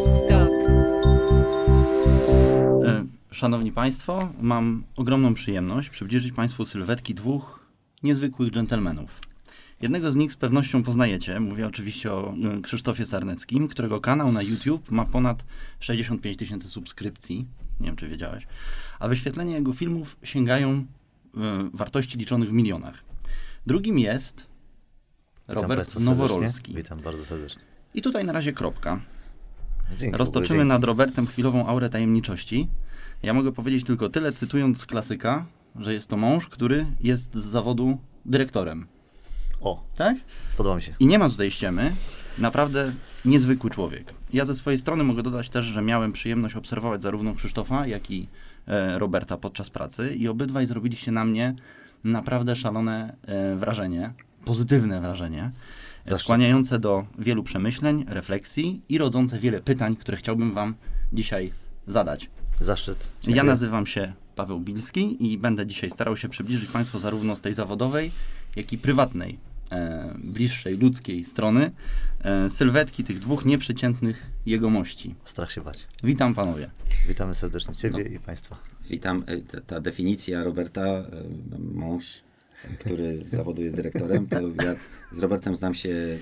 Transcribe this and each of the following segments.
Quest Talk. E, Szanowni Państwo, mam ogromną przyjemność przybliżyć Państwu sylwetki dwóch niezwykłych dżentelmenów. Jednego z nich z pewnością poznajecie. Mówię oczywiście o e, Krzysztofie Sarneckim, którego kanał na YouTube ma ponad 65 tysięcy subskrypcji. Nie wiem, czy wiedziałeś. A wyświetlenia jego filmów sięgają e, wartości liczonych w milionach. Drugim jest Witam Robert serdecznie. Noworolski. Witam bardzo serdecznie. I tutaj na razie kropka. Dzięki. Roztoczymy dzięki. nad Robertem chwilową aurę tajemniczości. Ja mogę powiedzieć tylko tyle, cytując klasyka, że jest to mąż, który jest z zawodu dyrektorem. O, Tak? podoba mi się. I nie ma tutaj ściemy. Naprawdę niezwykły człowiek. Ja ze swojej strony mogę dodać też, że miałem przyjemność obserwować zarówno Krzysztofa, jak i e, Roberta podczas pracy i obydwaj zrobiliście na mnie naprawdę szalone e, wrażenie, pozytywne wrażenie. Skłaniające do wielu przemyśleń, refleksji i rodzące wiele pytań, które chciałbym wam dzisiaj zadać. Zaszczyt. Ja Dziękuję. nazywam się Paweł Bilski i będę dzisiaj starał się przybliżyć Państwu zarówno z tej zawodowej, jak i prywatnej, e, bliższej ludzkiej strony e, sylwetki tych dwóch nieprzeciętnych jegomości. Strach się bać. Witam Panowie. Witamy serdecznie Ciebie No. i Państwa. Witam. E, Ta, ta definicja Roberta, e, mąż, który z zawodu jest dyrektorem, to ja z Robertem znam się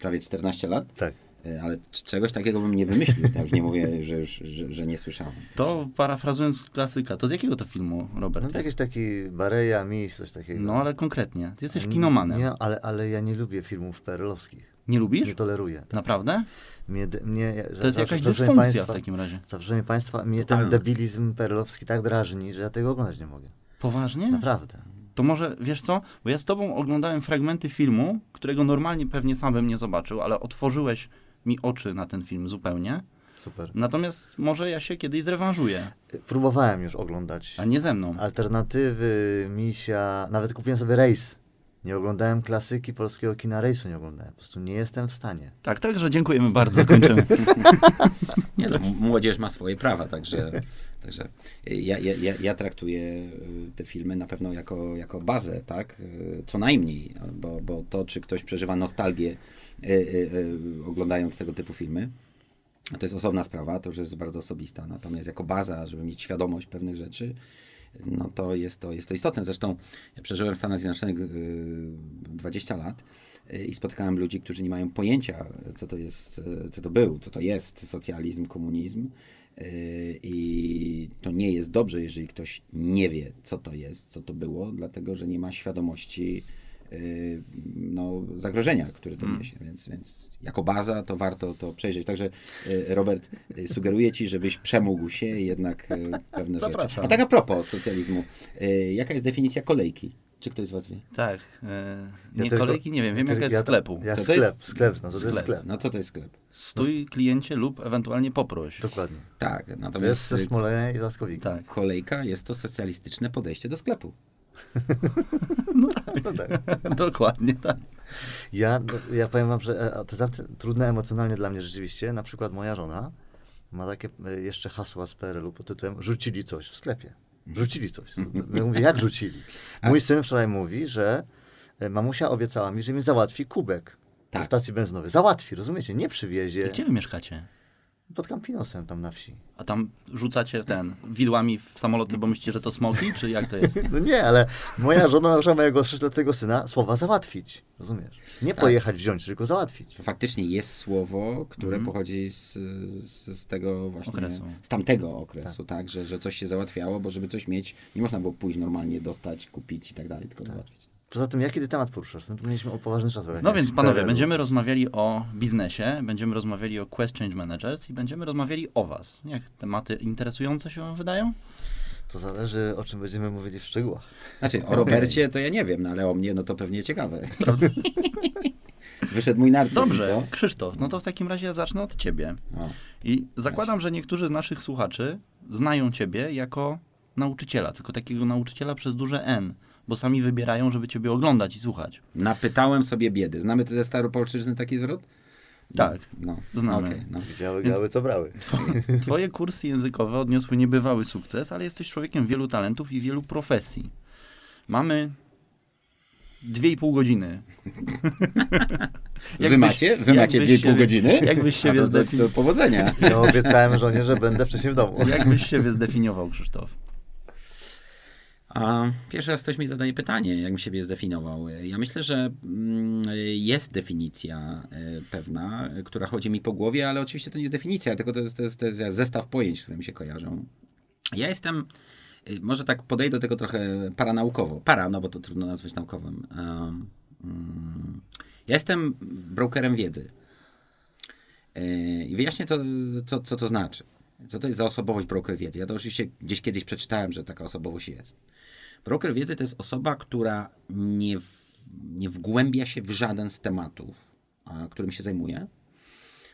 prawie 14 lat, Tak. e, ale czegoś takiego bym nie wymyślił. Ja już nie mówię, że, już, że, że nie słyszałem. To parafrazując klasyka, to z jakiego to filmu, Robert? No to jakiś jest? taki Bareja, Miś, coś takiego. No ale konkretnie. Ty jesteś kinomanem. Nie, Nie, ale, ale ja nie lubię filmów perelowskich. lubisz? Nie toleruję. Naprawdę? Mnie, mnie, To jest jakaś dysfunkcja państwa, w takim razie. Zawsze państwa, mnie ten debilizm perelowski tak drażni, że ja tego oglądać nie mogę. Poważnie? Naprawdę. To może, wiesz co, bo ja z tobą oglądałem fragmenty filmu, którego normalnie pewnie sam bym nie zobaczył, ale otworzyłeś mi oczy na ten film zupełnie. Super. Natomiast może ja się kiedyś zrewanżuję, Próbowałem już oglądać a nie ze mną. alternatywy, misia, nawet kupiłem sobie rejs. Nie oglądałem klasyki polskiego kina rejsu, nie oglądałem. Po prostu nie jestem w stanie. Tak, także dziękujemy bardzo, kończymy. Nie, no, m- młodzież ma swoje prawa, także, także ja, ja, ja, ja traktuję y, te filmy na pewno jako, jako bazę, tak? Y, Co najmniej, bo, bo to, czy ktoś przeżywa nostalgię y, y, y, oglądając tego typu filmy, to jest osobna sprawa, to już jest bardzo osobista. Natomiast jako baza, żeby mieć świadomość pewnych rzeczy, no to jest to, jest to istotne. Zresztą ja przeżyłem w Stanach Zjednoczonych y, 20 lat y, i spotykałem ludzi, którzy nie mają pojęcia, co to jest, y, co to był, co to jest socjalizm, komunizm. Y, I to nie jest dobrze, jeżeli ktoś nie wie, co to jest, co to było, dlatego że nie ma świadomości y, no, zagrożenia, które to niesie. Więc, więc jako baza to warto to przejrzeć. Także y, Robert, y, sugeruję ci, żebyś przemógł się jednak y, pewne rzeczy. Zapraszam. A tak a propos socjalizmu, jaka jest definicja kolejki? Czy ktoś z was wie? Tak, e, Ja nie tylko- kolejki, nie wiem, wiem ja jaka jest ja- sklepu. Ja Co to sklep, jest? sklep, no to, to jest Sklep. sklep. No co to jest sklep? Stój kliencie lub ewentualnie poproś. Dokładnie. Tak, To jest natomiast ze y, Smolenia i Laskowika. Tak. kolejka jest to socjalistyczne podejście do sklepu. No tak. Dokładnie tak. Ja, ja powiem wam, że e, to jest trudne emocjonalnie dla mnie rzeczywiście. Na przykład moja żona ma takie e, jeszcze hasła z PRL-u pod tytułem rzucili coś w sklepie. Rzucili coś. Ja mówię, jak rzucili? Mój syn wczoraj mówi, że e, mamusia obiecała mi, że mi załatwi kubek Tak. ze stacji benzynowej. Załatwi, rozumiecie? Nie przywiezie. Gdzie wy mieszkacie? Pod Campinosem tam na wsi. A tam rzucacie ten, widłami w samoloty, bo myślicie, że to smoki, czy jak to jest? No nie, ale moja żona nauczyła mojego trzyletniego syna słowa załatwić. Rozumiesz? Nie Tak. pojechać wziąć, tylko załatwić. To faktycznie jest słowo, które Mhm. pochodzi z, z, z tego właśnie, Okresu. z tamtego okresu, tak, Że, że coś się załatwiało, bo żeby coś mieć, nie można było pójść normalnie, dostać, kupić i tak dalej, tylko załatwić. Poza tym, jaki ty temat poruszasz? My tu mieliśmy o poważny czas. No więc panowie, będziemy rozmawiali o biznesie, będziemy rozmawiali o Quest Change Managers i będziemy rozmawiali o was. Jak tematy interesujące się wam wydają? To zależy, o czym będziemy mówili w szczegółach. Znaczy, o Robercie to ja nie wiem, no, ale o mnie no to pewnie ciekawe. Wyszedł mój narcyz, Dobrze, co? Krzysztof, no to w takim razie ja zacznę od ciebie. O, I zakładam, że niektórzy z naszych słuchaczy znają ciebie jako nauczyciela, tylko takiego nauczyciela przez duże N, bo sami wybierają, żeby ciebie oglądać i słuchać. napytałem sobie biedy. Znamy ze staropolszczyzny taki zwrot? Tak, No, Znamy. okej, no. Widziały, Więc- co brały. Twoje kursy językowe odniosły niebywały sukces, ale jesteś człowiekiem wielu talentów i wielu profesji. Mamy dwie i pół godziny. wy macie? Wy macie dwie i pół godziny? Jakbyś siebie to, to, to powodzenia. Ja obiecałem żonie, że będę wcześniej w domu. Jakbyś siebie zdefiniował, Krzysztof? A pierwszy raz ktoś mi zadaje pytanie, jak mi siebie zdefiniował. Ja myślę, że mm, jest definicja e, pewna, e, która chodzi mi po głowie, ale oczywiście to nie jest definicja, tylko to jest, to jest, to jest zestaw pojęć, które mi się kojarzą. Ja jestem, e, może tak podejdę do tego trochę paranaukowo. Para, no bo to trudno nazwać naukowym. Um, mm, ja jestem brokerem wiedzy. E, I wyjaśnię to, co, co to znaczy. Co to jest za osobowość broker wiedzy? Ja to oczywiście gdzieś kiedyś przeczytałem, że taka osobowość jest. Broker wiedzy to jest osoba, która nie, w, nie wgłębia się w żaden z tematów, którym się zajmuje.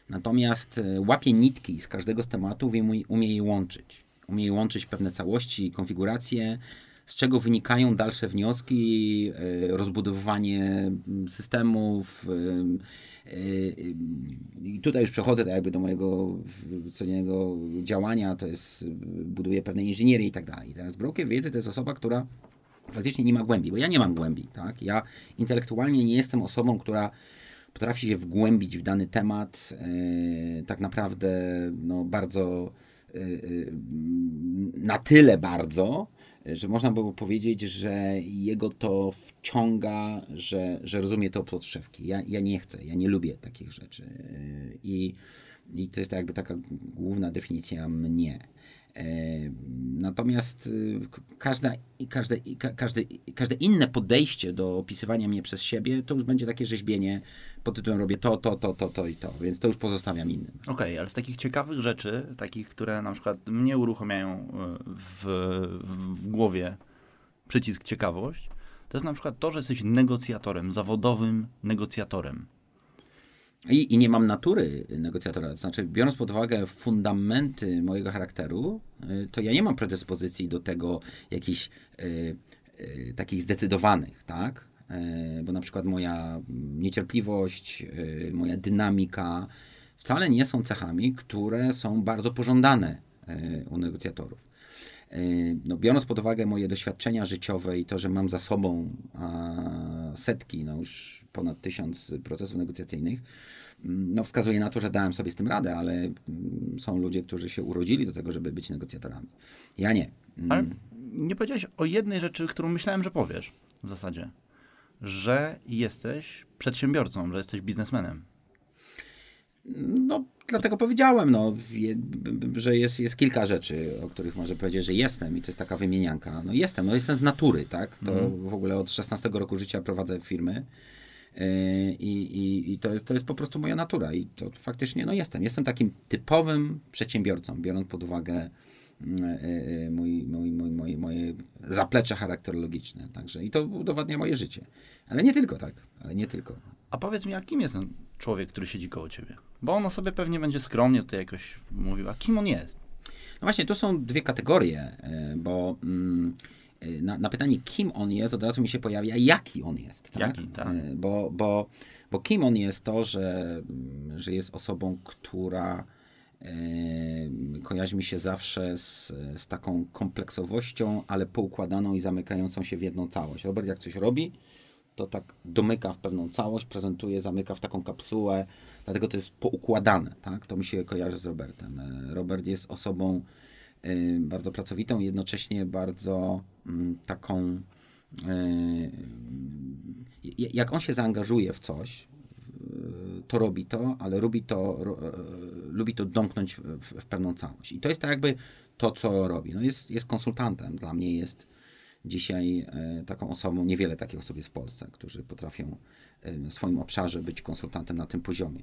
Natomiast e, łapie nitki z każdego z tematów i umie, je łączyć. Umie je łączyć pewne całości, konfiguracje, z czego wynikają dalsze wnioski, e, rozbudowywanie systemów. E, e, I tutaj już przechodzę tak jakby do mojego codziennego działania, to jest buduję pewne inżynierie i tak dalej. Teraz broker wiedzy to jest osoba, która faktycznie nie ma głębi, bo ja nie mam głębi, tak? Ja intelektualnie nie jestem osobą, która potrafi się wgłębić w dany temat e, tak naprawdę no, bardzo e, e, na tyle bardzo, że można było powiedzieć, że jego to wciąga, że, że rozumie to od podszewki. Ja, ja nie chcę, ja nie lubię takich rzeczy. E, I, I to jest jakby taka główna definicja mnie. E, Natomiast k- każda, każde, każde, każde inne podejście do opisywania mnie przez siebie, to już będzie takie rzeźbienie pod tytułem robię to, to, to, to, to i to, więc to już pozostawiam innym. Okej, ale z takich ciekawych rzeczy, takich, które na przykład mnie uruchamiają y, w, w głowie przycisk ciekawość, to jest na przykład to, że jesteś negocjatorem, zawodowym negocjatorem. I, I nie mam natury negocjatora. To znaczy, biorąc pod uwagę fundamenty mojego charakteru, y, to ja nie mam predyspozycji do tego jakichś y, y, takich zdecydowanych, tak? Y, bo na przykład moja niecierpliwość, y, moja dynamika wcale nie są cechami, które są bardzo pożądane y, u negocjatorów. No, biorąc pod uwagę moje doświadczenia życiowe i to, że mam za sobą setki, no już ponad tysiąc procesów negocjacyjnych, mm, no wskazuje na to, że dałem sobie z tym radę, ale mm, są ludzie, którzy się urodzili do tego, żeby być negocjatorami. Ja nie. Mm, Ale nie powiedziałeś o jednej rzeczy, którą myślałem, że powiesz w zasadzie. Że jesteś przedsiębiorcą, że jesteś biznesmenem. No, dlatego powiedziałem, no, je, że jest, jest kilka rzeczy, o których może powiedzieć, że jestem i to jest taka wymienianka. No jestem, no jestem z natury, tak? To w ogóle od 16 roku życia prowadzę firmy yy, i, i, i to, jest, to jest po prostu moja natura i to faktycznie, no jestem. Jestem takim typowym przedsiębiorcą, biorąc pod uwagę mój, mój, mój, moje, moje zaplecze charakterologiczne, także i to udowadnia moje życie. Ale nie tylko tak, ale nie tylko. A powiedz mi, a kim jest ten człowiek, który siedzi koło ciebie? Bo on o sobie pewnie będzie skromnie tutaj jakoś mówił. A kim on jest? No właśnie, tu są dwie kategorie, e, bo mm, e, na, na pytanie, kim on jest, od razu mi się pojawia, jaki on jest. Tak? Jaki, tak. E, Bo, bo, bo kim on jest to, że, że jest osobą, która kojarzy mi się zawsze z, z taką kompleksowością, ale poukładaną i zamykającą się w jedną całość. Robert jak coś robi, to tak domyka w pewną całość, prezentuje, zamyka w taką kapsułę, dlatego to jest poukładane, tak? To mi się kojarzy z Robertem. E, Robert jest osobą y, bardzo pracowitą, jednocześnie bardzo mm, taką y, jak on się zaangażuje w coś, to robi to, ale lubi to, e, lubi to domknąć w, w pewną całość. I to jest tak jakby to, co robi. No jest, jest konsultantem, dla mnie jest dzisiaj e, taką osobą, niewiele takich osób jest w Polsce, którzy potrafią e, w swoim obszarze być konsultantem na tym poziomie.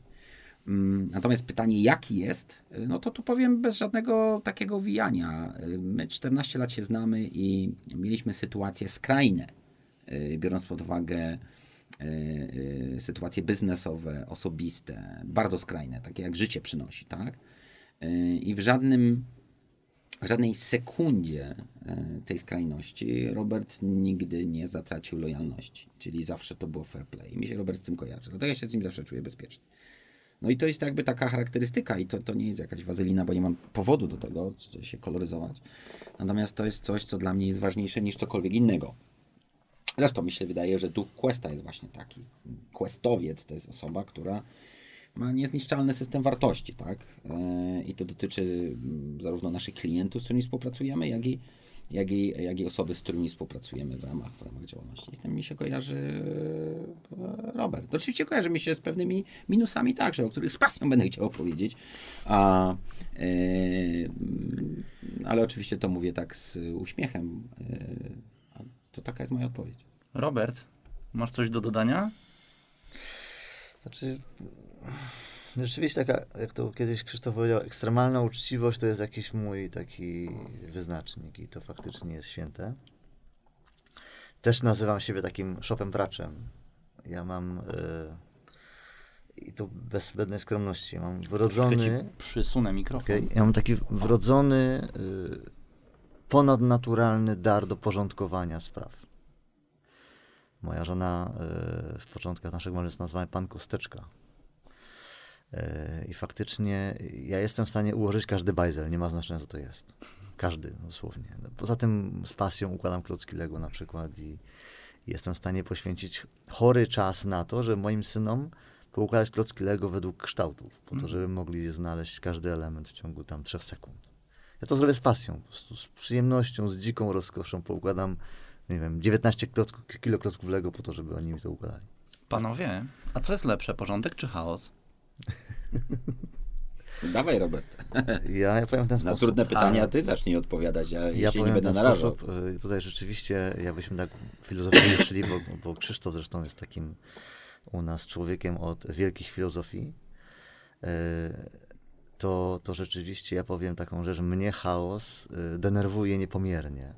Mm, Natomiast pytanie, jaki jest, no to tu powiem bez żadnego takiego wijania. My 14 lat się znamy i mieliśmy sytuacje skrajne, biorąc pod uwagę sytuacje biznesowe, osobiste, bardzo skrajne, takie jak życie przynosi, tak? E, I w żadnym w żadnej sekundzie e, tej skrajności Robert nigdy nie zatracił lojalności, czyli zawsze to było fair play. I mi się Robert z tym kojarzy, dlatego ja się z nim zawsze czuję bezpiecznie. No i to jest jakby taka charakterystyka i to, to nie jest jakaś wazelina, bo nie mam powodu do tego, się koloryzować. Natomiast to jest coś, co dla mnie jest ważniejsze niż cokolwiek innego. Zresztą mi się wydaje, że duch Questa jest właśnie taki. Questowiec to jest osoba, która ma niezniszczalny system wartości, tak? E, I to dotyczy mm, zarówno naszych klientów, z którymi współpracujemy, jak i, jak i, jak i osoby, z którymi współpracujemy w ramach, w ramach działalności. I z tym mi się kojarzy e, Robert. Oczywiście kojarzy mi się z pewnymi minusami także, o których z pasją będę chciał opowiedzieć. A, e, mm, ale oczywiście to mówię tak z uśmiechem. To taka jest moja odpowiedź. Robert, masz coś do dodania? Znaczy, rzeczywiście taka, jak to kiedyś Krzysztof powiedział, ekstremalna uczciwość to jest jakiś mój taki wyznacznik i to faktycznie jest święte. Też nazywam siebie takim szopem braczem. Ja mam yy, i to bez zbędnej skromności. Ja mam wrodzony. Przysunę mikrofon. Okay, ja mam taki wrodzony, yy, ponadnaturalny dar do porządkowania spraw. Moja żona yy, w początkach naszego małżeństwa nazwała pan Kosteczka. I faktycznie ja jestem w stanie ułożyć każdy bajzel, nie ma znaczenia co to jest. Każdy, dosłownie. Poza tym z pasją układam klocki Lego na przykład i, jestem w stanie poświęcić chory czas na to, żeby moim synom poukładać klocki Lego według kształtów, po to, mhm. żeby mogli znaleźć każdy element w ciągu tam trzech sekund. Ja to zrobię z pasją, po prostu z przyjemnością, z dziką rozkoszą poukładam, nie wiem, 19 klocków, kilo klocków Lego po to, żeby oni mi to układali. Panowie, a co jest lepsze, porządek czy chaos? Dawaj, Robert. Ja, ja powiem w ten sposób. Na trudne pytania ty zacznij odpowiadać, ja, ja się nie będę narażał. Sposób, y, tutaj rzeczywiście, jakbyśmy tak filozoficznie szli, bo, bo Krzysztof zresztą jest takim u nas człowiekiem od wielkich filozofii, y, to, to rzeczywiście ja powiem taką rzecz, mnie chaos y, denerwuje niepomiernie.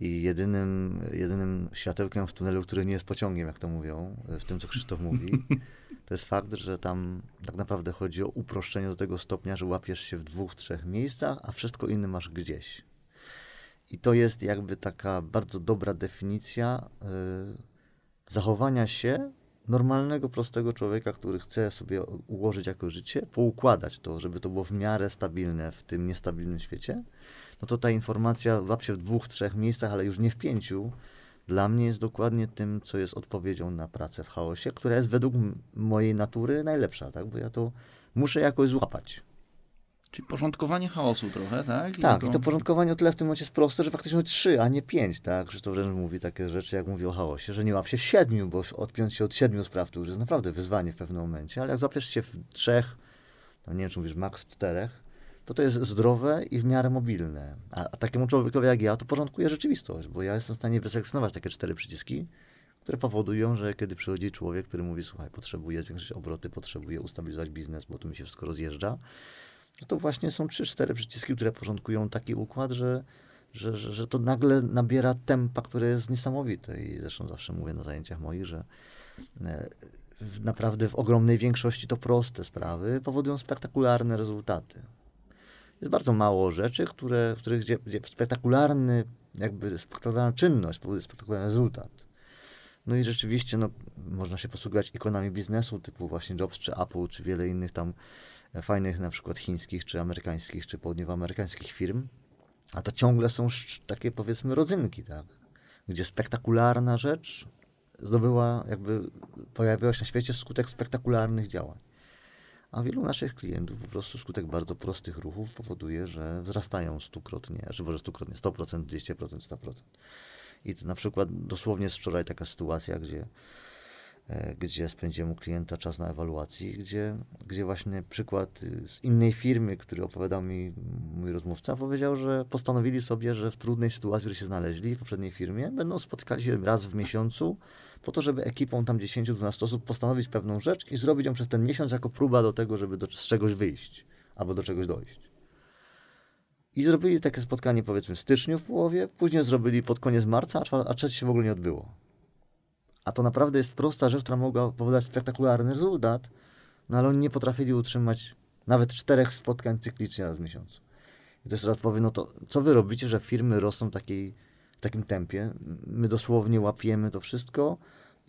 I jedynym, jedynym światełkiem w tunelu, który nie jest pociągiem, jak to mówią, w tym, co Krzysztof mówi, to jest fakt, że tam tak naprawdę chodzi o uproszczenie do tego stopnia, że łapiesz się w dwóch, trzech miejscach, a wszystko inne masz gdzieś. I to jest jakby taka bardzo dobra definicja y, zachowania się normalnego, prostego człowieka, który chce sobie ułożyć jako życie, poukładać to, żeby to było w miarę stabilne w tym niestabilnym świecie, no to ta informacja łap się w dwóch, trzech miejscach, ale już nie w pięciu, dla mnie jest dokładnie tym, co jest odpowiedzią na pracę w chaosie, która jest według mojej natury najlepsza, tak? Bo ja to muszę jakoś złapać. Czyli porządkowanie chaosu trochę, tak? I tak, i to porządkowanie o tyle w tym momencie jest proste, że faktycznie trzy, a nie pięć, tak? Krzysztof wręcz mówi takie rzeczy, jak mówi o chaosie, że nie łap się siedmiu, bo odpiąć się od siedmiu spraw to już jest naprawdę wyzwanie w pewnym momencie, ale jak złapiesz się w trzech, nie wiem, czy mówisz maks czterech, to to jest zdrowe i w miarę mobilne. A, a takiemu człowiekowi jak ja to porządkuje rzeczywistość, bo ja jestem w stanie wyselekcjonować takie cztery przyciski, które powodują, że kiedy przychodzi człowiek, który mówi, słuchaj, potrzebuję zwiększyć obroty, potrzebuję ustabilizować biznes, bo tu mi się wszystko rozjeżdża, no to właśnie są trzy, cztery przyciski, które porządkują taki układ, że, że, że, że to nagle nabiera tempa, które jest niesamowite. I zresztą zawsze mówię na zajęciach moich, że e, w, naprawdę w ogromnej większości to proste sprawy powodują spektakularne rezultaty. Jest bardzo mało rzeczy, które, w których gdzie, gdzie spektakularny, jakby spektakularna czynność powoduje spektakularny rezultat. No i rzeczywiście no, można się posługiwać ikonami biznesu, typu właśnie Jobs, czy Apple, czy wiele innych tam fajnych na przykład chińskich, czy amerykańskich, czy południowoamerykańskich firm. A to ciągle są takie powiedzmy rodzynki, tak? Gdzie spektakularna rzecz zdobyła, jakby pojawiła się na świecie wskutek spektakularnych działań. A wielu naszych klientów po prostu skutek bardzo prostych ruchów powoduje, że wzrastają stukrotnie, czy może stukrotnie, 100%, 200%, 100%. I na przykład dosłownie z wczoraj taka sytuacja, gdzie gdzie spędziłem u klienta czas na ewaluacji, gdzie, gdzie właśnie przykład y, z innej firmy, który opowiadał mi mój rozmówca, powiedział, że postanowili sobie, że w trudnej sytuacji, w której się znaleźli w poprzedniej firmie, będą spotykali się raz w miesiącu po to, żeby ekipą tam 10-12 osób postanowić pewną rzecz i zrobić ją przez ten miesiąc jako próba do tego, żeby do, z czegoś wyjść albo do czegoś dojść. I zrobili takie spotkanie powiedzmy w styczniu w połowie, później zrobili pod koniec marca, a trzecie się w ogóle nie odbyło. A to naprawdę jest prosta rzecz, która mogła powodować spektakularny rezultat, no ale oni nie potrafili utrzymać nawet czterech spotkań cyklicznie raz w miesiącu. I też raz powiem, no to co wy robicie, że firmy rosną w, takiej, w takim tempie? My dosłownie łapiemy to wszystko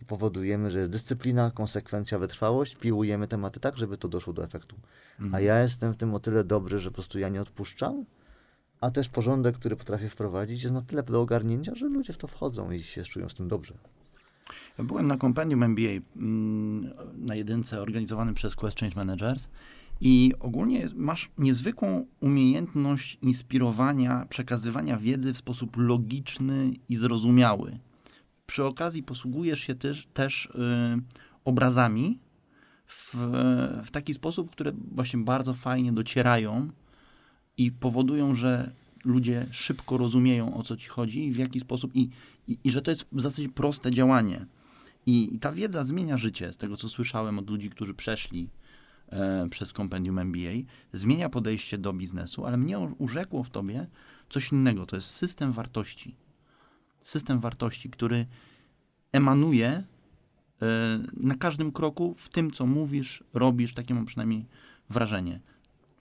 i powodujemy, że jest dyscyplina, konsekwencja, wytrwałość, piłujemy tematy tak, żeby to doszło do efektu. Mhm. A ja jestem w tym o tyle dobry, że po prostu ja nie odpuszczam, a też porządek, który potrafię wprowadzić, jest na tyle do ogarnięcia, że ludzie w to wchodzą i się czują z tym dobrze. Ja byłem na kompendium MBA mm, na jedynce organizowanym przez Quest Change Managers i ogólnie masz niezwykłą umiejętność inspirowania, przekazywania wiedzy w sposób logiczny i zrozumiały. Przy okazji posługujesz się też, też y, obrazami w, w taki sposób, które właśnie bardzo fajnie docierają i powodują, że ludzie szybko rozumieją, o co ci chodzi i w jaki sposób, i, i, i że to jest w zasadzie proste działanie. I, I, ta wiedza zmienia życie, z tego co słyszałem od ludzi, którzy przeszli e, przez kompendium MBA, zmienia podejście do biznesu, ale mnie urzekło w tobie coś innego. To jest system wartości. System wartości, który emanuje e, na każdym kroku w tym, co mówisz, robisz, takie mam przynajmniej wrażenie.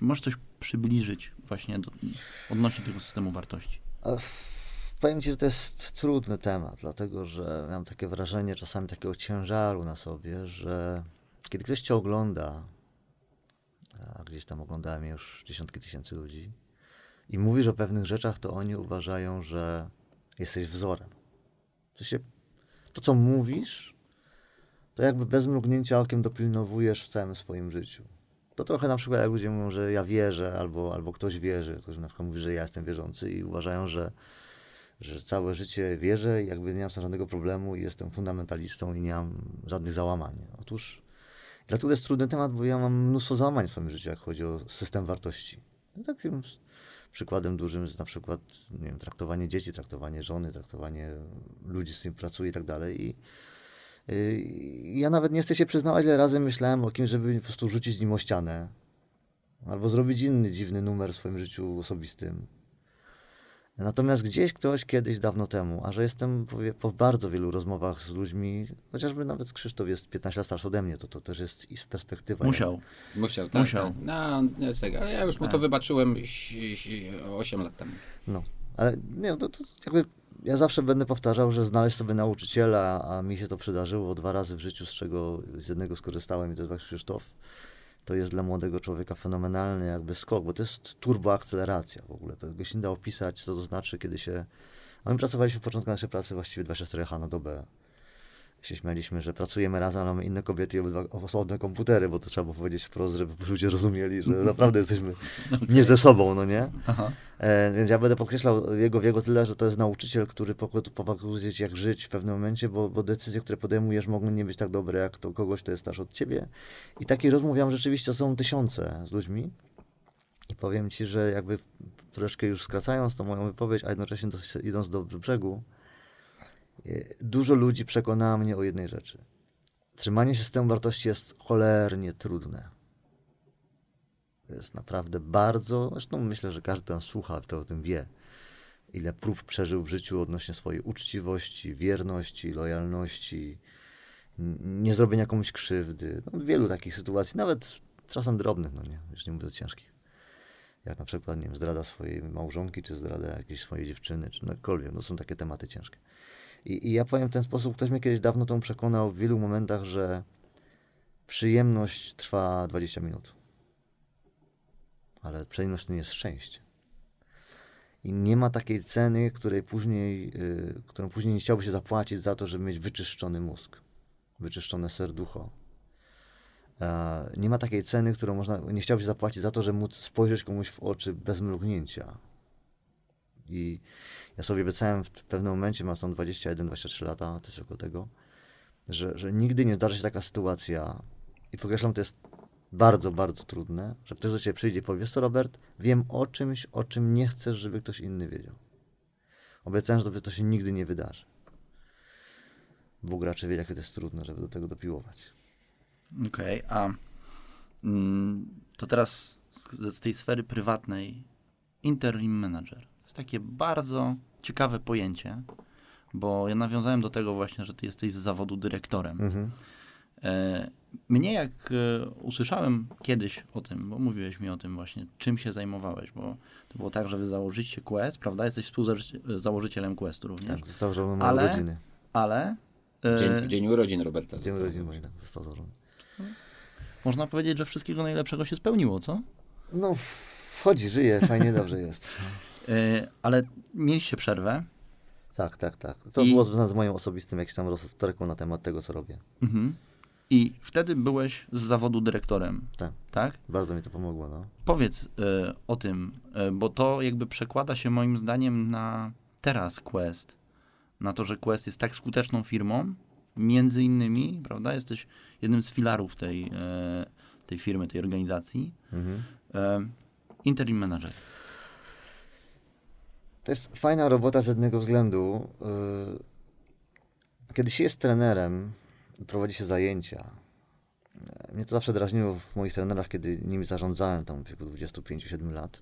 Możesz coś przybliżyć właśnie do, odnośnie tego systemu wartości? Powiem ci, że to jest trudny temat, dlatego że mam takie wrażenie czasami takiego ciężaru na sobie, że kiedy ktoś cię ogląda, a gdzieś tam oglądałem już dziesiątki tysięcy ludzi, i mówisz o pewnych rzeczach, to oni uważają, że jesteś wzorem. W sensie, to co mówisz, to jakby bez mrugnięcia okiem dopilnowujesz w całym swoim życiu. To trochę na przykład jak ludzie mówią, że ja wierzę, albo, albo ktoś wierzy, ktoś na przykład mówi, że ja jestem wierzący i uważają, że, że całe życie wierzę i jakby nie mam żadnego problemu i jestem fundamentalistą i nie mam żadnych załamań. Otóż dlatego jest trudny temat, bo ja mam mnóstwo załamań w swoim życiu, jak chodzi o system wartości. Takim przykładem dużym jest na przykład wiem, traktowanie dzieci, traktowanie żony, traktowanie ludzi, z którymi pracuję i tak dalej. Ja nawet nie chcę się przyznawać, ile razy myślałem o kimś, żeby po prostu rzucić nim o ścianę. Albo zrobić inny dziwny numer w swoim życiu osobistym. Natomiast gdzieś ktoś kiedyś, dawno temu, a że jestem po bardzo wielu rozmowach z ludźmi, chociażby nawet Krzysztof jest 15 lat starszy ode mnie, to to też jest i z perspektywy. Musiał. Musiał, tak. Musiał. Tak. No, nie, ale ja już mu to tak. wybaczyłem 8 lat temu. No, ale nie, to, to jakby ja zawsze będę powtarzał, że znaleźć sobie nauczyciela, a mi się to przydarzyło dwa razy w życiu, z czego z jednego skorzystałem i to jest Krzysztof. To jest dla młodego człowieka fenomenalny jakby skok, bo to jest turboakceleracja w ogóle. Tego się nie da opisać, co to znaczy, kiedy się... A my pracowaliśmy w początku naszej pracy właściwie 24 H na dobę się śmialiśmy, że pracujemy razem, ale mamy inne kobiety i obydwa osobne komputery, bo to trzeba było powiedzieć wprost, żeby ludzie rozumieli, że naprawdę jesteśmy nie ze sobą, no nie? E, więc ja będę podkreślał jego wiego tyle, że to jest nauczyciel, który pokazuje ci, jak żyć w pewnym momencie, bo, bo, decyzje, które podejmujesz, mogą nie być tak dobre, jak to kogoś, kto jest starszy od ciebie. I takich rozmów ja rzeczywiście są tysiące z ludźmi. I powiem ci, że jakby troszkę już skracając tą moją wypowiedź, a jednocześnie idąc do brzegu, Dużo ludzi przekonało mnie o jednej rzeczy. Trzymanie się systemu wartości jest cholernie trudne. To jest naprawdę bardzo, zresztą myślę, że każdy, kto słucha, to o tym wie, ile prób przeżył w życiu odnośnie swojej uczciwości, wierności, lojalności, nie zrobienia komuś krzywdy. No, wielu takich sytuacji, nawet czasem drobnych, no nie, już nie mówię o ciężkich. Jak na przykład, nie wiem, zdrada swojej małżonki, czy zdrada jakiejś swojej dziewczyny, czy cokolwiek. No są takie tematy ciężkie. I, I, ja powiem w ten sposób, ktoś mnie kiedyś dawno tą przekonał w wielu momentach, że przyjemność trwa 20 minut. Ale przyjemność nie jest szczęście. I nie ma takiej ceny, której później, yy, którą później nie chciałby się zapłacić za to, żeby mieć wyczyszczony mózg, wyczyszczone serducho. E, nie ma takiej ceny, którą można, nie chciałby się zapłacić za to, żeby móc spojrzeć komuś w oczy bez mrugnięcia. I ja sobie obiecałem w pewnym momencie, mam tam 21-23 lata, coś około tego, że, że nigdy nie zdarzy się taka sytuacja i podkreślam, to jest bardzo, bardzo trudne, że ktoś do ciebie przyjdzie i powie, co Robert, wiem o czymś, o czym nie chcesz, żeby ktoś inny wiedział. Obiecałem, że to się nigdy nie wydarzy. Bóg raczej wie, jakie to jest trudne, żeby do tego dopiłować. Okej, okay, a mm, to teraz z, z tej sfery prywatnej interim manager. To jest takie bardzo ciekawe pojęcie, bo ja nawiązałem do tego właśnie, że ty jesteś z zawodu dyrektorem. Mhm. E, mnie jak e, usłyszałem kiedyś o tym, bo mówiłeś mi o tym właśnie, czym się zajmowałeś, bo to było tak, że wy założyliście Quest, prawda? Jesteś współzałożycielem Questu również. Tak, założony ale, urodziny. Ale... E, dzień, dzień urodzin Roberta. Dzień urodzin tak, został założony. Można powiedzieć, że wszystkiego najlepszego się spełniło, co? No, wchodzi, żyje, fajnie, dobrze jest. E, ale mieliście przerwę. Tak, tak, tak. To I- było związane z moją osobistym jakimś tam rozterką na temat tego, co robię. Mhm. I wtedy byłeś z zawodu dyrektorem, Tak, tak? bardzo mi to pomogło, no. Powiedz e, o tym, e, bo to jakby przekłada się moim zdaniem na teraz Quest. Na to, że Quest jest tak skuteczną firmą, między innymi, prawda? Jesteś jednym z filarów tej, e, tej firmy, tej organizacji. Mhm. Interim manager. To jest fajna robota z jednego względu. Yy, Kiedy się jest trenerem, prowadzi się zajęcia. Mnie to zawsze drażniło w moich trenerach, kiedy nimi zarządzałem tam w wieku 25-7 lat.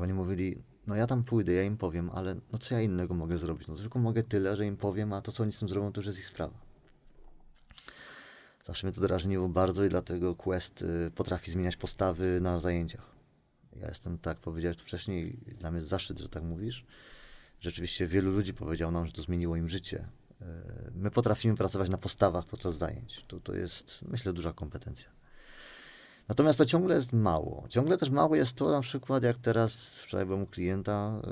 Oni mówili, no ja tam pójdę, ja im powiem, ale no co ja innego mogę zrobić? No tylko mogę tyle, że im powiem, a to co oni z tym zrobią, to już jest ich sprawa. Zawsze mnie to drażniło bardzo i dlatego Quest y, potrafi zmieniać postawy na zajęciach. Ja jestem, tak powiedziałeś to wcześniej, dla mnie jest zaszczyt, że tak mówisz. Rzeczywiście wielu ludzi powiedziało nam, że to zmieniło im życie. Y, My potrafimy pracować na postawach podczas zajęć. To, to jest, myślę, duża kompetencja. Natomiast to ciągle jest mało. Ciągle też mało jest to, na przykład jak teraz, wczoraj byłem u klienta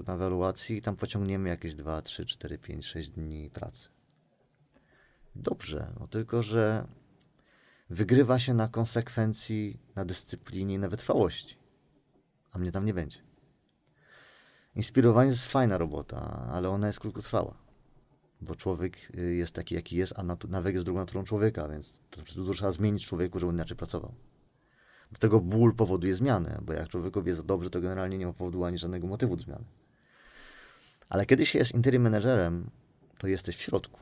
y, na ewaluacji i tam pociągniemy jakieś 2, 3, 4, 5, 6 dni pracy. Dobrze, no tylko, że wygrywa się na konsekwencji, na dyscyplinie i na wytrwałości. A mnie tam nie będzie. Inspirowanie to jest fajna robota, ale ona jest krótkotrwała. Bo człowiek y, jest taki, jaki jest, a nawyk jest drugą naturą człowieka, więc to trzeba zmienić człowieku, żeby inaczej pracował. Do tego ból powoduje zmianę, bo jak człowiekowi jest dobrze, to generalnie nie ma powodu ani żadnego motywu do zmiany. Ale kiedy się jest interim managerem, to jesteś w środku.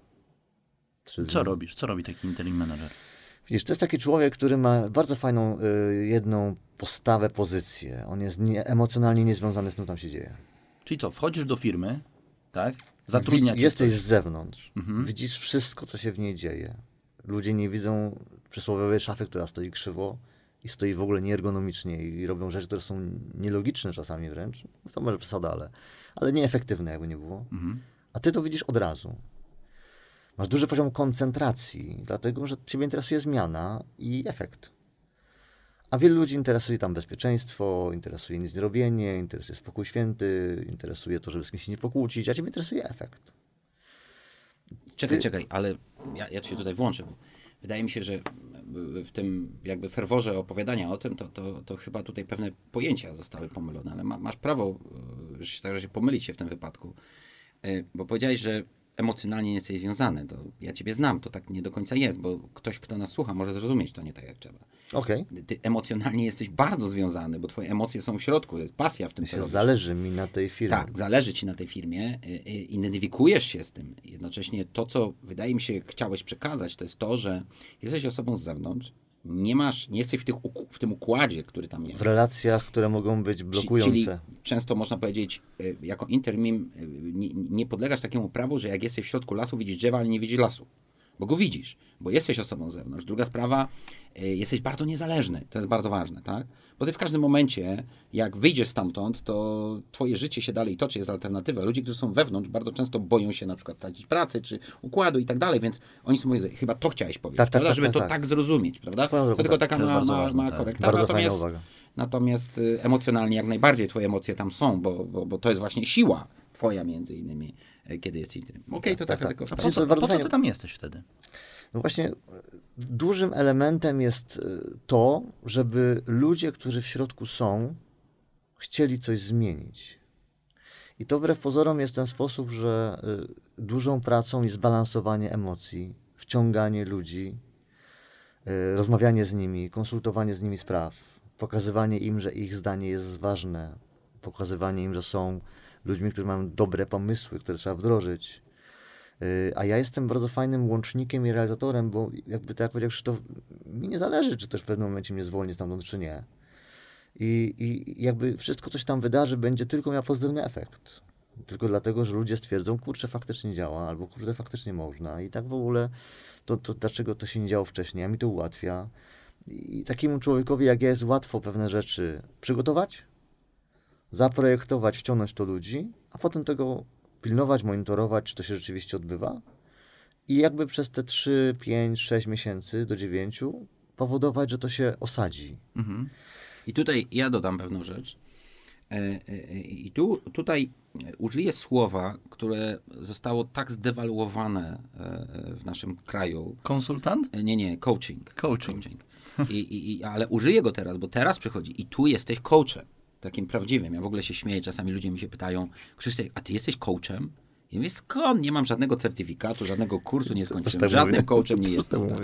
Co robisz? Co robi taki interim manager? Widzisz, to jest taki człowiek, który ma bardzo fajną y, jedną postawę, pozycję. On jest nie, emocjonalnie niezwiązany z tym, co tam się dzieje. Czyli co, wchodzisz do firmy, tak? Zatrudnia Widz- Jesteś ktoś. z zewnątrz. Mhm. Widzisz wszystko, co się w niej dzieje. Ludzie nie widzą przysłowiowej szafy, która stoi krzywo i stoi w ogóle nieergonomicznie i robią rzeczy, które są nielogiczne czasami wręcz. To może przesada, ale, ale nieefektywne, jakby nie było. Mhm. A ty to widzisz od razu. Masz duży poziom koncentracji, dlatego że ciebie interesuje zmiana i efekt. A wielu ludzi interesuje tam bezpieczeństwo, interesuje nic nie robienie, interesuje spokój święty, interesuje to, żeby z kimś się nie pokłócić, a ciebie interesuje efekt. Czekaj, Ty- czekaj, ale ja, ja cię tutaj włączę, bo wydaje mi się, że w tym jakby ferworze opowiadania o tym, to, to, to chyba tutaj pewne pojęcia zostały pomylone, ale ma, masz prawo, e, że się- tak, że się pomylić się w tym wypadku, E, bo powiedziałeś, że emocjonalnie nie jesteś związany, to ja ciebie znam, to tak nie do końca jest, bo ktoś, kto nas słucha, może zrozumieć to nie tak jak trzeba. Okej. Ty emocjonalnie jesteś bardzo związany, bo twoje emocje są w środku, jest pasja w tym, co. Zależy mi na tej firmie. Tak, zależy ci na tej firmie, y, y, identyfikujesz się z tym. Jednocześnie to, co wydaje mi się chciałeś przekazać, to jest to, że jesteś osobą z zewnątrz, nie masz, nie jesteś w, tych, w tym układzie, który tam jest. W relacjach, które mogą być blokujące. Czyli często można powiedzieć, y, jako intermim y, nie, nie podlegasz takiemu prawu, że jak jesteś w środku lasu, widzisz drzewa, ale nie widzisz lasu. Bo go widzisz, bo jesteś osobą z zewnątrz. Druga sprawa, y, jesteś bardzo niezależny. To jest bardzo ważne, tak? Bo ty w każdym momencie, jak wyjdziesz stamtąd, to twoje życie się dalej toczy, jest alternatywa. Ludzie, którzy są wewnątrz, bardzo często boją się na przykład stracić pracy, czy układu i tak dalej, więc oni są moje... Chyba to chciałeś powiedzieć, Tak, tak, tak, Żeby tak, to tak. tak zrozumieć, prawda? Swoją To drogą, tylko tak. taka mała, ważne, mała tak. korekta. Natomiast. Natomiast y, emocjonalnie jak najbardziej twoje emocje tam są, bo, bo, bo to jest właśnie siła twoja między innymi, y, kiedy jest interim. Okej, to tak, tak, tak. tylko A po co, po co ty tam jesteś wtedy? No właśnie, dużym elementem jest e, to, żeby ludzie, którzy w środku są, chcieli coś zmienić. I to wbrew pozorom jest ten sposób, że e, dużą pracą jest balansowanie emocji, wciąganie ludzi, e, rozmawianie z nimi, konsultowanie z nimi spraw, pokazywanie im, że ich zdanie jest ważne, pokazywanie im, że są ludźmi, którzy mają dobre pomysły, które trzeba wdrożyć. Y, A ja jestem bardzo fajnym łącznikiem i realizatorem, bo jakby tak jak powiedział Krzysztof, mi nie zależy, czy też w pewnym momencie mnie zwolni stamtąd, czy nie. I, I jakby wszystko, co się tam wydarzy, będzie tylko miało pozytywny efekt. Tylko dlatego, że ludzie stwierdzą, kurczę, faktycznie działa, albo kurde, faktycznie można. I tak w ogóle, to, to dlaczego to się nie działo wcześniej, a mi to ułatwia. I takiemu człowiekowi, jak ja, jest łatwo pewne rzeczy przygotować, zaprojektować, wciągnąć to ludzi, a potem tego pilnować, monitorować, czy to się rzeczywiście odbywa. I jakby przez te 3, 5, 6 miesięcy do 9 powodować, że to się osadzi. Mhm. I tutaj ja dodam pewną rzecz. E, e, I tu, tutaj użyję słowa, które zostało tak zdewaluowane e, w naszym kraju. Konsultant? E, Nie, nie, coaching. Coaching. I, i, i, ale użyję go teraz, bo teraz przychodzi i tu jesteś coachem, takim prawdziwym. Ja w ogóle się śmieję, czasami ludzie mi się pytają, Krzysztof, a ty jesteś coachem? Ja mówię, skąd? Nie mam żadnego certyfikatu, żadnego kursu nie skończyłem, żadnym mówię. coachem nie jestem. tak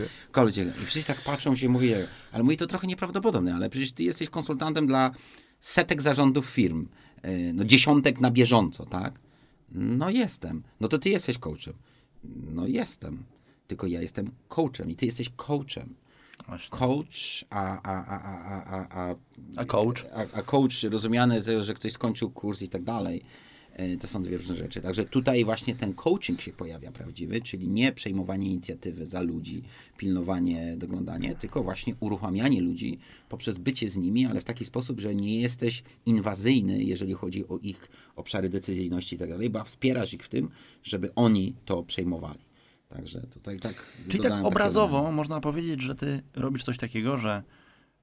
I wszyscy tak patrzą się i mówię, ale mówi to trochę nieprawdopodobne, ale przecież ty jesteś konsultantem dla setek zarządów firm, yy, no dziesiątek na bieżąco, tak? No jestem. No to ty jesteś coachem. No jestem. Tylko ja jestem coachem i ty jesteś coachem. Właśnie. Coach, a, a, a, a, a, a, A coach? a, a coach rozumiany, to, że ktoś skończył kurs i tak dalej. E, To są dwie różne rzeczy. Także tutaj właśnie ten coaching się pojawia prawdziwy, czyli nie przejmowanie inicjatywy za ludzi, pilnowanie, doglądanie, tylko właśnie uruchamianie ludzi poprzez bycie z nimi, ale w taki sposób, że nie jesteś inwazyjny, jeżeli chodzi o ich obszary decyzyjności i tak dalej, bo wspierasz ich w tym, żeby oni to przejmowali. Także tutaj tak. Czyli tak takie obrazowo elementy. można powiedzieć, że ty robisz coś takiego, że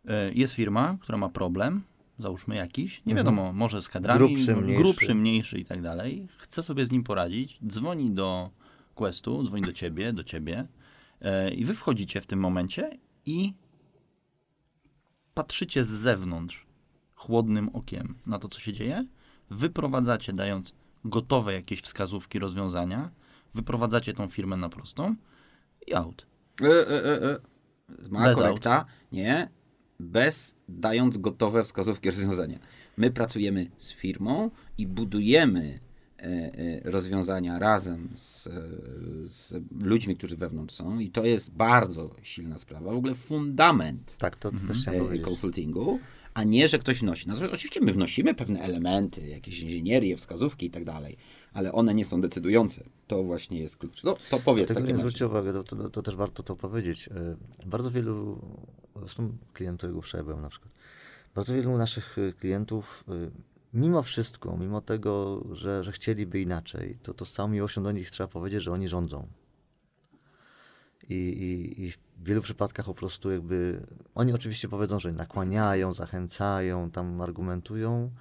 e, jest firma, która ma problem, załóżmy jakiś, nie wiadomo, może z kadrami, Grubszy, mniejszy. grubszy, mniejszy i tak dalej, chce sobie z nim poradzić, dzwoni do Questu, dzwoni do ciebie, do ciebie e, i wy wchodzicie w tym momencie i patrzycie z zewnątrz chłodnym okiem na to, co się dzieje, wyprowadzacie, dając gotowe jakieś wskazówki, rozwiązania, wyprowadzacie tą firmę na prostą i out. E, e, e, e. Mała Bez korekta. Nie. Bez dając gotowe wskazówki rozwiązania. My pracujemy z firmą i budujemy e, e, rozwiązania razem z, e, z ludźmi, którzy wewnątrz są i to jest bardzo silna sprawa, w ogóle fundament Tak, to, to też e, konsultingu, a nie, że ktoś wnosi. No, oczywiście my wnosimy pewne elementy, jakieś inżynierię, wskazówki i tak dalej, ale one nie są decydujące. To właśnie jest klucz. No, to powiedz Tego takie nie zwróćcie uwagę, to, to, to też warto to powiedzieć. E, Bardzo wielu, zresztą klient, którego wczoraj byłem na przykład, bardzo wielu naszych e, klientów, e, mimo wszystko, mimo tego, że, że chcieliby inaczej, to, to z całą miłością do nich trzeba powiedzieć, że oni rządzą. I, i, I w wielu przypadkach po prostu jakby, oni oczywiście powiedzą, że nakłaniają, zachęcają, tam argumentują,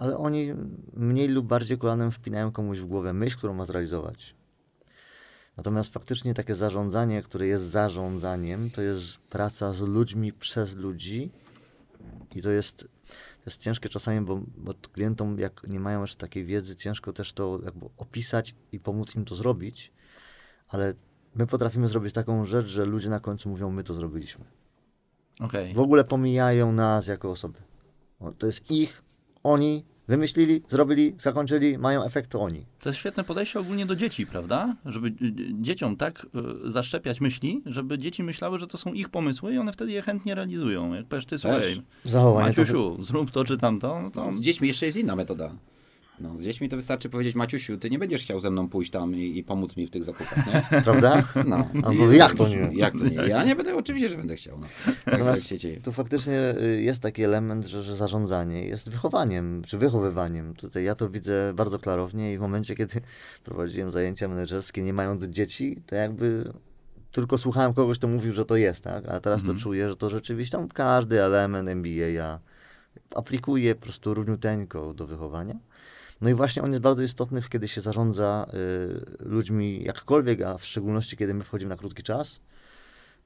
ale oni mniej lub bardziej kolanem wpinają komuś w głowę myśl, którą ma zrealizować. Natomiast faktycznie takie zarządzanie, które jest zarządzaniem, to jest praca z ludźmi przez ludzi i to jest, to jest ciężkie czasami, bo, bo klientom, jak nie mają jeszcze takiej wiedzy, ciężko też to jakby opisać i pomóc im to zrobić, ale my potrafimy zrobić taką rzecz, że ludzie na końcu mówią, my to zrobiliśmy. Okej. W ogóle pomijają nas jako osoby. To jest ich, oni wymyślili, zrobili, zakończyli, mają efekt, to oni. To jest świetne podejście ogólnie do dzieci, prawda? Żeby dzieciom tak y, zaszczepiać myśli, żeby dzieci myślały, że to są ich pomysły i one wtedy je chętnie realizują. Jak powiesz, ty słuchaj, Zachowanie to- Maciusiu, zrób to czy tamto, no to Z dziećmi jeszcze jest inna metoda. No, z dziećmi to wystarczy powiedzieć, Maciusiu, ty nie będziesz chciał ze mną pójść tam i, i pomóc mi w tych zakupach, nie? Prawda? No. A I- bo jak to nie? Jak to nie? Ja nie będę, oczywiście, że będę chciał. No. Tak, tak się dzieje. tu faktycznie y, jest taki element, że, że zarządzanie jest wychowaniem, czy wychowywaniem. Tutaj ja to widzę bardzo klarownie i w momencie, kiedy prowadziłem zajęcia menedżerskie, nie mając dzieci, to jakby tylko słuchałem kogoś, kto mówił, że to jest, tak? A teraz to czuję, że to rzeczywiście tam każdy element MBA ja aplikuję po prostu równiuteńko do wychowania. No i właśnie on jest bardzo istotny, kiedy się zarządza y, ludźmi jakkolwiek, a w szczególności kiedy my wchodzimy na krótki czas,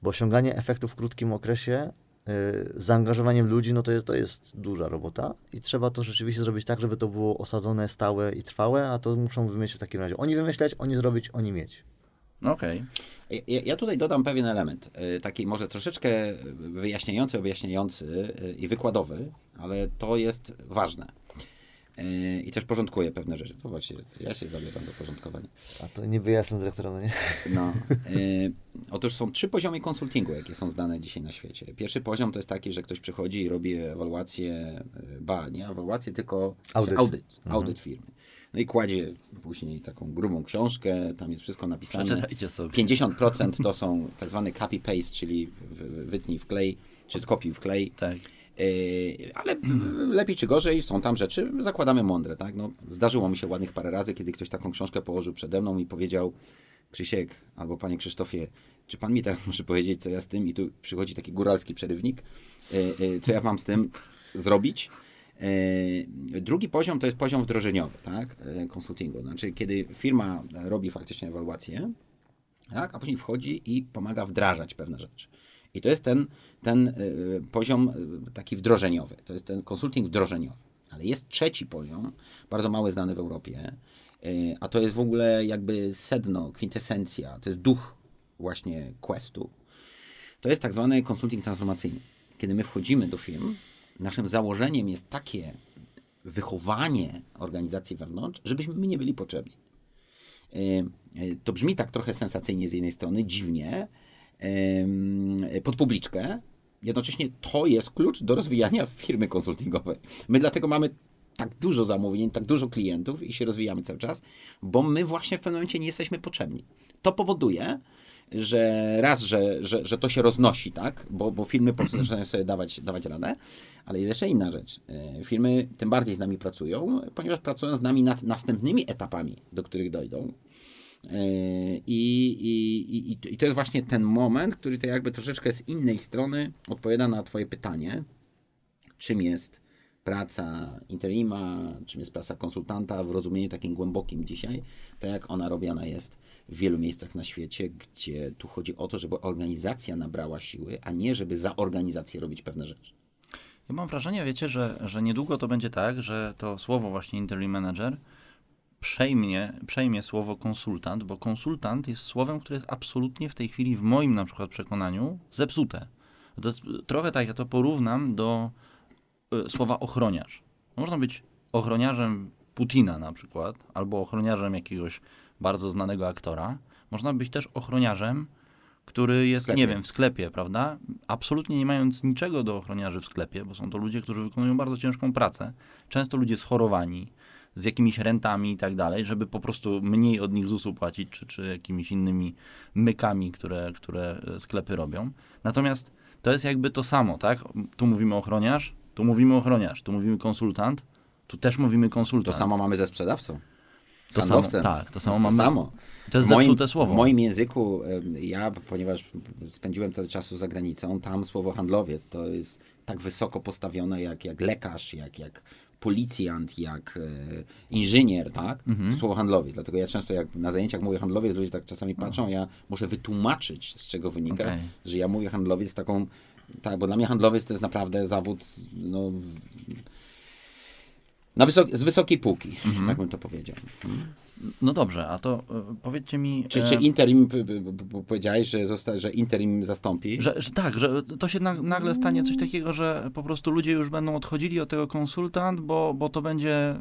bo osiąganie efektu w krótkim okresie y, z zaangażowaniem ludzi, no to jest, to jest duża robota i trzeba to rzeczywiście zrobić tak, żeby to było osadzone, stałe i trwałe, a to muszą wymyślić w takim razie. Oni wymyśleć, oni zrobić, oni mieć. okej. Ja, ja tutaj dodam pewien element, y, taki może troszeczkę wyjaśniający, objaśniający y, i wykładowy, ale to jest ważne. I też porządkuje pewne rzeczy. Zobaczcie, ja się zabieram za porządkowanie. A to niby ja jestem dyrektorem, no nie? No. Y, otóż są trzy poziomy konsultingu, jakie są znane dzisiaj na świecie. Pierwszy poziom to jest taki, że ktoś przychodzi i robi ewaluację, y, ba, nie ewaluację, tylko Audyt. audyt, audyt firmy. No i kładzie później taką grubą książkę, tam jest wszystko napisane. Przeczytajcie sobie. 50% to są tak zwany copy-paste, czyli wytnij w klej, czy skopiuj w klej. Tak. Yy, ale lepiej czy gorzej są tam rzeczy, zakładamy mądre, tak? No, zdarzyło mi się ładnych parę razy, kiedy ktoś taką książkę położył przede mną i powiedział Krzysiek albo panie Krzysztofie, czy pan mi teraz może powiedzieć, co ja z tym? I tu przychodzi taki góralski przerywnik, yy, yy, co ja mam z tym zrobić? Drugi poziom to jest poziom wdrożeniowy, tak, konsultingu. Znaczy, kiedy firma robi faktycznie ewaluację, tak, a później wchodzi i pomaga wdrażać pewne rzeczy. I to jest ten, ten y, poziom y, taki wdrożeniowy, to jest ten konsulting wdrożeniowy. Ale jest trzeci poziom, bardzo mały znany w Europie, y, a to jest w ogóle jakby sedno, kwintesencja, to jest duch właśnie questu. To jest tak zwany konsulting transformacyjny. Kiedy my wchodzimy do firm, naszym założeniem jest takie wychowanie organizacji wewnątrz, żebyśmy my nie byli potrzebni. To brzmi tak trochę sensacyjnie z jednej strony, dziwnie, pod publiczkę. Jednocześnie to jest klucz do rozwijania firmy konsultingowej. My dlatego mamy tak dużo zamówień, tak dużo klientów i się rozwijamy cały czas, bo my właśnie w pewnym momencie nie jesteśmy potrzebni. To powoduje, że raz, że, że, że to się roznosi, tak, bo, bo firmy po prostu zaczynają sobie dawać, dawać radę, ale jest jeszcze inna rzecz. E, firmy tym bardziej z nami pracują, ponieważ pracują z nami nad następnymi etapami, do których dojdą. Yy, I, i, i, I to jest właśnie ten moment, który to jakby troszeczkę z innej strony odpowiada na Twoje pytanie, czym jest praca interima, czym jest praca konsultanta w rozumieniu takim głębokim dzisiaj, tak jak ona robiona jest w wielu miejscach na świecie, gdzie tu chodzi o to, żeby organizacja nabrała siły, a nie żeby za organizację robić pewne rzeczy. Ja mam wrażenie, wiecie, że, że niedługo to będzie tak, że to słowo właśnie interim manager przejmie, przejmie słowo konsultant, bo konsultant jest słowem, które jest absolutnie w tej chwili, w moim na przykład przekonaniu, zepsute. To jest trochę tak, ja to porównam do y, słowa ochroniarz. Można być ochroniarzem Putina na przykład, albo ochroniarzem jakiegoś bardzo znanego aktora. Można być też ochroniarzem, który jest, nie wiem, w sklepie, prawda? Absolutnie nie mając niczego do ochroniarzy w sklepie, bo są to ludzie, którzy wykonują bardzo ciężką pracę. Często ludzie schorowani, z jakimiś rentami i tak dalej, żeby po prostu mniej od nich ZUS-u płacić, czy, czy jakimiś innymi mykami, które, które e, sklepy robią. Natomiast to jest jakby to samo, tak? Tu mówimy ochroniarz, tu mówimy ochroniarz, tu mówimy konsultant, tu też mówimy konsultant. To samo mamy ze sprzedawcą. To samo, tak, to samo to mamy. Samo. To jest w moim, zepsute słowo. W moim języku, ja, ponieważ spędziłem tyle czasu za granicą, tam słowo handlowiec to jest tak wysoko postawione jak, jak lekarz, jak, jak policjant, jak e, inżynier, tak? Mhm. Słowo handlowiec. Dlatego ja często jak na zajęciach mówię handlowiec, ludzie tak czasami patrzą, ja muszę wytłumaczyć, z czego wynika, okay. że ja mówię handlowiec taką, tak, bo dla mnie handlowiec to jest naprawdę zawód, no, na wysok z wysokiej półki, mhm. tak bym to powiedział. Mhm. No dobrze, a to y, powiedzcie mi... Czy, czy e, interim, powiedziałeś, że, zosta, że interim zastąpi? Że, że tak, że to się nagle stanie coś takiego, że po prostu ludzie już będą odchodzili od tego konsultant, bo, bo to będzie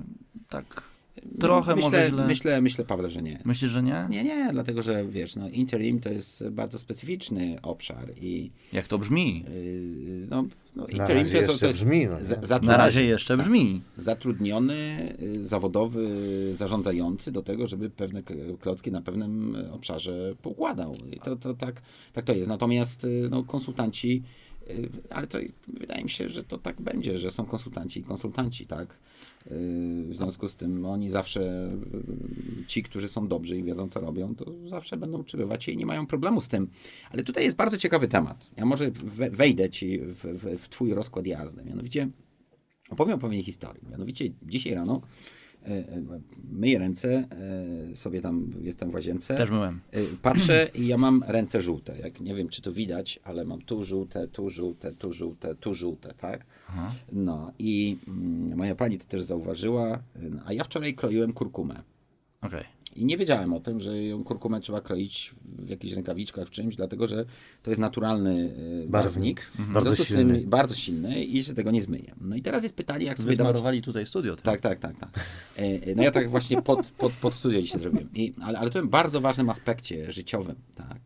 tak Trochę myślę, może źle. Myślę, myślę, Pawle, że nie. Myślisz, że nie? Nie, nie, dlatego, że wiesz, no, interim to jest bardzo specyficzny obszar i... Jak to brzmi? Yy, no, no, interim to jest, to jest brzmi, no, za, za, Na razie jeszcze tak, brzmi. Zatrudniony, y, zawodowy, zarządzający do tego, żeby pewne klocki na pewnym obszarze poukładał. I to, to tak, tak to jest. Natomiast y, no, konsultanci ale to wydaje mi się, że to tak będzie, że są konsultanci i konsultanci, tak? W związku z tym oni zawsze, ci, którzy są dobrzy i wiedzą, co robią, to zawsze będą się i nie mają problemu z tym. Ale tutaj jest bardzo ciekawy temat. Ja może wejdę ci w, w, w twój rozkład jazdy. Mianowicie opowiem o pewnej historii. Mianowicie dzisiaj rano myję ręce, e, sobie tam jestem w łazience. Też myłem. Patrzę i ja mam ręce żółte. Jak nie wiem, czy to widać, ale mam tu żółte, tu żółte, tu żółte, tu żółte, tak? Aha. No i mm, moja pani to też zauważyła, a ja wczoraj kroiłem kurkumę. Okej. Okay. I nie wiedziałem o tym, że ją kurkumę trzeba kroić w jakichś rękawiczkach, w czymś, dlatego że to jest naturalny e, barwnik. Mhm. Bardzo silny. Tym, bardzo silny i się tego nie zmyje. No i teraz jest pytanie, jak sobie dawać... tutaj studio. Tak, tak, tak. tak. E, no ja tak właśnie pod, pod, pod studio dzisiaj zrobiłem. I, ale, ale to w bardzo ważnym aspekcie życiowym. Tak.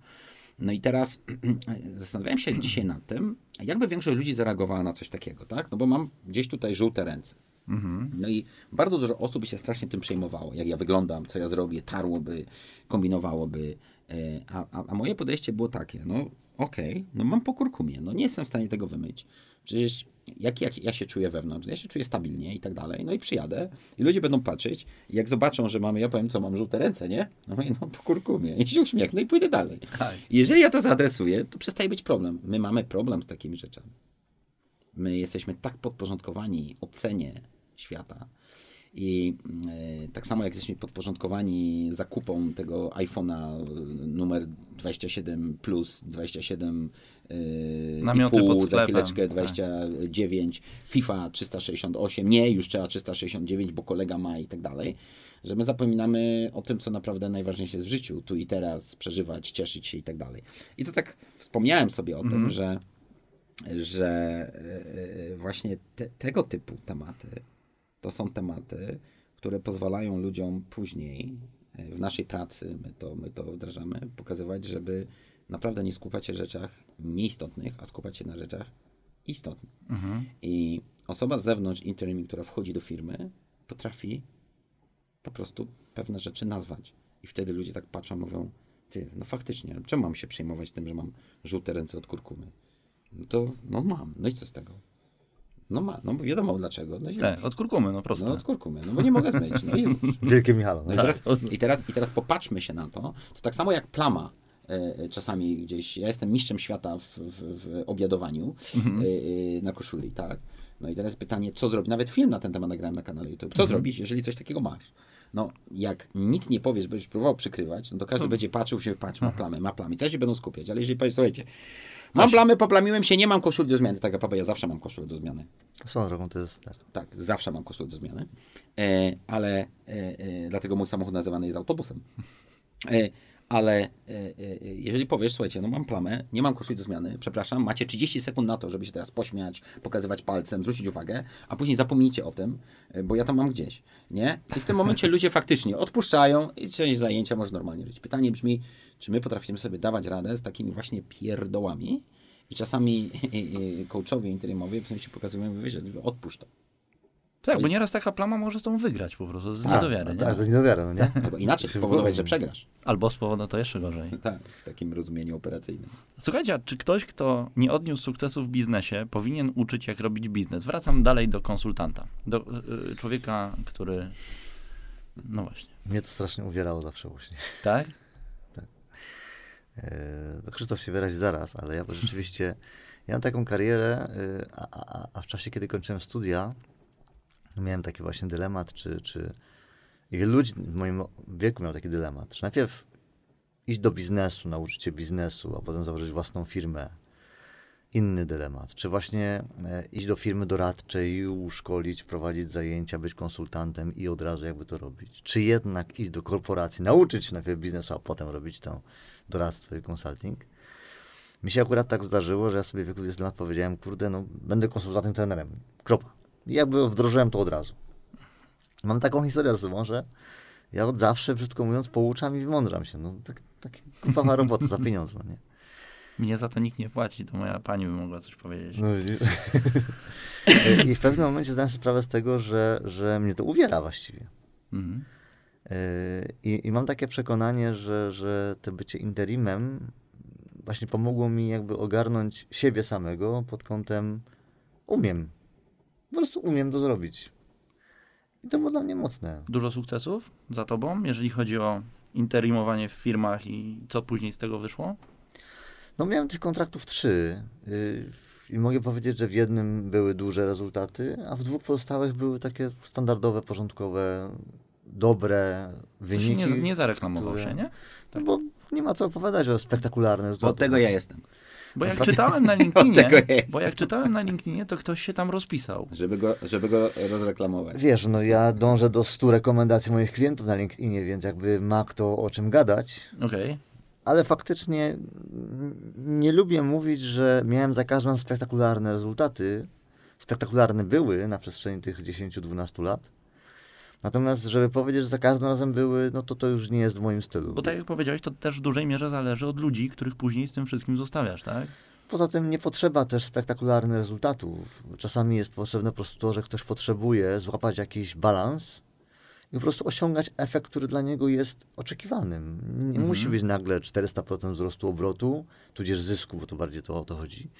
No i teraz zastanawiałem się dzisiaj nad tym, jakby większość ludzi zareagowała na coś takiego, tak? No bo mam gdzieś tutaj żółte ręce. Mhm. No i bardzo dużo osób by się strasznie tym przejmowało, jak ja wyglądam, co ja zrobię, tarłoby, kombinowałoby. E, a, a, a moje podejście było takie, no okej, okay, no mam po kurkumie, no nie jestem w stanie tego wymyć. Przecież jak, jak ja się czuję wewnątrz, ja się czuję stabilnie i tak dalej, no i przyjadę i ludzie będą patrzeć i jak zobaczą, że mamy, ja powiem co, mam żółte ręce, nie? No i no po kurkumie i się uśmiechnę i pójdę dalej. Tak. Jeżeli ja to zaadresuję, to przestaje być problem. My mamy problem z takimi rzeczami. My jesteśmy tak podporządkowani ocenie świata. I e, tak samo jak jesteśmy podporządkowani zakupom tego iPhone'a e, numer 27 plus 27 e, Namioty pół, pod za chwileczkę tak. 29, FIFA 368, nie, już trzeba 369, bo kolega ma i tak dalej, że my zapominamy o tym, co naprawdę najważniejsze jest w życiu, tu i teraz, przeżywać, cieszyć się i tak dalej. I to tak wspomniałem sobie o tym, że, że e, e, właśnie te, tego typu tematy to są tematy, które pozwalają ludziom później e, w naszej pracy, my to, my to wdrażamy, pokazywać, żeby naprawdę nie skupiać się na rzeczach nieistotnych, a skupiać się na rzeczach istotnych. I osoba z zewnątrz Interimi, która wchodzi do firmy, potrafi po prostu pewne rzeczy nazwać. I wtedy ludzie tak patrzą, mówią, ty, no faktycznie, czemu mam się przejmować tym, że mam żółte ręce od kurkumy? No to, no mam, no i co z tego? No ma, no wiadomo dlaczego. No, i Tak, od kurkumy, no prosto. no od kurkumy, no bo nie mogę zmyć, no i już. Wielkie Michalo. No i, No. teraz, i, teraz, I teraz popatrzmy się na to. To tak samo jak plama e, e, czasami gdzieś. Ja jestem mistrzem świata w, w, w obiadowaniu e, e, na koszuli, tak? No i teraz pytanie, co zrobić? Nawet film na ten temat nagrałem na kanale YouTube. Co zrobić, jeżeli coś takiego masz? No, jak nic nie powiesz, będziesz próbował przykrywać, no to każdy będzie patrzył się, patrz, ma plamy, ma plamy. Coś się będą skupiać, ale jeżeli powiesz, słuchajcie, mam plamy, poplamiłem się, nie mam koszuli do zmiany. Tak, papa, ja zawsze mam koszulę do zmiany. Swoją drogą to jest tak. Tak, zawsze mam koszulę do zmiany, e, ale e, e, dlatego mój samochód nazywany jest autobusem. Ale e, e, jeżeli powiesz, słuchajcie, no mam plamę, nie mam koszuli do zmiany, przepraszam, macie 30 sekund na to, żeby się teraz pośmiać, pokazywać palcem, zwrócić uwagę, a później zapomnijcie o tym, e, bo ja to mam gdzieś, nie? I w tym momencie ludzie faktycznie odpuszczają i część zajęcia może normalnie żyć. Pytanie brzmi, czy my potrafimy sobie dawać radę z takimi właśnie pierdołami i czasami coachowie interimowie ci pokazują, mówię, że odpuść to. Tak, bo jest- nieraz taka plama może z tą wygrać po prostu, z A, niedowiary, no nie? Tak, to jest niedowiara, no nie? Albo inaczej, spowodować, że przegrasz. Albo spowodować to jeszcze gorzej. Tak, w takim rozumieniu operacyjnym. Słuchajcie, a czy ktoś, kto nie odniósł sukcesu w biznesie, powinien uczyć, jak robić biznes? Wracam dalej do konsultanta. Do y, człowieka, który... No właśnie. Mnie to strasznie uwierało zawsze właśnie. Tak? E, No Krzysztof się wyrazi zaraz, ale ja rzeczywiście, ja mam taką karierę, e, a, a, a w czasie, kiedy kończyłem studia, miałem taki właśnie dylemat, czy, czy wielu ludzi w moim wieku miał taki dylemat, czy najpierw iść do biznesu, nauczyć się biznesu, a potem założyć własną firmę. Inny dylemat. Czy właśnie e, iść do firmy doradczej uszkolić, prowadzić zajęcia, być konsultantem i od razu jakby to robić? Czy jednak iść do korporacji, nauczyć się najpierw biznesu, a potem robić to doradztwo i consulting? Mi się akurat tak zdarzyło, że ja sobie w wieku 20 lat powiedziałem, kurde, no będę konsultantem, trenerem. Kropa. Jakby wdrożyłem to od razu. Mam taką historię ze sobą, że ja od zawsze, brzydko mówiąc, pouczam i wymądrzam się. No, tak, tak głupawa robota za pieniądze, no nie? Mnie za to nikt nie płaci, to moja pani by mogła coś powiedzieć. No? I w pewnym momencie zdałem sobie sprawę z tego, że, że mnie to uwiera właściwie. Mhm. Yy, I, I mam takie przekonanie, że, że to bycie interimem właśnie pomogło mi jakby ogarnąć siebie samego pod kątem umiem. Po prostu umiem to zrobić. I to było dla mnie mocne. Dużo sukcesów za tobą, jeżeli chodzi o interimowanie w firmach i co później z tego wyszło? No miałem tych kontraktów trzy yy, i mogę powiedzieć, że w jednym były duże rezultaty, a w dwóch pozostałych były takie standardowe, porządkowe, dobre To wyniki. się nie, nie zareklamował które- się, nie? No bo nie ma co opowiadać o spektakularne rezultaty. Od tego ja jestem. Bo jak czytałem na LinkedInie, bo jak czytałem na LinkedInie, to ktoś się tam rozpisał. Żeby go, żeby go rozreklamować. Wiesz, no ja dążę do 100 rekomendacji moich klientów na LinkedInie, więc jakby ma kto o czym gadać. Okej. Ale faktycznie nie lubię mówić, że miałem za każdym razem spektakularne rezultaty. Spektakularne były na przestrzeni tych 10-12 lat. Natomiast, żeby powiedzieć, że za każdym razem były, no to to już nie jest w moim stylu. Bo tak jak powiedziałeś, to też w dużej mierze zależy od ludzi, których później z tym wszystkim zostawiasz, tak? Poza tym nie potrzeba też spektakularnych rezultatów. Czasami jest potrzebne po prostu to, że ktoś potrzebuje złapać jakiś balans i po prostu osiągać efekt, który dla niego jest oczekiwanym. Nie musi być nagle 400% wzrostu obrotu, tudzież zysku, bo to bardziej to o to chodzi.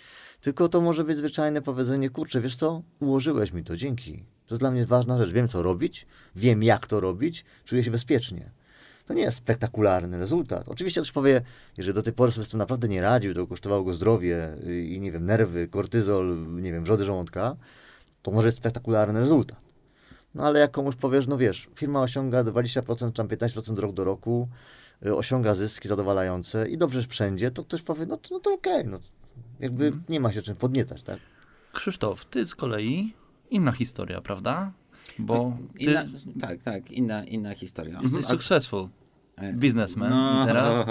Tylko to może być zwyczajne powiedzenie, kurczę, wiesz co, ułożyłeś mi to, dzięki. To jest dla mnie ważna rzecz. Wiem, co robić, wiem, jak to robić, czuję się bezpiecznie. To nie jest spektakularny rezultat. Oczywiście ktoś powie, jeżeli do tej pory sobie z tym naprawdę nie radził, to kosztowało go zdrowie i nie wiem, nerwy, kortyzol, nie wiem, wrzody żołądka, to może jest spektakularny rezultat. No ale jak komuś powiesz, no wiesz, firma osiąga 20% czy 15% rok do roku, y, osiąga zyski zadowalające i dobrze wszędzie, to ktoś powie, no to, no to okej, no jakby Mhm. nie ma się czym podniecać, tak? Krzysztof, ty z kolei inna historia, prawda? Bo ty Inna, tak, tak, inna, inna historia. jesteś Mhm, a- successful e, businessman no, i teraz...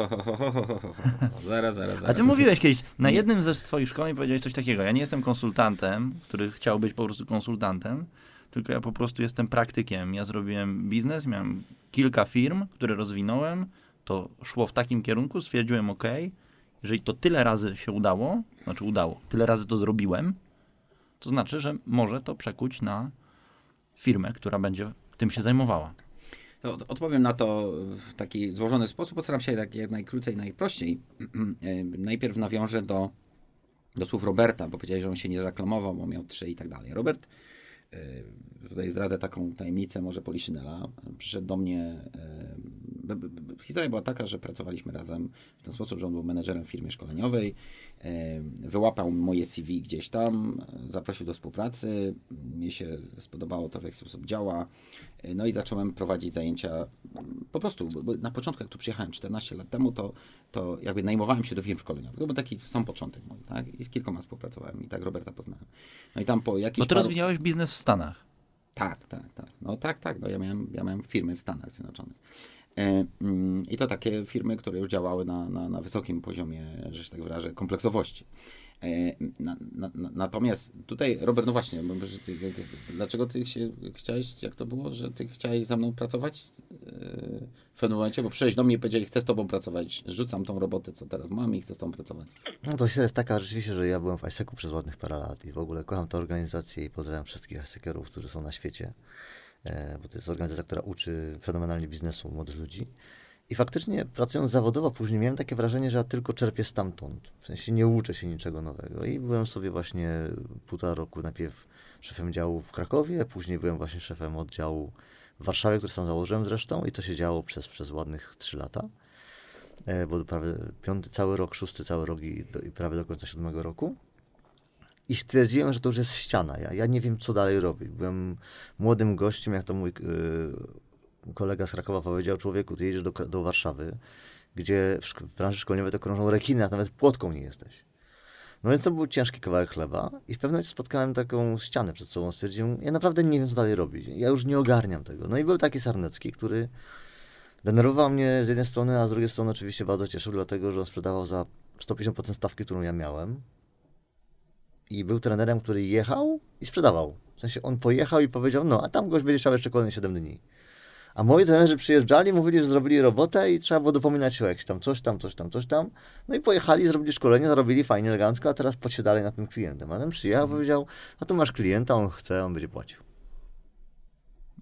Zaraz, zaraz, A zaraz. ty mówiłeś kiedyś, na jednym ze swoich szkoleń powiedziałeś coś takiego, ja nie jestem konsultantem, który chciał być po prostu konsultantem, tylko ja po prostu jestem praktykiem. Ja zrobiłem biznes, miałem kilka firm, które rozwinąłem, to szło w takim kierunku, stwierdziłem, ok, jeżeli to tyle razy się udało, znaczy udało, tyle razy to zrobiłem, to znaczy, że może to przekuć na firmę, która będzie tym się zajmowała. To od- odpowiem na to w taki złożony sposób. Postaram się tak jak najkrócej, najprościej. Najpierw nawiążę do, do słów Roberta, bo powiedziałeś, że on się nie zaklamował, bo miał trzy i tak dalej. Robert, e, tutaj zdradzę taką tajemnicę może Poliszynela, przyszedł do mnie. Historia była taka, że pracowaliśmy razem w ten sposób, że on był menedżerem w firmie szkoleniowej. Wyłapał moje CV gdzieś tam, zaprosił do współpracy. Mnie się spodobało to, w jaki sposób działa. E, No i zacząłem prowadzić zajęcia mm, po prostu, na początku jak tu przyjechałem 14 lat temu, to, to jakby najmowałem się do firm szkoleniowych. To był taki sam początek mój, tak? I z kilkoma współpracowałem i tak Roberta poznałem. No i tam po jakichś Bo ty paru- rozwijałeś biznes w Stanach. tak, tak, tak. No tak, tak. No ja miałem, ja miałem firmy w Stanach Zjednoczonych. E, mm, I to takie firmy, które już działały na, na, na wysokim poziomie, że się tak wyrażę, kompleksowości. E, na, na, na, natomiast tutaj, Robert, no właśnie, ty, dlaczego ty się chciałeś, jak to było, że ty chciałeś ze mną pracować e, w pewnym momencie, bo przyszedłeś do mnie i powiedzieli, chcę z tobą pracować, rzucam tą robotę, co teraz mam i chcę z tobą pracować. No to jest taka rzeczywiście, że ja byłem w ISEC-u przez ładnych parę lat i w ogóle kocham tę organizację i pozdrawiam wszystkich ISECerów, którzy są na świecie, bo to jest organizacja, która uczy fenomenalnie biznesu młodych ludzi. I faktycznie pracując zawodowo później miałem takie wrażenie, że ja tylko czerpię stamtąd. W sensie nie uczę się niczego nowego. I byłem sobie właśnie półtora roku najpierw szefem działu w Krakowie, później byłem właśnie szefem oddziału w Warszawie, który sam założyłem zresztą i to się działo przez, przez ładnych trzy lata. E, bo prawie piąty cały rok, szósty cały rok i, do, i prawie do końca siódmego roku. I stwierdziłem, że to już jest ściana. Ja, ja nie wiem, co dalej robić. Byłem młodym gościem, jak to mój yy, kolega z Krakowa powiedział, człowieku, ty jedziesz do, do Warszawy, gdzie w, w branży szkoleniowej to krążą rekiny, a nawet płotką nie jesteś. No więc to był ciężki kawałek chleba i w pewnym momencie spotkałem taką ścianę przed sobą. Stwierdziłem, ja naprawdę nie wiem, co dalej robić. Ja już nie ogarniam tego. No i był taki Sarnecki, który denerwował mnie z jednej strony, a z drugiej strony oczywiście bardzo cieszył, dlatego że on sprzedawał za 150% stawki, którą ja miałem. I był trenerem, który jechał i sprzedawał. W sensie on pojechał i powiedział, no a tam gość będzie chciał jeszcze kolejne 7 dni. A moi trenerzy przyjeżdżali, mówili, że zrobili robotę i trzeba było dopominać się o jakieś tam coś tam, coś tam, coś tam. No i pojechali, zrobili szkolenie, zarobili fajnie, elegancko, a teraz patrzcie dalej na tym klientem. A ten przyjechał, powiedział, a tu masz klienta, on chce, on będzie płacił.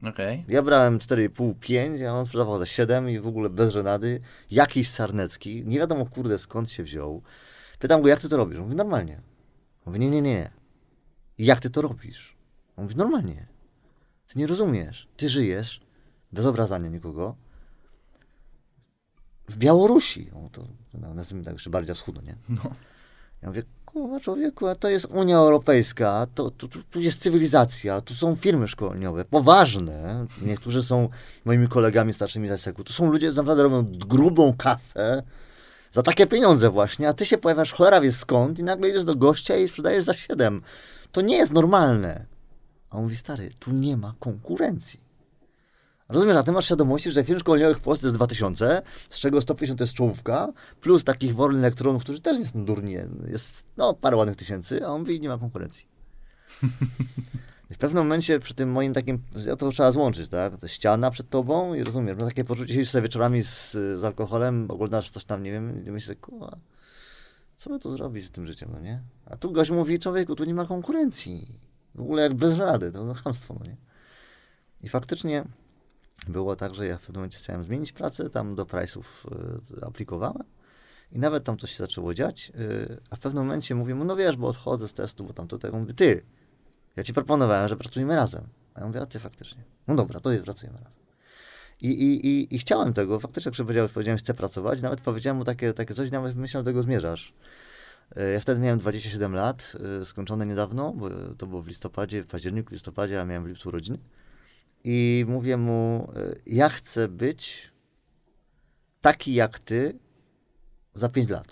Okej. Ja brałem 4,5, 5, a on sprzedawał za 7 i w ogóle bez żenady. Jakiś Sarnecki, nie wiadomo kurde skąd się wziął. Pytam go, jak ty to robisz? Mówi, normalnie. Mówi, nie, nie, nie. Jak ty to robisz? On mówi, normalnie. Ty nie rozumiesz. Ty żyjesz, bez obrażania nikogo, w Białorusi. O, to no, nazwijmy tak jeszcze bardziej wschodnio, nie? No. Ja mówię, kurwa człowieku, a to jest Unia Europejska, to, tu, tu, tu jest cywilizacja, tu są firmy szkoleniowe, poważne, niektórzy są moimi kolegami starszymi z ASEK-u, tu są ludzie, naprawdę robią grubą kasę za takie pieniądze właśnie, a ty się pojawiasz cholera wie skąd i nagle idziesz do gościa i sprzedajesz za 7. To nie jest normalne. A on mówi, stary, tu nie ma konkurencji. Rozumiesz, a ty masz świadomości, że firm szkoleniowych w Polsce jest 2000, z czego 150 to jest czołówka, plus takich wolnych elektronów, którzy też nie są durni, jest no parę ładnych tysięcy, a on mówi, nie ma konkurencji. W pewnym momencie przy tym moim takim, ja to trzeba złączyć, tak? To ściana przed tobą i rozumiesz, no takie poczucie, siedzisz sobie wieczorami z, z alkoholem, oglądasz coś tam, nie wiem, i myślisz, kurwa, co my tu zrobić w tym życiu, no nie? A tu gość mówi, człowieku, tu nie ma konkurencji. W ogóle jak bez rady, to chamstwo, no nie? I faktycznie było tak, że ja w pewnym momencie chciałem zmienić pracę, tam do Price'ów y, aplikowałem i nawet tam coś się zaczęło dziać, y, a w pewnym momencie mówię mu, no wiesz, bo odchodzę z testu, bo tam tutaj, on mówi, ty, ja ci proponowałem, że pracujemy razem. A ja mówię, a ty faktycznie. No dobra, to pracujemy razem. I, i, i, I chciałem tego, faktycznie, jak powiedziałem, powiedziałem, chcę pracować, nawet powiedziałem mu takie, takie coś, nawet myślałem, do tego zmierzasz. E, Ja wtedy miałem 27 lat, e, skończone niedawno, bo to było w listopadzie, w październiku, listopadzie, a miałem w lipcu urodziny. I mówię mu, e, ja chcę być taki jak ty za 5 lat.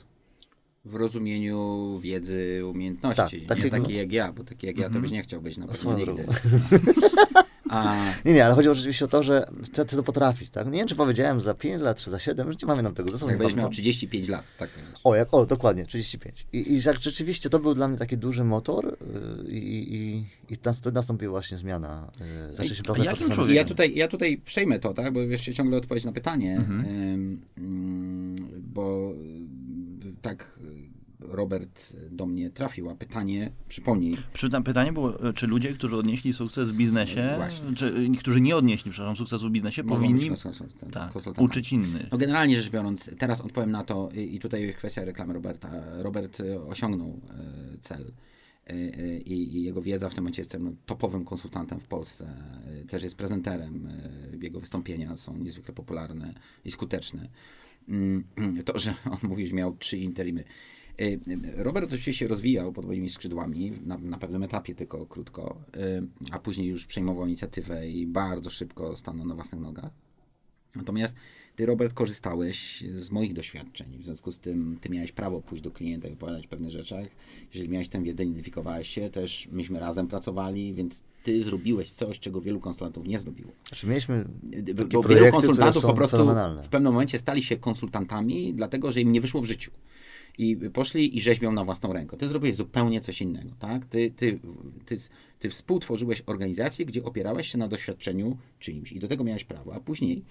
W rozumieniu wiedzy, umiejętności. Tak, nie takiego- taki jak ja, bo taki jak ja to byś nie chciał być na pewno nigdy. A Nie, nie, ale chodziło rzeczywiście o to, że chcę to potrafić, tak? Nie wiem, czy powiedziałem za 5 lat, czy za 7, już nie pamiętam tego, dosłownie jak będziesz miał pamiętam. 35 lat, tak. O, jak, o, dokładnie, 35. I, I jak rzeczywiście to był dla mnie taki duży motor yy, i, i, i nastąpiła właśnie zmiana. Jakim tym samym człowiekiem? Ja tutaj, ja tutaj przejmę to, tak, bo jeszcze ciągle odpowiedź na pytanie, Mhm. Ym, mm, bo y, tak y, Robert do mnie trafił, a pytanie, przypomnij, pytanie było, e, czy ludzie, którzy odnieśli sukces w biznesie, No właśnie. czy e, którzy nie odnieśli, przepraszam, sukcesu w biznesie, mogą powinni być konsult- tak, uczyć innych. No generalnie rzecz biorąc, teraz odpowiem na to i tutaj kwestia reklamy Roberta. Robert y, osiągnął y, cel y, y, i jego wiedza w tym momencie jest no, topowym konsultantem w Polsce. Y, Też jest prezenterem. y, Jego wystąpienia są niezwykle popularne i skuteczne. Mm, To, że on mówi, że miał trzy interimy. Y, y, Robert oczywiście się rozwijał pod moimi skrzydłami, na, na pewnym etapie tylko krótko, y, a później już przejmował inicjatywę i bardzo szybko stanął na własnych nogach. Natomiast ty, Robert, korzystałeś z moich doświadczeń. W związku z tym, ty miałeś prawo pójść do klienta i opowiadać o pewnych rzeczach. Jeżeli miałeś tę wiedzę, identyfikowałeś się, też myśmy razem pracowali, więc ty zrobiłeś coś, czego wielu konsultantów nie zrobiło. Znaczy mieliśmy Bo takie wielu projekty, które konsultantów po prostu w pewnym momencie stali się konsultantami, dlatego że im nie wyszło w życiu. I poszli i rzeźbią na własną rękę. Ty zrobiłeś zupełnie coś innego, tak? Ty, ty, ty, ty współtworzyłeś organizację, gdzie opierałeś się na doświadczeniu czyimś i do tego miałeś prawo. A później,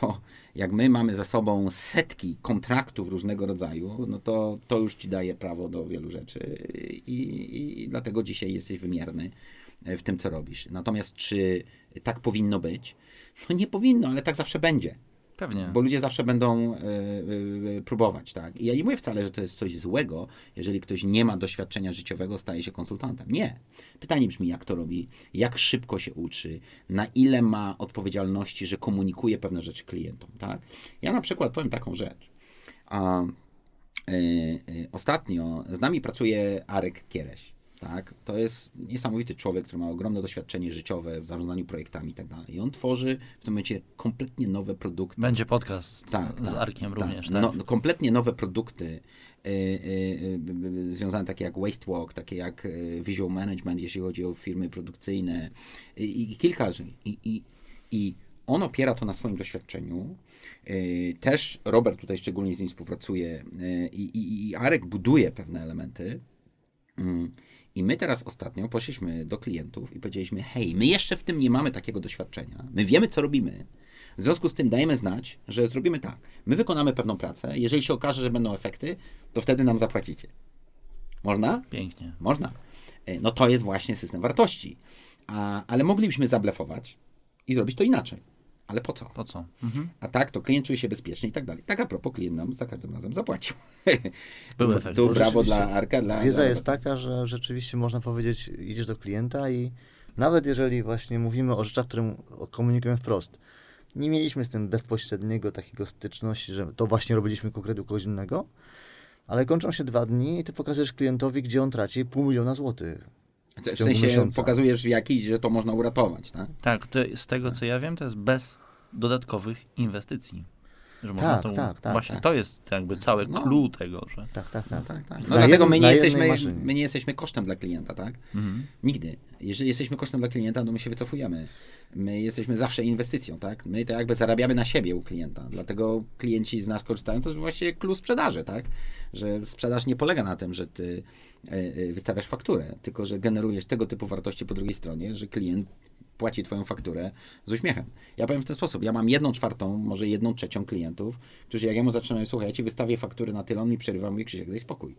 bo jak my mamy za sobą setki kontraktów różnego rodzaju, no to to już ci daje prawo do wielu rzeczy i, i, dlatego dzisiaj jesteś wymierny w tym, co robisz. Natomiast czy tak powinno być? No nie powinno, ale tak zawsze będzie. Pewnie. Bo ludzie zawsze będą e, e, próbować, tak? I ja nie mówię wcale, że to jest coś złego, jeżeli ktoś nie ma doświadczenia życiowego, staje się konsultantem. Nie. Pytanie brzmi, jak to robi, jak szybko się uczy, na ile ma odpowiedzialności, że komunikuje pewne rzeczy klientom, tak? Ja na przykład powiem taką rzecz. A, e, ostatnio z nami pracuje Arek Kiereś. Tak? To jest niesamowity człowiek, który ma ogromne doświadczenie życiowe w zarządzaniu projektami i tak dalej. I on tworzy w tym momencie kompletnie nowe produkty. Będzie podcast Tak, z tak, Arkiem tak. również, tak? No, no, kompletnie nowe produkty y, y, y, y, związane takie jak Waste Walk, takie jak y, Visual Management, jeśli chodzi o firmy produkcyjne i, i kilka rzeczy. I, i, I on opiera to na swoim doświadczeniu. Y, Też Robert tutaj szczególnie z nim współpracuje i, i, i Arek buduje pewne elementy. Mm. I my teraz ostatnio poszliśmy do klientów i powiedzieliśmy: Hej, my jeszcze w tym nie mamy takiego doświadczenia. My wiemy, co robimy. W związku z tym dajemy znać, że zrobimy tak. My wykonamy pewną pracę. Jeżeli się okaże, że będą efekty, to wtedy nam zapłacicie. Można? Pięknie. Można. E, No to jest właśnie system wartości. A, ale moglibyśmy zablefować i zrobić to inaczej. Ale po co? Po co? Mhm. A tak, to klient czuje się bezpiecznie i tak dalej. Tak a propos, klient nam za każdym razem zapłacił. Były tu, efekty. tu To brawo dla Arka. Dla, Wiedza dla jest taka, że rzeczywiście można powiedzieć, idziesz do klienta i nawet jeżeli właśnie mówimy o rzeczach, które mu- komunikujemy wprost, nie mieliśmy z tym bezpośredniego takiego styczności, że to właśnie robiliśmy konkretnie u kogoś innego, ale kończą się dwa dni i ty pokazujesz klientowi, gdzie on traci pół miliona złotych. W ciągu sensie miesiąca. pokazujesz w jakiś, że to można uratować, tak? Tak, to, z tego co ja wiem, to jest bez dodatkowych inwestycji. Że można Tak, to, tak, tak, Właśnie tak. to jest jakby cały No. clue tego, że Tak, tak, tak. Tak, tak. Na No dlatego jednym- my nie, jesteśmy, maszynie. my nie jesteśmy kosztem dla klienta, tak? mhm. Nigdy. Jeżeli jesteśmy kosztem dla klienta, to my się wycofujemy. My jesteśmy zawsze inwestycją, tak? My to jakby zarabiamy na siebie u klienta. Dlatego klienci z nas korzystają. To jest właśnie klucz sprzedaży, tak? Że sprzedaż nie polega na tym, że ty e, e, wystawiasz fakturę, tylko że generujesz tego typu wartości po drugiej stronie, że klient płaci twoją fakturę z uśmiechem. Ja powiem w ten sposób. Ja mam jedną czwartą, może jedną trzecią klientów, którzy jak ja mu zaczynają, słuchaj, ja ci wystawię faktury na tyle, on mi przerywa, mówi Krzysiek, daj spokój.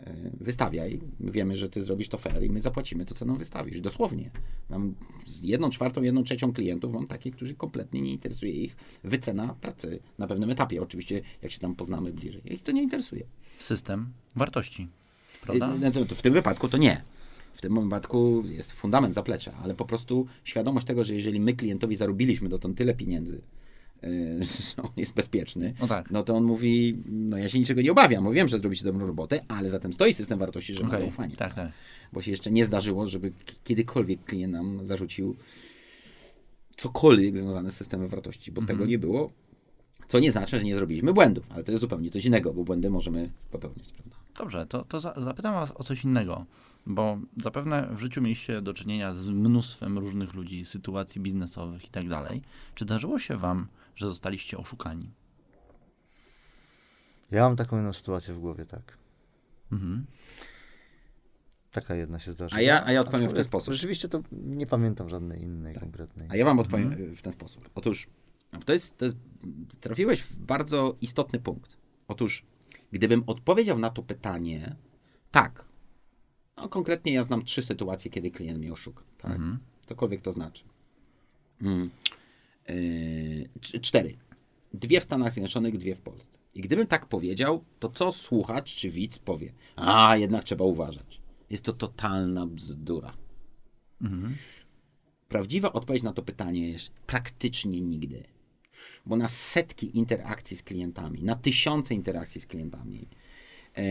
E, Wystawiaj, my wiemy, że ty zrobisz to fair i my zapłacimy to, co nam wystawisz. Dosłownie. Mam z jedną czwartą, jedną trzecią klientów, mam takich, którzy kompletnie nie interesuje ich wycena pracy na pewnym etapie. Oczywiście, jak się tam poznamy bliżej. Ich to nie interesuje. system wartości. Prawda? Y, no W tym wypadku to nie. w tym wypadku jest fundament zaplecza, ale po prostu świadomość tego, że jeżeli my klientowi zarobiliśmy dotąd tyle pieniędzy, że on jest bezpieczny, No tak. no to on mówi, no ja się niczego nie obawiam, bo wiem, że zrobicie dobrą robotę, ale zatem stoi system wartości, że ma Okej, zaufanie. Tak, tak. Bo się jeszcze nie zdarzyło, żeby kiedykolwiek klient nam zarzucił cokolwiek związane z systemem wartości, bo tego nie było. Co nie znaczy, że nie zrobiliśmy błędów, ale to jest zupełnie coś innego, bo błędy możemy popełniać, prawda? Dobrze, to, to za, zapytam was o coś innego, bo zapewne w życiu mieliście do czynienia z mnóstwem różnych ludzi, sytuacji biznesowych i tak dalej. Czy zdarzyło się wam, że zostaliście oszukani? Ja mam taką jedną sytuację w głowie, tak. Mhm. Taka jedna się zdarzyła. A ja- a ja odpowiem w ten sposób. Rzeczywiście to nie pamiętam żadnej innej Tak. konkretnej. A ja wam odpowiem y, w ten sposób. Otóż to jest, to jest, trafiłeś w bardzo istotny punkt. Otóż, gdybym odpowiedział na to pytanie, tak. No, konkretnie ja znam trzy sytuacje, kiedy klient mnie oszuka. Tak? Mhm. Cokolwiek to znaczy. Mm. Yy, cz- cztery. Dwie w Stanach Zjednoczonych, dwie w Polsce. I gdybym tak powiedział, to co słuchacz czy widz powie? A, jednak trzeba uważać. Jest to totalna bzdura. Prawdziwa odpowiedź na to pytanie jest praktycznie nigdy. Bo na setki interakcji z klientami, na tysiące interakcji z klientami, e,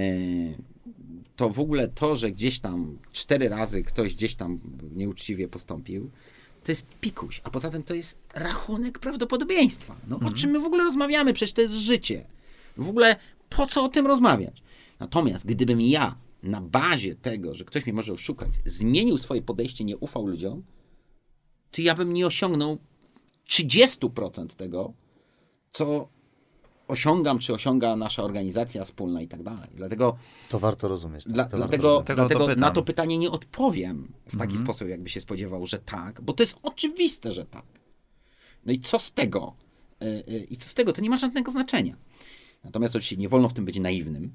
to w ogóle to, że gdzieś tam cztery razy ktoś gdzieś tam nieuczciwie postąpił, to jest pikuś. A poza tym to jest rachunek prawdopodobieństwa. No o czym my w ogóle rozmawiamy? Przecież to jest życie. W ogóle po co o tym rozmawiać? Natomiast gdybym ja na bazie tego, że ktoś mnie może oszukać, zmienił swoje podejście, nie ufał ludziom, to ja bym nie osiągnął 30% tego, co osiągam, czy osiąga nasza organizacja wspólna i tak dalej. Dlatego, To warto rozumieć. Tak? dla, to warto dlatego, rozumieć. Tego to dlatego pytam. na to pytanie nie odpowiem w taki sposób, jakby się spodziewał, że tak, bo to jest oczywiste, że tak. No i co z tego? Y, y, I co z tego? To nie ma żadnego znaczenia. Natomiast oczywiście nie wolno w tym być naiwnym.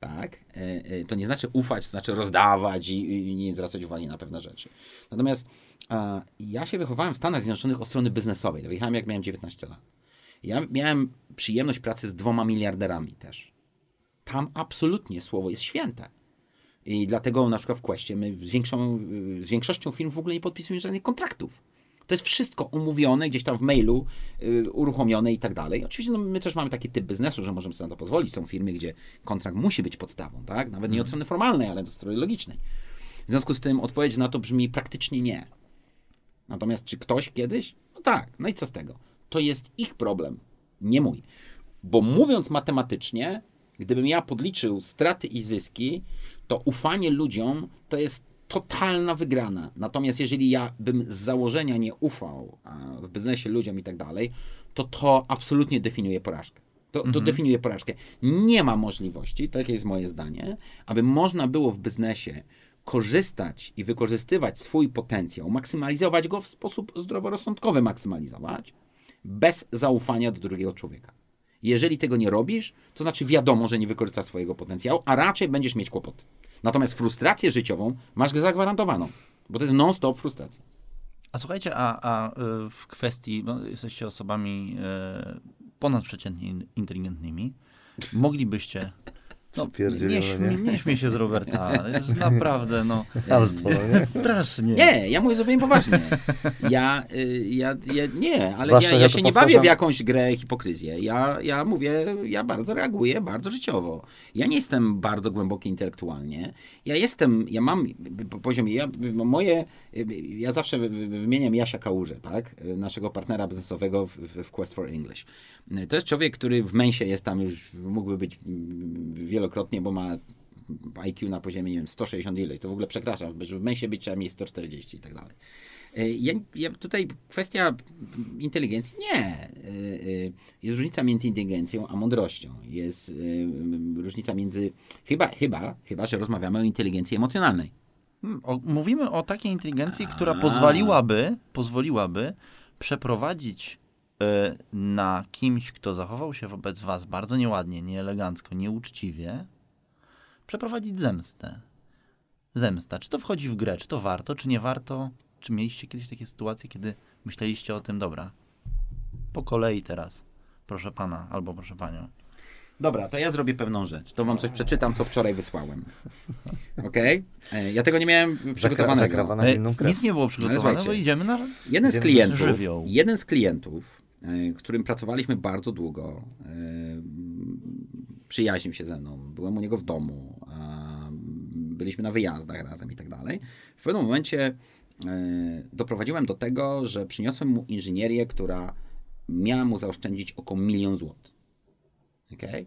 Tak? Y, To nie znaczy ufać, to znaczy rozdawać i, i nie zwracać uwagi na pewne rzeczy. Natomiast a, ja się wychowałem w Stanach Zjednoczonych od strony biznesowej. Wyjechałem jak miałem 19 lat. Ja miałem przyjemność pracy z dwoma miliarderami też. Tam absolutnie słowo jest święte. I dlatego na przykład w Questie my z, większą, z większością firm w ogóle nie podpisujemy żadnych kontraktów. To jest wszystko umówione, gdzieś tam w mailu, y, uruchomione i tak dalej. Oczywiście no, my też mamy taki typ biznesu, że możemy sobie na to pozwolić. Są firmy, gdzie kontrakt musi być podstawą, tak? Nawet nie od strony formalnej, ale od strony logicznej. W związku z tym odpowiedź na to brzmi praktycznie nie. Natomiast czy ktoś kiedyś? No tak, no i co z tego? To jest ich problem, nie mój. Bo mówiąc matematycznie, gdybym ja podliczył straty i zyski, to ufanie ludziom to jest totalna wygrana. Natomiast jeżeli ja bym z założenia nie ufał w biznesie ludziom i tak dalej, to to absolutnie definiuje porażkę. To, to definiuje porażkę. Nie ma możliwości, takie jest moje zdanie, aby można było w biznesie korzystać i wykorzystywać swój potencjał, maksymalizować go w sposób zdroworozsądkowy, maksymalizować, bez zaufania do drugiego człowieka. Jeżeli tego nie robisz, to znaczy wiadomo, że nie wykorzystasz swojego potencjału, a raczej będziesz mieć kłopoty. Natomiast frustrację życiową masz zagwarantowaną, bo to jest non-stop frustracja. A słuchajcie, a, a y, w kwestii, bo jesteście osobami y, ponadprzeciętnie in- inteligentnymi, moglibyście. No, nie, śmie, nie? nie śmiej się z Roberta. Jest naprawdę, no. No nie? Strasznie. Nie, ja mówię zupełnie poważnie. Ja, y, ja, ja nie, ale Zwłaszcza, ja, ja to się nie powtarzam- bawię w jakąś grę hipokryzję. Ja, ja mówię, ja bardzo reaguję, bardzo życiowo. Ja nie jestem bardzo głęboki intelektualnie. Ja jestem, ja mam po- poziomie, ja, moje, ja zawsze wy- wy- wymieniam Jasia Kałużę, tak? Naszego partnera biznesowego w w Quest for English. To jest człowiek, który w Mensie jest tam już, mógłby być mm, wielokrotnie, bo ma IQ na poziomie, nie wiem, 160 ileś, to w ogóle przekraczam, żeby w Mensie być trzeba mieć 140 i tak dalej. Y, Ja, ja tutaj kwestia inteligencji, nie. Y, y, Jest różnica między inteligencją a mądrością. Jest różnica między, chyba, chyba, chyba, że rozmawiamy o inteligencji emocjonalnej. Mm, O, mówimy o takiej inteligencji, która pozwoliłaby, pozwoliłaby przeprowadzić na kimś, kto zachował się wobec was bardzo nieładnie, nieelegancko, nieuczciwie, przeprowadzić zemstę. Zemsta. Czy to wchodzi w grę? Czy to warto, czy nie warto? Czy mieliście kiedyś takie sytuacje, kiedy myśleliście o tym, dobra, po kolei teraz, proszę pana albo proszę panią. Dobra, to ja zrobię pewną rzecz. To wam coś przeczytam, co wczoraj wysłałem. Okej? Okay? Ja tego nie miałem przygotowanego. E. Nic nie było przygotowane, bo idziemy na... Jeden z klientów, żywioł. jeden z klientów, e, którym pracowaliśmy bardzo długo, e, przyjaźnił się ze mną, byłem u niego w domu, byliśmy na wyjazdach razem i tak dalej. W pewnym momencie e, doprowadziłem do tego, że przyniosłem mu inżynierię, która miała mu zaoszczędzić około milion złotych. Okay?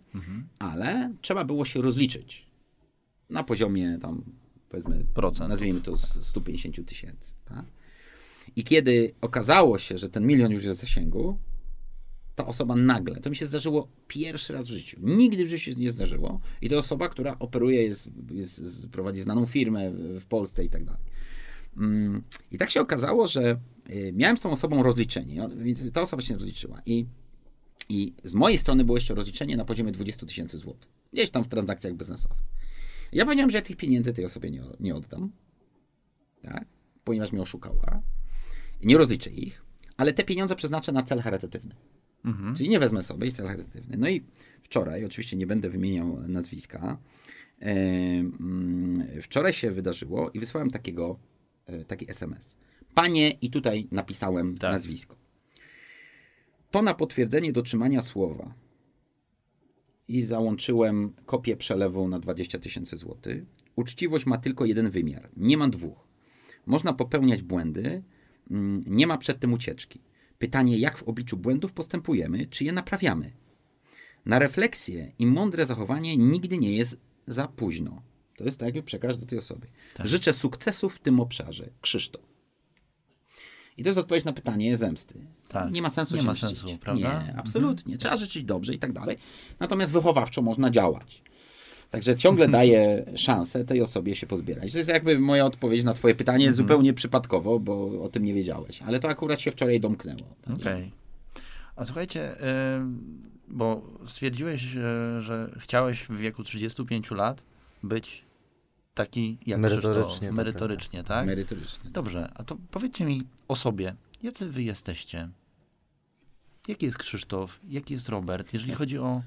Ale trzeba było się rozliczyć na poziomie tam powiedzmy, Procent. nazwijmy to z 150 tysięcy. Tak? I kiedy okazało się, że ten milion już jest w zasięgu, ta osoba nagle, to mi się zdarzyło pierwszy raz w życiu. Nigdy w życiu nie zdarzyło. I to osoba, która operuje, jest, jest, prowadzi znaną firmę w, Polsce i tak dalej. Mm, I tak się okazało, że y, miałem z tą osobą rozliczenie, więc ta osoba się rozliczyła. I, I z mojej strony było jeszcze rozliczenie na poziomie 20 tysięcy złotych. Gdzieś tam w transakcjach biznesowych. Ja powiedziałem, że ja tych pieniędzy tej osobie nie, nie oddam, tak? ponieważ mnie oszukała. Nie rozliczę ich, ale te pieniądze przeznaczę na cel charytatywny. Czyli nie wezmę sobie i cel charytatywny. No i wczoraj, oczywiście nie będę wymieniał nazwiska, e, mm, wczoraj się wydarzyło i wysłałem takiego, e, taki SMS. Panie, i tutaj napisałem Tak. nazwisko. To na potwierdzenie dotrzymania słowa i załączyłem kopię przelewu na 20 tysięcy złotych. Uczciwość ma tylko jeden wymiar, nie ma dwóch. Można popełniać błędy, nie ma przed tym ucieczki. Pytanie, jak w obliczu błędów postępujemy, czy je naprawiamy? Na refleksję i mądre zachowanie nigdy nie jest za późno. To jest tak, jakby przekaz do tej osoby. Życzę sukcesów w tym obszarze. Krzysztof. I to jest odpowiedź na pytanie zemsty. Tak. Nie ma sensu Nie się ma mścić. sensu, prawda? Mhm. Nie, absolutnie. Trzeba życzyć dobrze i tak dalej. Natomiast wychowawczo można działać. Także ciągle daję szansę tej osobie się pozbierać. To jest jakby moja odpowiedź na twoje pytanie Mhm. zupełnie przypadkowo, bo o tym nie wiedziałeś. Ale to akurat się wczoraj domknęło. Także- Okej. A słuchajcie, bo stwierdziłeś, y, że chciałeś w wieku 35 lat być taki jak Merytorycznie, Krzysztof, tak, merytorycznie, tak? Merytorycznie. Dobrze, a to powiedzcie mi o sobie, jacy wy jesteście? Jaki jest Krzysztof? Jaki jest Robert? Jeżeli chodzi o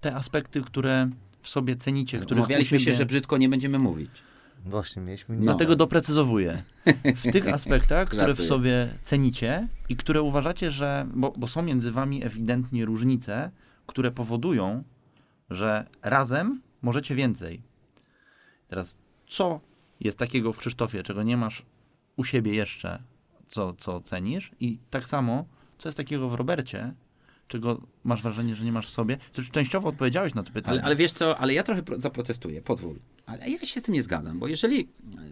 te aspekty, które w sobie cenicie, których Umawialiśmy siebie... się, że brzydko nie będziemy mówić. Właśnie, mieliśmy... No. Dlatego doprecyzowuję. W tych aspektach, które w sobie cenicie i które uważacie, że. Bo, bo są między wami ewidentnie różnice, które powodują, że razem możecie więcej. Teraz, co jest takiego w Krzysztofie, czego nie masz u siebie jeszcze, co, co cenisz? I tak samo, co jest takiego w Robercie, czego masz wrażenie, że nie masz w sobie? To już częściowo odpowiedziałeś na to pytanie. Ale, ale wiesz co, ale ja trochę pro- zaprotestuję, pozwól. Ale ja się z tym nie zgadzam, bo jeżeli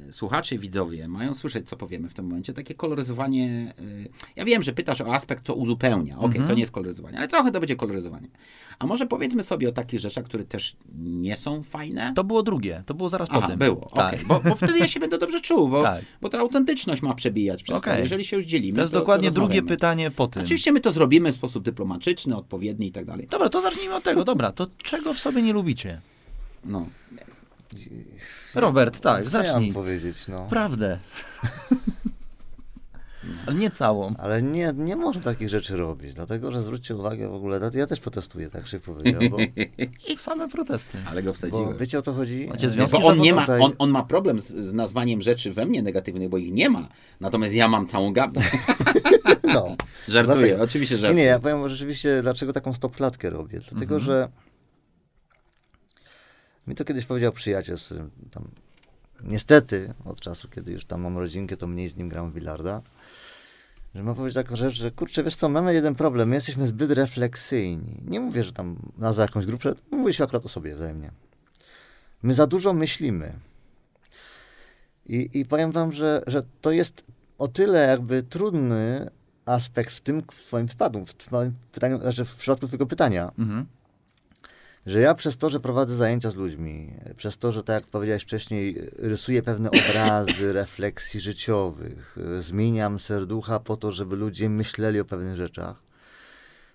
e, słuchacze, widzowie mają słyszeć, co powiemy w tym momencie, takie koloryzowanie. e, Ja wiem, że pytasz o aspekt, co uzupełnia. Okej, Mhm. to nie jest koloryzowanie, ale trochę to będzie koloryzowanie. A może powiedzmy sobie o takich rzeczach, które też nie są fajne? To było drugie, to było zaraz po Aha, tym. było, Tak. okej. Bo, bo wtedy ja się będę dobrze czuł, bo, Tak. bo ta autentyczność ma przebijać przez to. Okej. Jeżeli się już dzielimy, To jest to, dokładnie to drugie pytanie po tym. Oczywiście my to zrobimy w sposób dyplomatyczny, odpowiedni i tak dalej. Dobra, to zacznijmy od tego. Dobra, to czego w sobie nie lubicie? No. Robert, tak, Co ja mam zacznij. powiedzieć, no. Prawdę. Ale nie całą. Ale nie, nie można takich rzeczy robić, dlatego że zwróćcie uwagę w ogóle, ja też protestuję, tak się powiedział, bo, Same protesty. Ale go bo wsadziłem. wiecie o co chodzi? Macie związki Bo on, nie ma, tutaj- on, on ma problem z, z nazwaniem rzeczy we mnie negatywnych, bo ich nie ma. Natomiast ja mam całą gamę. No. Żartuję, Dlatego- oczywiście Nie, żartuję. nie, ja powiem rzeczywiście, dlaczego taką stopklatkę robię. Dlatego, Mhm. że mi to kiedyś powiedział przyjaciel, z którym tam niestety od czasu, kiedy już tam mam rodzinkę, to mniej z nim gram w bilarda, że ma powiedzieć taką rzecz, że kurczę, wiesz co, mamy jeden problem, my jesteśmy zbyt refleksyjni. Nie mówię, że tam nazwa jakąś grupę, się akurat o sobie wzajemnie. My za dużo myślimy. I, i powiem wam, że, że to jest o tyle jakby trudny aspekt w tym twoim przypadku, w twoim pytaniu, znaczy w przypadku twojego pytania, Mhm. Że ja przez to, że prowadzę zajęcia z ludźmi, przez to, że tak jak powiedziałeś wcześniej, rysuję pewne obrazy refleksji życiowych, zmieniam serducha po to, żeby ludzie myśleli o pewnych rzeczach,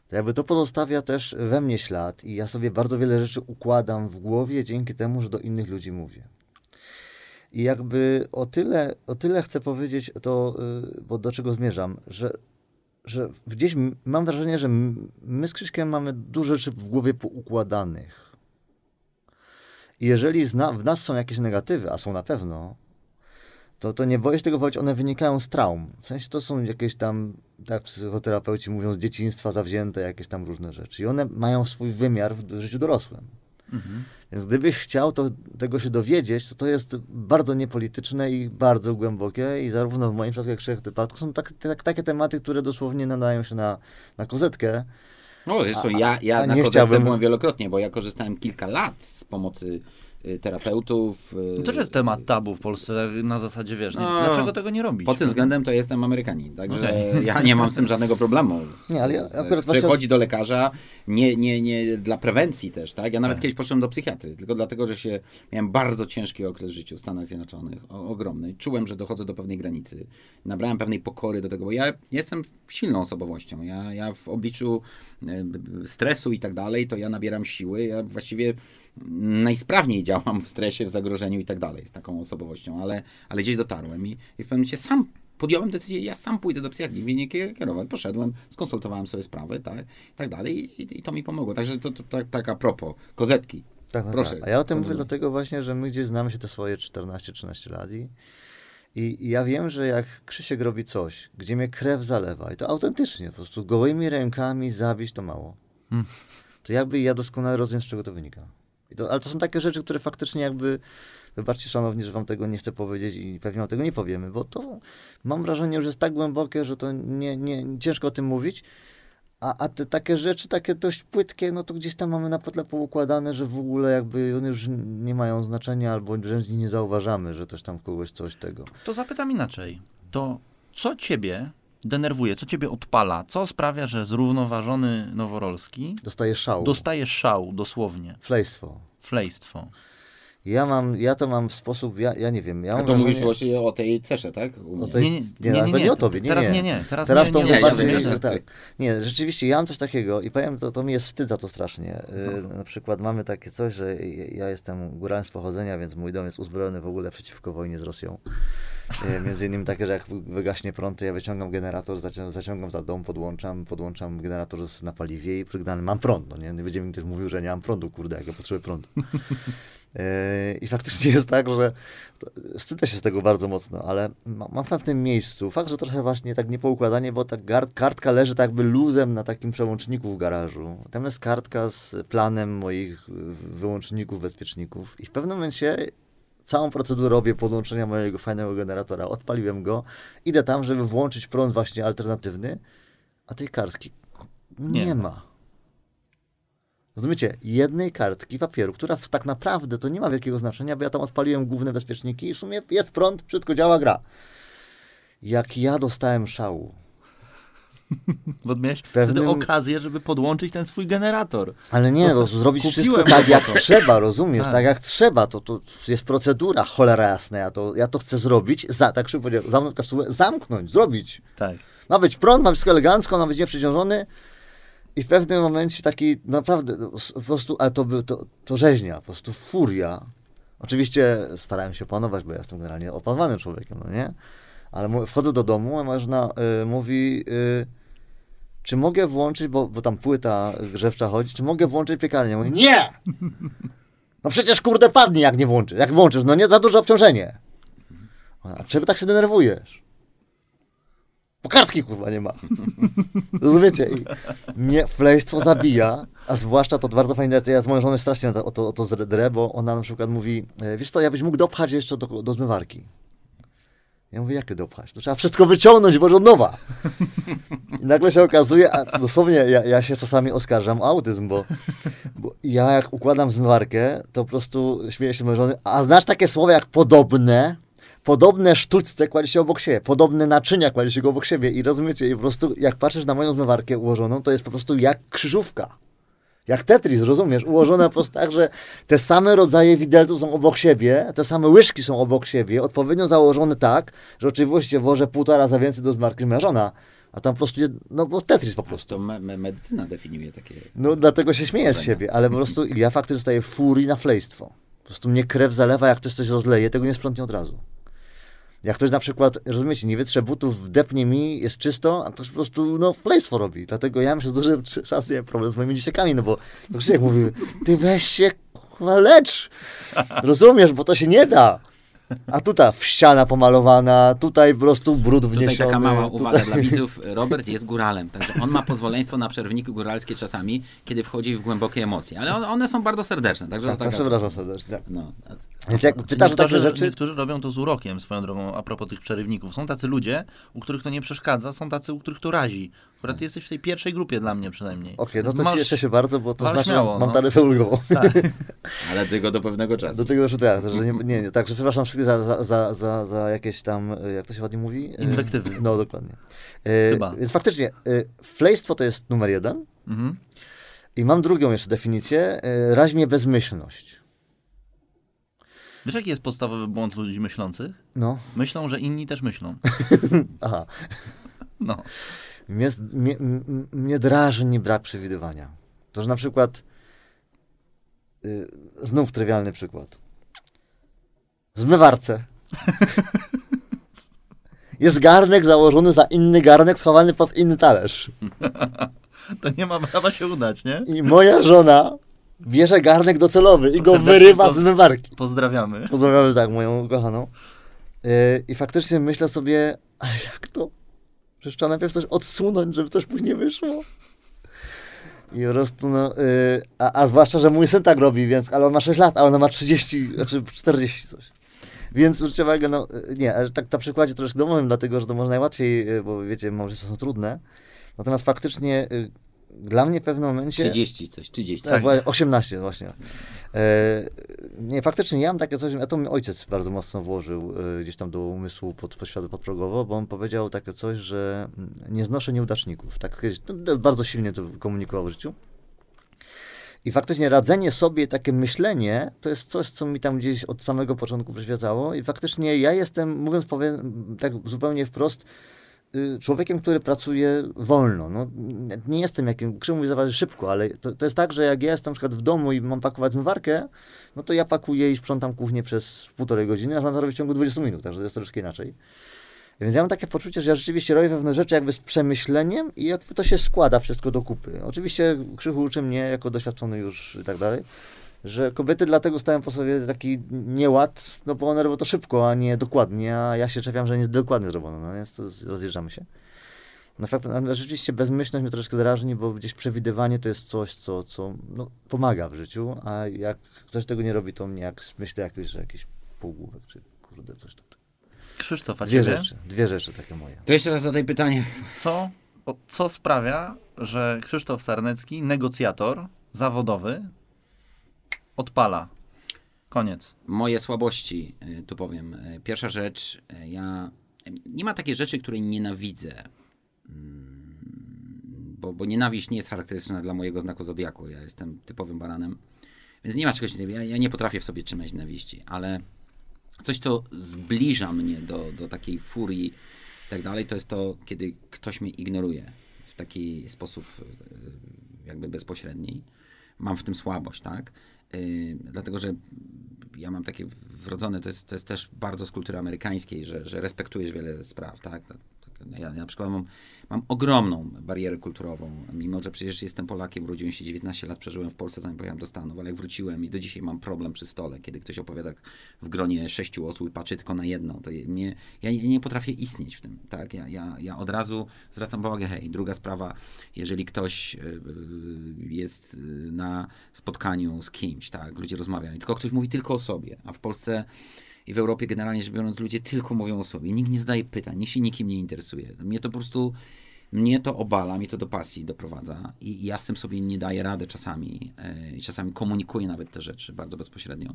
to jakby to pozostawia też we mnie ślad i ja sobie bardzo wiele rzeczy układam w głowie dzięki temu, że do innych ludzi mówię. I jakby o tyle, o tyle chcę powiedzieć to, y, bo do czego zmierzam, że że gdzieś mam wrażenie, że my z Krzyśkiem mamy dużo rzeczy w głowie poukładanych. I jeżeli w nas są jakieś negatywy, a są na pewno, to, to nie boję się tego powiedzieć, one wynikają z traum. W sensie to są jakieś tam, jak psychoterapeuci mówią, z dzieciństwa zawzięte jakieś tam różne rzeczy. I one mają swój wymiar w życiu dorosłym. Więc gdybyś chciał to, tego się dowiedzieć, to to jest bardzo niepolityczne i bardzo głębokie i zarówno w moim przypadku, jak w trzech wypadku są tak, tak, takie tematy, które dosłownie nadają się na, na kozetkę. No, zresztą A- ja, ja a na kozetce chciałbym- byłem wielokrotnie, bo ja korzystałem kilka lat z pomocy terapeutów. y, No to też jest temat tabu w Polsce na zasadzie, wiesz, No. dlaczego tego nie robić? Pod tym względem to jestem Amerykanin, także Okej. ja nie mam z tym żadnego problemu. Nie, ale ja akurat właśnie- Przychodzi do lekarza, nie, nie, nie dla prewencji też, tak? Ja nawet kiedyś poszedłem do psychiatry, tylko dlatego, że się miałem bardzo ciężki okres w życiu w Stanach Zjednoczonych, o, ogromny. Czułem, że dochodzę do pewnej granicy. Nabrałem pewnej pokory do tego, bo ja jestem silną osobowością. Ja, ja w obliczu b- stresu i tak dalej, to ja nabieram siły. Ja właściwie najsprawniej działam w stresie, w zagrożeniu i tak dalej z taką osobowością, ale, ale gdzieś dotarłem i, i w pewnym momencie sam podjąłem decyzję, ja sam pójdę do psychiatrii, nie kierować. Poszedłem, skonsultowałem sobie sprawy, tak, i tak dalej i, i, to mi pomogło. Także to, to, tak, tak a propos, kozetki. Tak, no Proszę. tak. A ja o tym mówię dlatego właśnie, że my gdzieś znamy się te swoje 14-13 lat i, i, i ja wiem, że jak Krzysiek robi coś, gdzie mnie krew zalewa i to autentycznie, po prostu gołymi rękami zabić to mało, to jakby ja doskonale rozumiem, z czego to wynika. To, ale to są takie rzeczy, które faktycznie jakby, wybaczcie szanowni, że wam tego nie chcę powiedzieć i pewnie wam tego nie powiemy, bo to mam wrażenie, że jest tak głębokie, że to nie, nie, ciężko o tym mówić, a, a te takie rzeczy, takie dość płytkie, no to gdzieś tam mamy na tle poukładane, że w ogóle jakby one już nie mają znaczenia, albo wręcz nie zauważamy, że też tam kogoś coś tego. To zapytam inaczej. To co ciebie denerwuje, co ciebie odpala, co sprawia, że zrównoważony Noworolski Dostaje szału, dostaje szał dosłownie, flejstwo. flejstwo. Ja mam, ja to mam w sposób, ja, ja nie wiem, ja A to mówisz wrażenie- właśnie o tej cesze, tak? U O mnie. tej- Nie, nie, nie, nie, ale nie, nie o tobie, nie, Teraz nie. nie, nie. Teraz, Teraz nie, to nie, mówię nie, bardziej, ja wiem, tak. Nie, rzeczywiście, ja mam coś takiego i powiem, to, to mi jest wstyd za to strasznie. Y, Na przykład mamy takie coś, że ja jestem góralem z pochodzenia, więc mój dom jest uzbrojony w ogóle przeciwko wojnie z Rosją. Y, Między innymi takie, że jak wygaśnie prąd, to ja wyciągam generator, zacią- zaciągam za dom, podłączam, podłączam generator z- na paliwie i przygnany mam prąd. No nie, nie będzie mi ktoś mówił, że nie mam prądu, kurde, jak ja potrzebuję prądu. Y, I faktycznie jest tak, że wstydzę się z tego bardzo mocno, ale ma- mam w pewnym miejscu, fakt, że trochę właśnie tak niepoukładanie, bo ta kartka leży tak jakby luzem na takim przełączniku w garażu. Tam jest kartka z planem moich wyłączników, bezpieczników i w pewnym momencie całą procedurę robię podłączenia mojego fajnego generatora. Odpaliłem go, idę tam, żeby włączyć prąd właśnie alternatywny, a tej kartki nie, Nie ma. Rozumiecie? Jednej kartki papieru, która tak naprawdę to nie ma wielkiego znaczenia, bo ja tam odpaliłem główne bezpieczniki i w sumie jest prąd, wszystko działa, gra. Jak ja dostałem szału. Bo miałeś Pewnym- wtedy okazję, żeby podłączyć ten swój generator. Ale nie, bo zrobić Kupiłem wszystko tak jak to. trzeba, rozumiesz? Tak. Tak. jak trzeba, to, to jest procedura, cholera jasna. Ja to, ja to chcę zrobić, za, tak szybko zamknąć zamknąć, zrobić. Tak. Ma być prąd, ma być wszystko elegancko, ma być nieprzeciążony. I w pewnym momencie taki naprawdę, no, po prostu, ale to, był, to, to rzeźnia, po prostu furia. Oczywiście starałem się opanować, bo ja jestem generalnie opanowanym człowiekiem, no nie? Ale wchodzę do domu, a moja żona y, mówi, y, czy mogę włączyć, bo, bo tam płyta grzewcza chodzi, czy mogę włączyć piekarnię? Mówię, nie! No przecież kurde padnie, jak nie włączysz. Jak włączysz, no nie, za duże obciążenie. A czego tak się denerwujesz? Bo kartki kurwa nie ma. Rozumiecie? I mnie flejstwo zabija, a zwłaszcza to bardzo fajne, ja z moją żoną strasznie o to, o to zdrę, bo ona na przykład mówi, e, wiesz co, ja byś mógł dopchać jeszcze do, do zmywarki. Ja mówię, jakie dopchać? To trzeba wszystko wyciągnąć, bo od nowa. I nagle się okazuje, a dosłownie ja, ja się czasami oskarżam o autyzm, bo, bo ja jak układam zmywarkę, to po prostu śmieję się z mojej żony, a znasz takie słowa jak podobne? Podobne sztuczce kładzie się obok siebie, podobne naczynia kładzie się obok siebie i rozumiecie, i po prostu jak patrzysz na moją zmywarkę ułożoną, to jest po prostu jak krzyżówka. Jak Tetris, rozumiesz? Ułożone po prostu tak, że te same rodzaje widelców są obok siebie, te same łyżki są obok siebie, odpowiednio założone tak, że oczywiście włożę półtora raza więcej do zmarki niż moja żona, a tam po prostu, no bo Tetris po prostu. To me, medycyna definiuje takie. No dlatego się śmieję z siebie, ale po prostu ja faktycznie dostaję furii na flejstwo. Po prostu mnie krew zalewa, jak ktoś coś rozleje, tego nie sprzątnie od razu. Jak ktoś na przykład, rozumiecie, nie wytrze butów, wdepnie mi, jest czysto, a ktoś po prostu, no, flejstwo robi. Dlatego ja przez duży czas miałem problem z moimi dzieciakami, no bo no Krzysiek mówił, ty weź się, lecz. Rozumiesz, bo to się nie da. A tutaj ściana pomalowana, tutaj po prostu brud wniesiony. Tutaj taka mała tutaj- uwaga dla widzów. Robert jest góralem, także on ma pozwoleństwo na przerwniki góralskie czasami, kiedy wchodzi w głębokie emocje, ale one, są bardzo serdeczne. Także Tak, taka, przepraszam serdecznie. no, a- Więc jak pytasz o takie niektórzy, rzeczy, niektórzy robią to z urokiem, swoją drogą, a propos tych przerywników. Są tacy ludzie, u których to nie przeszkadza, są tacy, u których to razi. Akurat ty jesteś w tej pierwszej grupie dla mnie przynajmniej. okej, no Więc to masz- cieszę się bardzo, bo to znaczy, śmiało, mam no. taryfę ulgową. Tak. ale tylko do pewnego czasu. Do tego jeszcze teraz, że nie, nie, nie, także przepraszam wszystkich za, za, za, za, za jakieś tam, y, jak to się ładnie mówi? Y, Inwektywy. No, dokładnie. Y, Chyba. Więc faktycznie, flejstwo to jest numer jeden Mhm. i mam drugą jeszcze definicję, raźmie bezmyślność. Wiesz, jaki jest podstawowy błąd ludzi myślących? No, Myślą, że inni też myślą. aha. No. Mnie, mnie, mnie drażni brak przewidywania. To, że na przykład, y, znów trywialny przykład. W zmywarce jest garnek założony za inny garnek schowany pod inny talerz. To nie ma prawa się udać, nie? I moja żona bierze garnek docelowy i go wyrywa z zmywarki. Pozdrawiamy. Pozdrawiamy tak moją ukochaną. Yy, I faktycznie myślę sobie, ale jak to? Przecież trzeba najpierw coś odsunąć, żeby coś później wyszło. I po prostu, no, yy, a, a zwłaszcza, że mój syn tak robi, więc, ale on ma 6 lat, a ona ma 30, znaczy 40 coś. Więc zwróćcie uwagę, no yy, nie, ale tak na przykładzie troszkę domowym, dlatego, że to może najłatwiej, yy, bo wiecie, małżeństwa są trudne. Natomiast faktycznie dla mnie w pewnym momencie... 30 coś, 30. Tak, właśnie, 18 właśnie. E, nie, faktycznie ja mam takie coś, a to mi ojciec bardzo mocno włożył e, gdzieś tam do umysłu pod, podświadomie, podprogowo, bo on powiedział takie coś, że mm, nie znoszę nieudaczników. Tak kiedyś, no, bardzo silnie to komunikował w życiu. I faktycznie radzenie sobie, takie myślenie, to jest coś, co mi tam gdzieś od samego początku przyświecało. I faktycznie ja jestem, mówiąc powiem, tak zupełnie wprost, człowiekiem, który pracuje wolno. No, nie jestem jakim, Krzyw mówi zawsze szybko, ale to, to jest tak, że jak ja jestem na przykład w domu i mam pakować zmywarkę, no to ja pakuję i sprzątam kuchnię przez półtorej godziny, a żona to robi w ciągu 20 minut, także to jest troszkę inaczej. Więc ja mam takie poczucie, że ja rzeczywiście robię pewne rzeczy jakby z przemyśleniem i jakby to się składa wszystko do kupy. Oczywiście Krzychu uczy mnie, jako doświadczony już i tak dalej, że kobiety dlatego stają po sobie taki nieład, no bo one robią to szybko, a nie dokładnie, a ja się czepiam, że nie jest dokładnie zrobione, no więc to rozjeżdżamy się. No fakt, rzeczywiście bezmyślność mnie troszkę drażni, bo gdzieś przewidywanie to jest coś, co, co no, pomaga w życiu, a jak ktoś tego nie robi, to mnie jak myślę jakiś, że jakiś półgłówek, czy kurde coś tam. Krzysztof, a Dwie ciebie? rzeczy, dwie rzeczy takie moje. To jeszcze raz zadaj pytanie. Co, o, co sprawia, że Krzysztof Sarnecki, negocjator zawodowy, odpala? Koniec. Moje słabości, y, tu powiem. Y, Pierwsza rzecz, y, ja. Nie ma takiej rzeczy, której nienawidzę. Mm, Bo, bo nienawiść nie jest charakterystyczna dla mojego znaku zodiaku. Ja jestem typowym baranem. Więc nie ma czegoś. Ja, ja nie potrafię w sobie trzymać nienawiści, ale coś, co zbliża mnie do, do takiej furii i tak dalej, to jest to, kiedy ktoś mnie ignoruje w taki sposób jakby bezpośredni. Mam w tym słabość, tak? Dlatego, że ja mam takie wrodzone, to jest, to jest też bardzo z kultury amerykańskiej, że, że respektujesz wiele spraw, tak? Tak, Ja, na przykład mam, mam ogromną barierę kulturową, mimo że przecież jestem Polakiem, urodziłem się 19 lat, przeżyłem w Polsce, zanim pojechałem do Stanów, ale jak wróciłem i do dzisiaj mam problem przy stole, kiedy ktoś opowiada w gronie sześciu osób i patrzy tylko na jedną, to ja, nie potrafię istnieć w tym, tak? Ja, ja, ja od razu zwracam uwagę, hej, druga sprawa, jeżeli ktoś y, y, jest y, na spotkaniu z kimś, tak, ludzie rozmawiają, i tylko ktoś mówi tylko o sobie, a w Polsce i w Europie generalnie rzecz biorąc ludzie tylko mówią o sobie, nikt nie zadaje pytań, nikt się nikim nie interesuje. Mnie to po prostu, mnie to obala, mnie to do pasji doprowadza i i ja z tym sobie nie daję rady czasami e, i czasami komunikuję nawet te rzeczy bardzo bezpośrednio.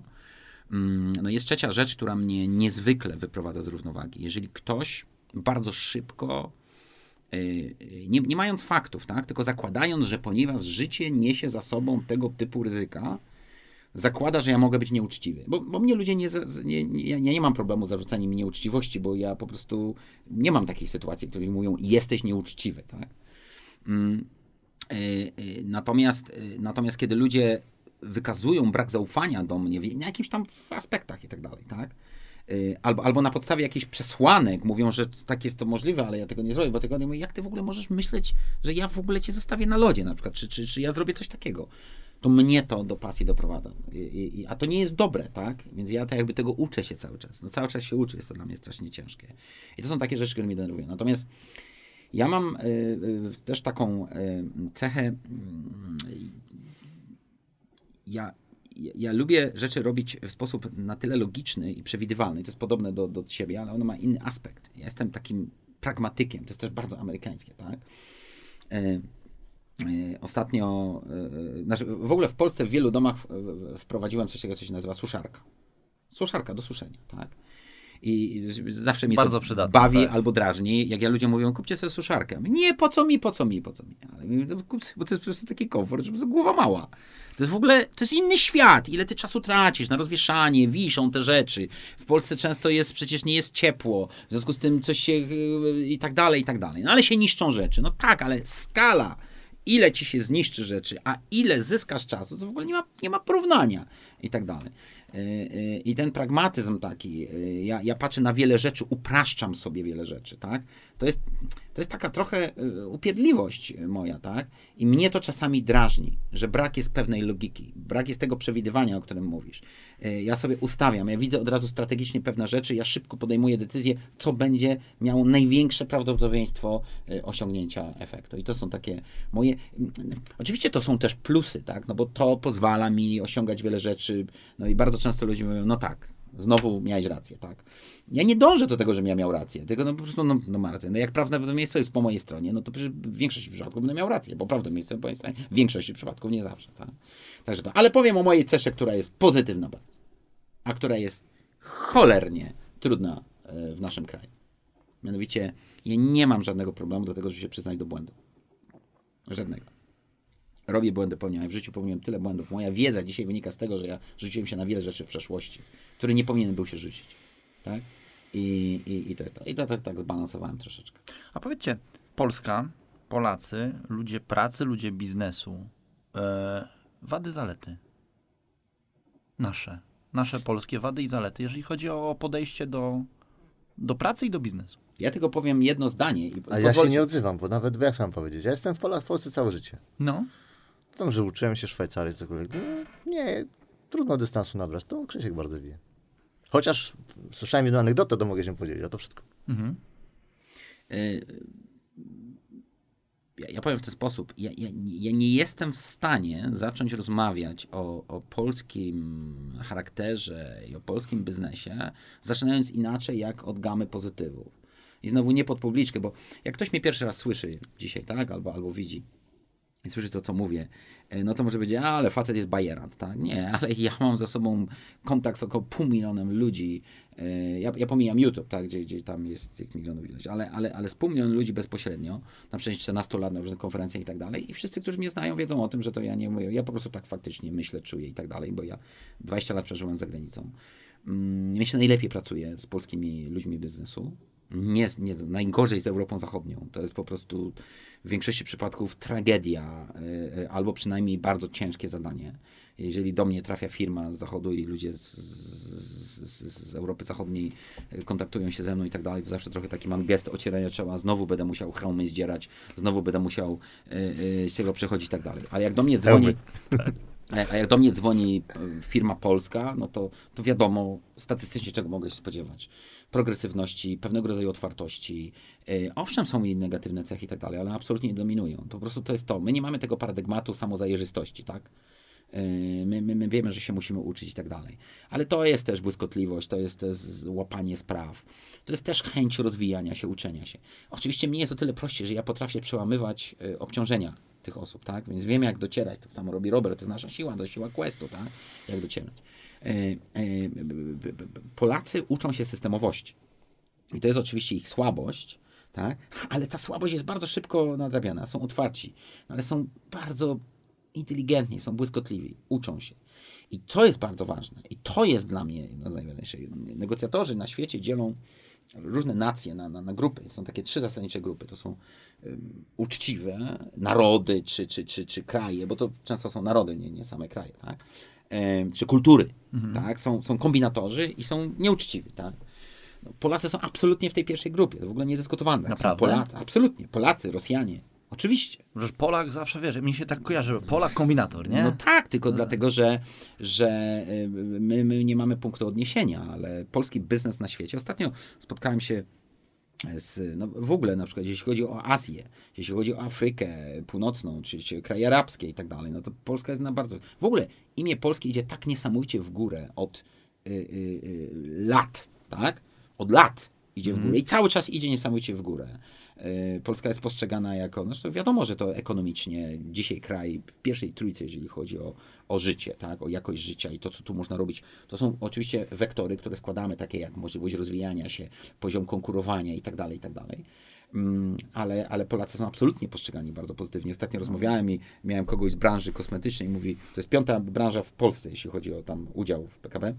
Mm, No jest trzecia rzecz, która mnie niezwykle wyprowadza z równowagi. Jeżeli ktoś bardzo szybko y, nie, nie mając faktów, tak, tylko zakładając, że ponieważ życie niesie za sobą tego typu ryzyka, zakłada, że ja mogę być nieuczciwy. Bo, bo mnie ludzie nie, nie, nie. Ja nie mam problemu z zarzucaniem mi nieuczciwości, bo ja po prostu nie mam takiej sytuacji, w której mówią, jesteś nieuczciwy, tak? Mm, y, y, Natomiast, y, natomiast kiedy ludzie wykazują brak zaufania do mnie w- na jakichś tam aspektach i tak dalej, tak? albo, albo na podstawie jakichś przesłanek mówią, że tak jest to możliwe, ale ja tego nie zrobię, bo tego nie mówię, jak ty w ogóle możesz myśleć, że ja w ogóle cię zostawię na lodzie na przykład, czy, czy, czy ja zrobię coś takiego. To mnie to do pasji doprowadza. I, i, a to nie jest dobre, tak? Więc ja tak jakby tego uczę się cały czas. No cały czas się uczę, jest to dla mnie strasznie ciężkie. I to są takie rzeczy, które mnie denerwują. Natomiast ja mam y, y, też taką y, cechę. Y, ja, ja, lubię rzeczy robić w sposób na tyle logiczny i przewidywalny. To jest podobne do, do siebie, ale ono ma inny aspekt. Ja jestem takim pragmatykiem. To jest też bardzo amerykańskie, tak? Y, y, ostatnio, znaczy w ogóle w Polsce w wielu domach wprowadziłem coś takiego, co się nazywa suszarka. Suszarka do suszenia, tak? I zawsze mnie Bardzo to bawi tak. albo drażni, jak ja ludzie mówią, kupcie sobie suszarkę. Nie, po co mi, po co mi, po co mi. Ale mówię, no, bo to jest po prostu taki komfort, żeby głowa mała. To jest w ogóle, to jest inny świat. Ile ty czasu tracisz na rozwieszanie, wiszą te rzeczy. W Polsce często jest, przecież nie jest ciepło, w związku z tym coś się yy, i tak dalej, i tak dalej. No ale się niszczą rzeczy. No tak, ale skala ile ci się zniszczy rzeczy, a ile zyskasz czasu, to w ogóle nie ma, nie ma porównania i tak dalej. Y, y, I ten pragmatyzm taki, y, ja, ja patrzę na wiele rzeczy, upraszczam sobie wiele rzeczy, tak? To jest, to jest taka trochę upierdliwość moja, tak? I mnie to czasami drażni, że brak jest pewnej logiki, brak jest tego przewidywania, o którym mówisz. Ja sobie ustawiam, ja widzę od razu strategicznie pewne rzeczy, ja szybko podejmuję decyzję, co będzie miało największe prawdopodobieństwo osiągnięcia efektu. I to są takie moje. Oczywiście to są też plusy, tak? No bo to pozwala mi osiągać wiele rzeczy. No i bardzo często ludzie mówią, no tak, znowu miałeś rację, tak. Ja nie dążę do tego, żebym ja miał rację, tylko no po prostu, no, no ma rację. No jak prawdopodobieństwo jest po mojej stronie, no to w większości przypadków będę miał rację, bo prawdopodobieństwo jest po mojej stronie. W większości przypadków nie zawsze, tak. Także to. Ale powiem o mojej cesze, która jest pozytywna bardzo, a która jest cholernie trudna e, w naszym kraju. Mianowicie, ja nie mam żadnego problemu do tego, żeby się przyznać do błędu. Żadnego robię błędy, popełniałem w życiu, popełniłem tyle błędów. Moja wiedza dzisiaj wynika z tego, że ja rzuciłem się na wiele rzeczy w przeszłości, które nie powinien był się rzucić. Tak? I, i, i to jest to. I to tak, tak zbalansowałem troszeczkę. A powiedzcie, Polska, Polacy, ludzie pracy, ludzie biznesu, e, wady, zalety. Nasze. Nasze polskie wady i zalety, jeżeli chodzi o podejście do, do pracy i do biznesu. Ja tylko powiem jedno zdanie. I A ja się nie odzywam, bo nawet jak sam powiedzieć, ja jestem w Polach w Polsce całe życie. No. Tam, że uczyłem się Szwajcarii, cokolwiek. No, nie, trudno dystansu nabrać. To Krzysiek bardzo wie. Chociaż słyszałem jedną anegdotę, to mogę się podzielić, a to wszystko. Mhm. Ja, ja, powiem w ten sposób. Ja, ja, ja, nie jestem w stanie zacząć rozmawiać o, o polskim charakterze i o polskim biznesie, zaczynając inaczej jak od gamy pozytywów. I znowu nie pod publiczkę, bo jak ktoś mnie pierwszy raz słyszy dzisiaj, tak, albo, albo widzi, i słyszy to, co mówię, e, no to może powiedzieć, a, ale facet jest bajerant, tak? Nie, ale ja mam za sobą kontakt z około pół milionem ludzi. E, ja, ja pomijam YouTube, tak? Gdzie, gdzie tam jest tych milionów ilość, ale, ale, ale z pół miliona ludzi bezpośrednio, na przestrzeni 14 lat na różnych konferencjach i tak dalej. I wszyscy, którzy mnie znają, wiedzą o tym, że to ja nie mówię, ja po prostu tak faktycznie myślę, czuję i tak dalej, bo ja 20 lat przeżyłem za granicą. Mm, Mnie się najlepiej pracuje z polskimi ludźmi biznesu. Nie, nie, najgorzej z Europą Zachodnią. To jest po prostu w większości przypadków tragedia, y, albo przynajmniej bardzo ciężkie zadanie. Jeżeli do mnie trafia firma z Zachodu i ludzie z, z, z Europy Zachodniej y, kontaktują się ze mną i tak dalej, to zawsze trochę taki mam gest ocierania czoła, znowu będę musiał hełmy zdzierać, znowu będę musiał y, z tego przechodzić i tak dalej. Ale jak do mnie dzwoni... A jak do mnie dzwoni firma polska, no to, to wiadomo statystycznie, czego mogę się spodziewać progresywności, pewnego rodzaju otwartości. E, owszem, są i negatywne cechy i tak dalej, ale absolutnie nie dominują. To po prostu to jest to. My nie mamy tego paradygmatu samozajeżystości, tak? E, my, my, my, wiemy, że się musimy uczyć i tak dalej. Ale to jest też błyskotliwość, to jest, to jest łapanie spraw, to jest też chęć rozwijania się, uczenia się. Oczywiście mnie jest o tyle prościej, że ja potrafię przełamywać e, obciążenia tych osób, tak? Więc wiem, jak docierać. Tak samo robi Robert, to jest nasza siła, to jest siła questu, tak? Jak docierać. E, e, Polacy uczą się systemowości. I to jest oczywiście ich słabość, tak? ale ta słabość jest bardzo szybko nadrabiana. Są otwarci, ale są bardzo inteligentni, są błyskotliwi, uczą się. I to jest bardzo ważne. I to jest dla mnie najważniejsze. Negocjatorzy na świecie dzielą różne nacje na, na, na, grupy. Są takie trzy zasadnicze grupy. To są um, uczciwe narody czy, czy, czy, czy kraje, bo to często są narody, nie, nie same kraje. Tak? Czy kultury, tak? Są, są kombinatorzy i są nieuczciwi, tak? No, Polacy są absolutnie w tej pierwszej grupie, to w ogóle niedyskutowane. Tak? Są Naprawdę? Polacy, absolutnie. Polacy, Rosjanie, oczywiście. Przecież Polak zawsze, wiesz, mi się tak kojarzy, Polak kombinator, nie? No tak, tylko dlatego, że, że my, my nie mamy punktu odniesienia, ale polski biznes na świecie. Ostatnio spotkałem się z, no w ogóle na przykład jeśli chodzi o Azję, jeśli chodzi o Afrykę Północną, czy, czy kraje arabskie i tak dalej, no to Polska jest na bardzo... W ogóle imię Polskie idzie tak niesamowicie w górę od y, y, y, lat, tak? Od lat idzie w górę i cały czas idzie niesamowicie w górę. Y, Polska jest postrzegana jako, no wiadomo, że to ekonomicznie dzisiaj kraj w pierwszej trójce, jeżeli chodzi o, o życie, tak, o jakość życia i to, co tu można robić. To są oczywiście wektory, które składamy, takie jak możliwość rozwijania się, poziom konkurowania i tak dalej, i tak dalej. Mm, Ale, ale Polacy są absolutnie postrzegani bardzo pozytywnie. Ostatnio rozmawiałem i miałem kogoś z branży kosmetycznej, mówi, to jest piąta branża w Polsce, jeśli chodzi o tam udział w PKB.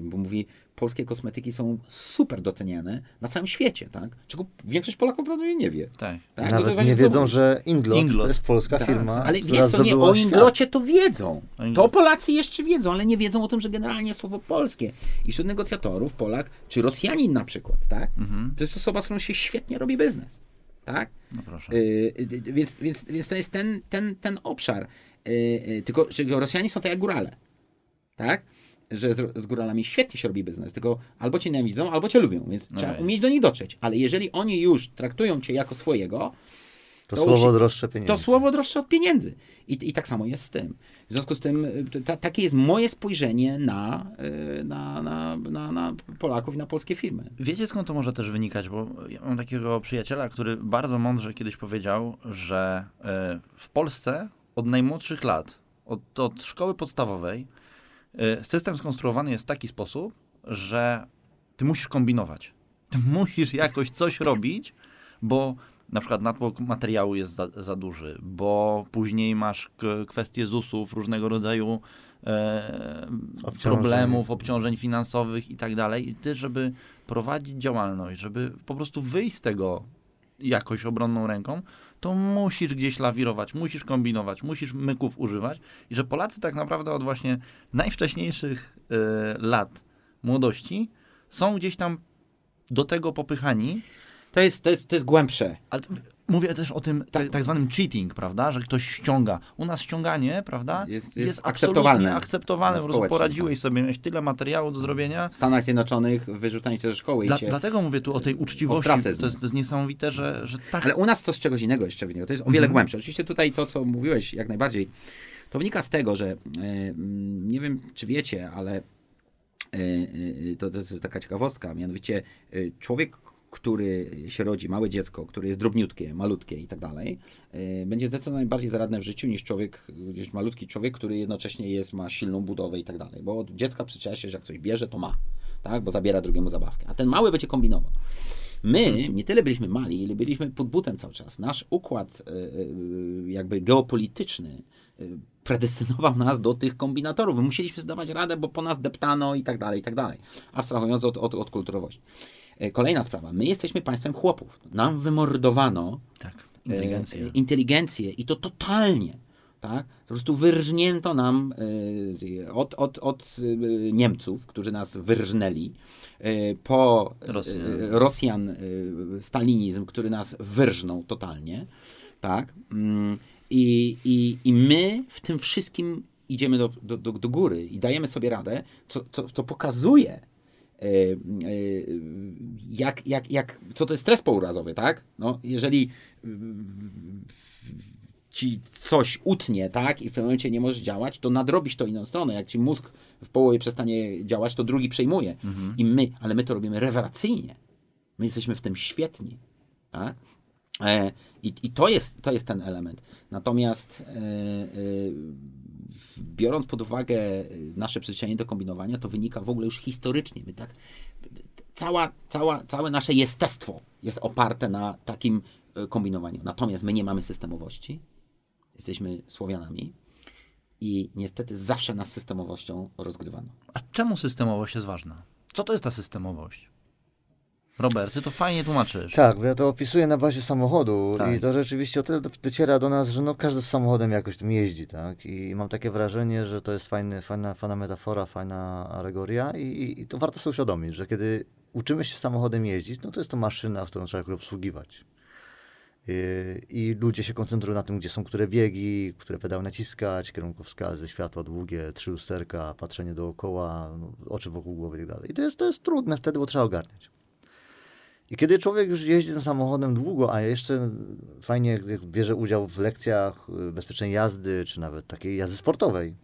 Bo mówi, polskie kosmetyki są super doceniane na całym świecie, tak? Czego większość Polaków prawdopodobnie nie wie. Tak. Tak? To Nawet nie to- wiedzą, że Inglot, Inglot. to jest polska tak, firma, Ale wiesz co, nie, o świat. Inglocie to wiedzą. To Polacy jeszcze wiedzą, ale nie wiedzą o tym, że generalnie słowo polskie. I wśród negocjatorów Polak, czy Rosjanin na przykład, tak? To jest osoba, z którą się świetnie robi biznes. Tak? No proszę. Y, y, y, więc, więc, więc to jest ten, ten, ten obszar. Y, y, tylko, że Rosjanie są tak jak górale. Tak? Że z, z góralami świetnie się robi biznes, tylko albo cię nienawidzą, albo cię lubią, więc trzeba Okej. umieć do nich dotrzeć. Ale jeżeli oni już traktują cię jako swojego, To, to słowo droższe pieniędzy. to słowo droższe od pieniędzy. I, I tak samo jest z tym. W związku z tym, y, ta, takie jest moje spojrzenie na, y, na, na, na, na Polaków i na polskie firmy. Wiecie skąd to może też wynikać? Bo ja mam takiego przyjaciela, który bardzo mądrze kiedyś powiedział, że e, w Polsce od najmłodszych lat, od, od szkoły podstawowej, system skonstruowany jest w taki sposób, że ty musisz kombinować. Ty musisz jakoś coś robić, bo na przykład natłok materiału jest za, za duży, bo później masz kwestie ZUS-ów, różnego rodzaju e, Obciążeń. problemów, obciążeń finansowych i tak dalej. I ty, żeby prowadzić działalność, żeby po prostu wyjść z tego jakoś obronną ręką, to musisz gdzieś lawirować, musisz kombinować, musisz myków używać. I że Polacy tak naprawdę od właśnie najwcześniejszych e, lat młodości są gdzieś tam do tego popychani, To jest, to jest, to jest głębsze. ale mówię też o tym tak, tak zwanym cheating, prawda, że ktoś ściąga. U nas ściąganie, prawda, Jest- jest, jest akceptowalne. akceptowalne. Po prostu poradziłeś sobie, miałeś tyle materiału do zrobienia. W Stanach Zjednoczonych wyrzucanie cię ze szkoły Dla, i cię... dlatego mówię tu o tej uczciwości. To jest, to jest niesamowite, że, że tak. Ale u nas to z czegoś innego jeszcze wynika. To jest o wiele Mhm. głębsze. Oczywiście tutaj to, co mówiłeś, jak najbardziej, to wynika z tego, że mm, nie wiem, czy wiecie, ale e, e, to, to jest taka ciekawostka, mianowicie człowiek, który się rodzi, małe dziecko, które jest drobniutkie, malutkie i tak dalej, e, będzie zdecydowanie bardziej zaradne w życiu niż człowiek, niż malutki człowiek, który jednocześnie jest, ma silną budowę i tak dalej. Bo od dziecka przyczynia się, że jak coś bierze, to ma, tak? bo zabiera drugiemu zabawkę. A ten mały będzie kombinował. My nie tyle byliśmy mali, ile byliśmy pod butem cały czas. Nasz układ y, y, jakby geopolityczny predestynował nas do tych kombinatorów. My musieliśmy zdawać radę, bo po nas deptano i tak dalej, i tak dalej. Abstrahując od, od, od kulturowości. Y, Kolejna sprawa. My jesteśmy państwem chłopów. Nam wymordowano tak, inteligencję. e, inteligencję i to totalnie. Tak? Po prostu wyrżnięto nam e, od, od, od e, Niemców, którzy nas wyrżnęli, e, po Rosjan. e, Rosjan e, stalinizm, który nas wyrżnął totalnie. Tak? Mm, I, i, I my w tym wszystkim idziemy do, do, do, do góry i dajemy sobie radę, co, co, co pokazuje, e, e, jak, jak, jak, co to jest stres pourazowy, tak? No, jeżeli mm, ci coś utnie, tak, i w pewnym momencie nie możesz działać, to nadrobisz to inną stronę. Jak ci mózg w połowie przestanie działać, to drugi przejmuje. I my, ale my to robimy rewelacyjnie. My jesteśmy w tym świetni, tak? E, i, I to jest, to jest ten element. Natomiast e, e, biorąc pod uwagę e, nasze przyzwyczajenie do kombinowania, to wynika w ogóle już historycznie. My tak, cała, cała, całe nasze jestestwo jest oparte na takim e, kombinowaniu. Natomiast my nie mamy systemowości. Jesteśmy Słowianami i niestety zawsze nas systemowością rozgrywano. A czemu systemowość jest ważna? Co to jest ta systemowość? Robert, ty to fajnie tłumaczysz. Tak, bo ja to opisuję na bazie samochodu Tak. i to rzeczywiście o tyle do- dociera do nas, że no każdy z samochodem jakoś tym jeździ, tak? I mam takie wrażenie, że to jest fajny, fajna, fajna metafora, fajna alegoria i, i, i to warto sobie uświadomić, że kiedy uczymy się samochodem jeździć, no to jest to maszyna, którą trzeba obsługiwać. I, I ludzie się koncentrują na tym, gdzie są które biegi, które pedały naciskać, kierunkowskazy, światła długie, trzy lusterka, patrzenie dookoła, oczy wokół głowy i tak dalej. I to jest, to jest trudne wtedy, bo trzeba ogarniać. I kiedy człowiek już jeździ tym samochodem długo, a jeszcze fajnie jak bierze udział w lekcjach y, bezpiecznej jazdy, czy nawet takiej jazdy sportowej,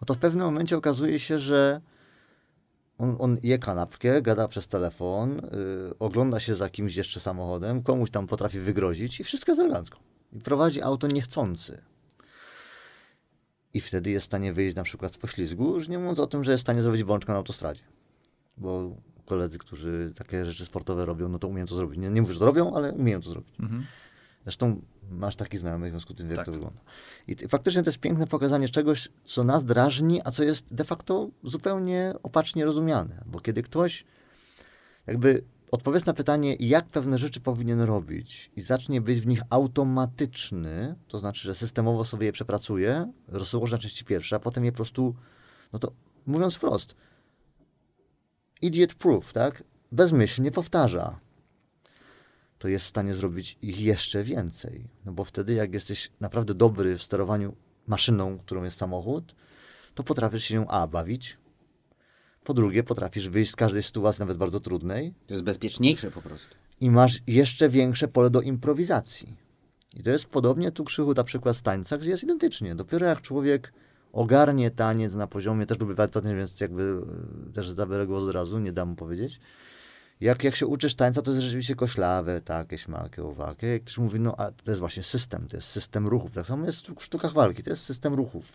no to w pewnym momencie okazuje się, że on, on je kanapkę, gada przez telefon, y, ogląda się za kimś jeszcze samochodem, komuś tam potrafi wygrozić i wszystko jest elegancko. I prowadzi auto niechcący. I wtedy jest w stanie wyjść na przykład z poślizgu, już nie mówiąc o tym, że jest w stanie zrobić bączkę na autostradzie. Bo koledzy, którzy takie rzeczy sportowe robią, no to umieją to zrobić. Nie, nie mówię, że to robią, ale umieją to zrobić. Mhm. Zresztą masz taki znajomych, w związku z tym wie, jak Tak. to wygląda. I faktycznie to jest piękne pokazanie czegoś, co nas drażni, a co jest de facto zupełnie opacznie rozumiane. Bo kiedy ktoś jakby odpowie na pytanie, jak pewne rzeczy powinien robić i zacznie być w nich automatyczny, to znaczy, że systemowo sobie je przepracuje, rozłoży na części pierwsze, a potem je po prostu, no to mówiąc wprost, idiot proof, tak? Bezmyślnie powtarza to jest w stanie zrobić ich jeszcze więcej. No bo wtedy, jak jesteś naprawdę dobry w sterowaniu maszyną, którą jest samochód, to potrafisz się A bawić. Po drugie, potrafisz wyjść z każdej sytuacji, nawet bardzo trudnej, To jest bezpieczniejsze po prostu. i masz jeszcze większe pole do improwizacji. I to jest podobnie tu krzychu na przykład z tańca, gdzie jest identycznie. Dopiero jak człowiek ogarnie taniec na poziomie, też lubię taniec, więc jakby e, też zabiorę głos od razu, nie dam mu powiedzieć. Jak, jak się uczysz tańca, to jest rzeczywiście koślawe, takie, śmakie, owakie. Jak ktoś mówi, no a to jest właśnie system, to jest system ruchów. Tak samo jest w sztukach walki, to jest system ruchów.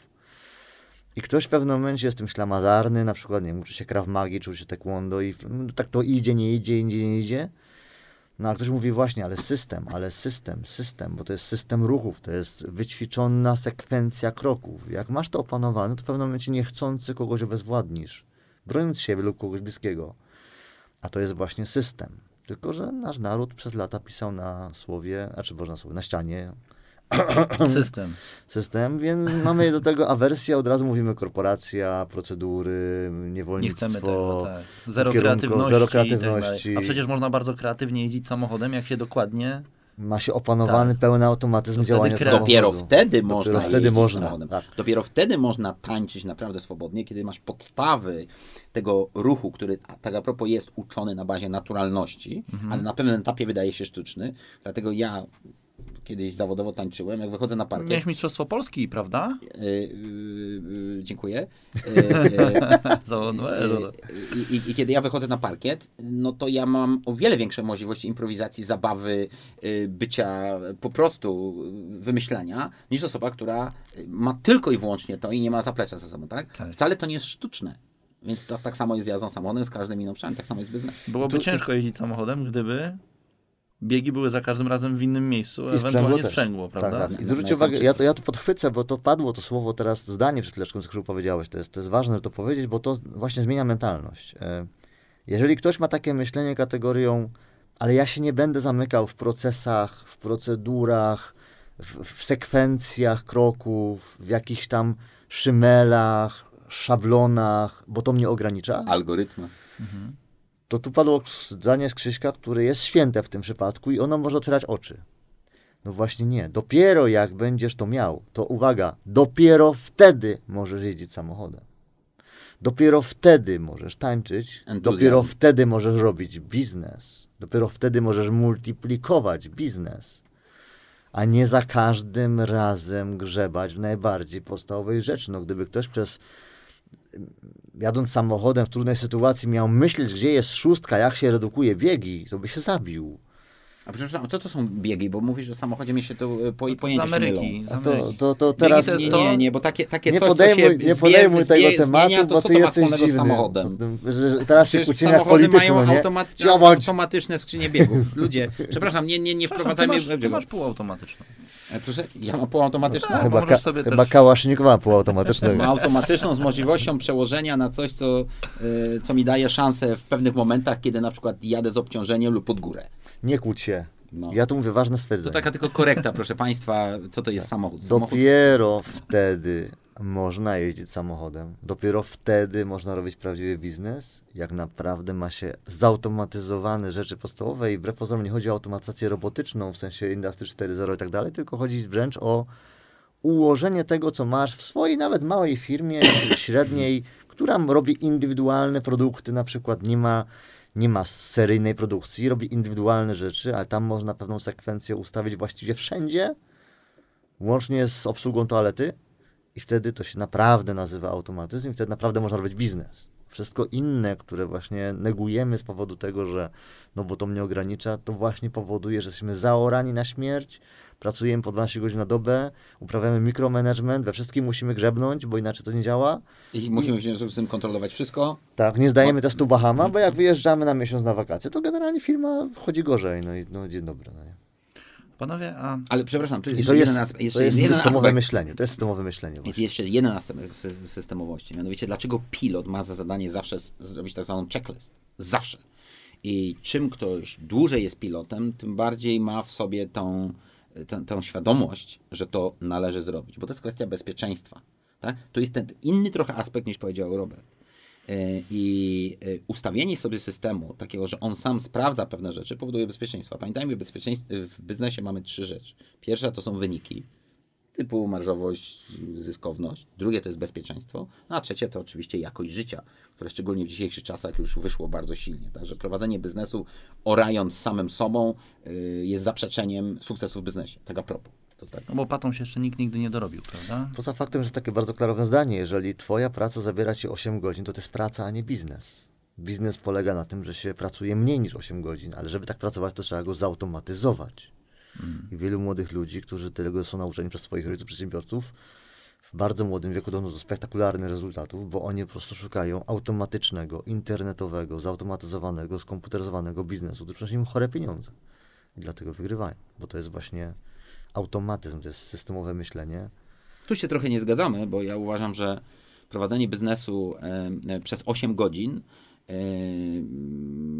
I ktoś w pewnym momencie jest tym ślamazarny, na przykład, nie wiem, uczy się krav magi, czy uczy się taekwondo i tak to idzie, nie idzie, idzie, nie idzie. No a ktoś mówi właśnie, ale system, ale system, system, bo to jest system ruchów, to jest wyćwiczona sekwencja kroków. Jak masz to opanowane, to w pewnym momencie niechcący kogoś obezwładnisz, broniąc siebie lub kogoś bliskiego. A to jest właśnie system. Tylko, że nasz naród przez lata pisał na słowie, znaczy boże na słowie, na ścianie System. system, więc mamy do tego awersję, od razu mówimy korporacja, procedury, Nie niewolnictwo. chcemy tego, tak. Zero kierunku- kreatywności. zero i tak dalej. kreatywności. A przecież można bardzo kreatywnie jeździć samochodem, jak się dokładnie. Ma się opanowany pełny automatyzm To wtedy działania samochodu. Dopiero wtedy można wtedy można, samochodem. tak. Dopiero wtedy można tańczyć naprawdę swobodnie, kiedy masz podstawy tego ruchu, który a, tak a propos jest uczony na bazie naturalności, Mhm. ale na pewnym etapie wydaje się sztuczny. Dlatego ja kiedyś zawodowo tańczyłem, jak wychodzę na parkiet. Miałeś Mistrzostwo Polski, prawda? y, y, y, dziękuję. Zawodowe. I, i, I kiedy ja wychodzę na parkiet, no to ja mam o wiele większe możliwości improwizacji, zabawy, bycia po prostu wymyślania, niż osoba, która ma tylko i wyłącznie to i nie ma zaplecza za sobą, tak? Tak. Wcale to nie jest sztuczne. Więc to tak samo jest z jazdą samochodem, z każdym innym sprzętem, tak samo jest z biznesem. Byłoby Tu- ciężko jeździć samochodem, gdyby biegi były za każdym razem w innym miejscu, I ewentualnie też. sprzęgło, prawda? Tak, tak. I zwróćcie uwagę, ja to, ja to podchwycę, bo to padło to słowo teraz, zdanie przed chwileczką, co Krzysztof powiedziałeś, to jest, to jest ważne, że to powiedzieć, bo to właśnie zmienia mentalność. E, Jeżeli ktoś ma takie myślenie kategorią, ale ja się nie będę zamykał w procesach, w procedurach, w, w sekwencjach kroków, w jakichś tam szymelach, szablonach, bo to mnie ogranicza, Algorytmy. To tu padło zdanie z Krzyśka, które jest święte w tym przypadku i ono może otwierać oczy. No właśnie nie. Dopiero jak będziesz to miał, to uwaga, dopiero wtedy możesz jeździć samochodem. Dopiero wtedy możesz tańczyć, Entuzjazm. dopiero wtedy możesz robić biznes, dopiero wtedy możesz multiplikować biznes, a nie za każdym razem grzebać w najbardziej podstawowej rzeczy. No gdyby ktoś przez jadąc samochodem w trudnej sytuacji miał myśleć, gdzie jest szóstka, jak się redukuje biegi, to by się zabił. A przepraszam, a co to są biegi? Bo mówisz, że w samochodzie mi się to e, po, No to z Ameryki. mylą. Z A to, Ameryki. to, to Biegi teraz... to jest Nie, to- nie, nie, bo takie, takie Nie coś, podejmuj, co się nie podejmuj zbie- tego tematu, zmienia, to bo co ty to ma jesteś dziwny. samochodem? Że, że teraz się kłócimy jak politycy, mają no nie? automat automatyczne skrzynie biegów. Ludzie, przepraszam, nie, nie, nie Przepraszam, wprowadzajmy... Ty masz, ty masz półautomatyczną. E, Proszę, ja mam półautomatyczną. Tak, Chyba, ka- sobie chyba też- kałasznikowa półautomatycznego. Ma automatyczną z możliwością przełożenia na coś, co, y, co mi daje szansę w pewnych momentach, kiedy na przykład jadę z obciążeniem lub pod górę. Nie kłóć się. No. Ja tu mówię ważne To stwierdzenie. taka tylko korekta, proszę Państwa, co to jest samochód. samochód Dopiero wtedy można jeździć samochodem. Dopiero wtedy można robić prawdziwy biznes, jak naprawdę ma się zautomatyzowane rzeczy podstawowe i wbrew pozorom nie chodzi o automatyzację robotyczną w sensie Industry 4.0 i tak dalej, tylko chodzi wręcz o ułożenie tego, co masz w swojej nawet małej firmie, średniej, która robi indywidualne produkty, na przykład nie ma, nie ma seryjnej produkcji, robi indywidualne rzeczy, ale tam można pewną sekwencję ustawić właściwie wszędzie, łącznie z obsługą toalety i wtedy to się naprawdę nazywa automatyzm i wtedy naprawdę można robić biznes. Wszystko inne, które właśnie negujemy z powodu tego, że no bo to mnie ogranicza, to właśnie powoduje, że jesteśmy zaorani na śmierć, pracujemy po 12 godzin na dobę, uprawiamy mikromanagement, we wszystkim musimy grzebnąć, bo inaczej to nie działa. I musimy w związku z tym kontrolować wszystko. Tak, nie zdajemy testu Bahama, bo jak wyjeżdżamy na miesiąc na wakacje, to generalnie firma wchodzi gorzej. No i no, dzień dobry. No nie? Panowie, a Ale przepraszam, tu jest I to jest, jeden to jest jeden systemowe aspekt. myślenie. To jest systemowe myślenie. Jest Właśnie. jeszcze jeden aspekt sy- systemowości. Mianowicie, dlaczego pilot ma za zadanie zawsze zrobić tak zwaną checklist? Zawsze. I czym ktoś dłużej jest pilotem, tym bardziej ma w sobie tą, tę, świadomość, że to należy zrobić, bo to jest kwestia bezpieczeństwa. Tak? To jest ten inny trochę aspekt niż powiedział Robert. E, I e, ustawienie sobie systemu, takiego, że on sam sprawdza pewne rzeczy, powoduje bezpieczeństwo. Pamiętajmy, bezpieczeństw- w biznesie mamy trzy rzeczy. Pierwsza to są wyniki, typu marżowość, zyskowność. Drugie to jest bezpieczeństwo. No a trzecie to oczywiście jakość życia, które szczególnie w dzisiejszych czasach już wyszło bardzo silnie. Także prowadzenie biznesu orając samym sobą y, jest zaprzeczeniem sukcesu w biznesie. Tak a propos. To tak. no bo patą się jeszcze nikt nigdy nie dorobił, prawda? Poza faktem, że jest takie bardzo klarowne zdanie, jeżeli twoja praca zabiera ci 8 godzin, to to jest praca, a nie biznes. Biznes polega na tym, że się pracuje mniej niż 8 godzin, ale żeby tak pracować, to trzeba go zautomatyzować. I wielu młodych ludzi, którzy tego są nauczeni przez swoich rodziców, przedsiębiorców, w bardzo młodym wieku dążą do spektakularnych rezultatów, bo oni po prostu szukają automatycznego, internetowego, zautomatyzowanego, skomputeryzowanego biznesu, który przynosi im chore pieniądze. I dlatego wygrywają, bo to jest właśnie automatyzm, to jest systemowe myślenie, Tu się trochę nie zgadzamy, bo ja uważam, że prowadzenie biznesu przez 8 godzin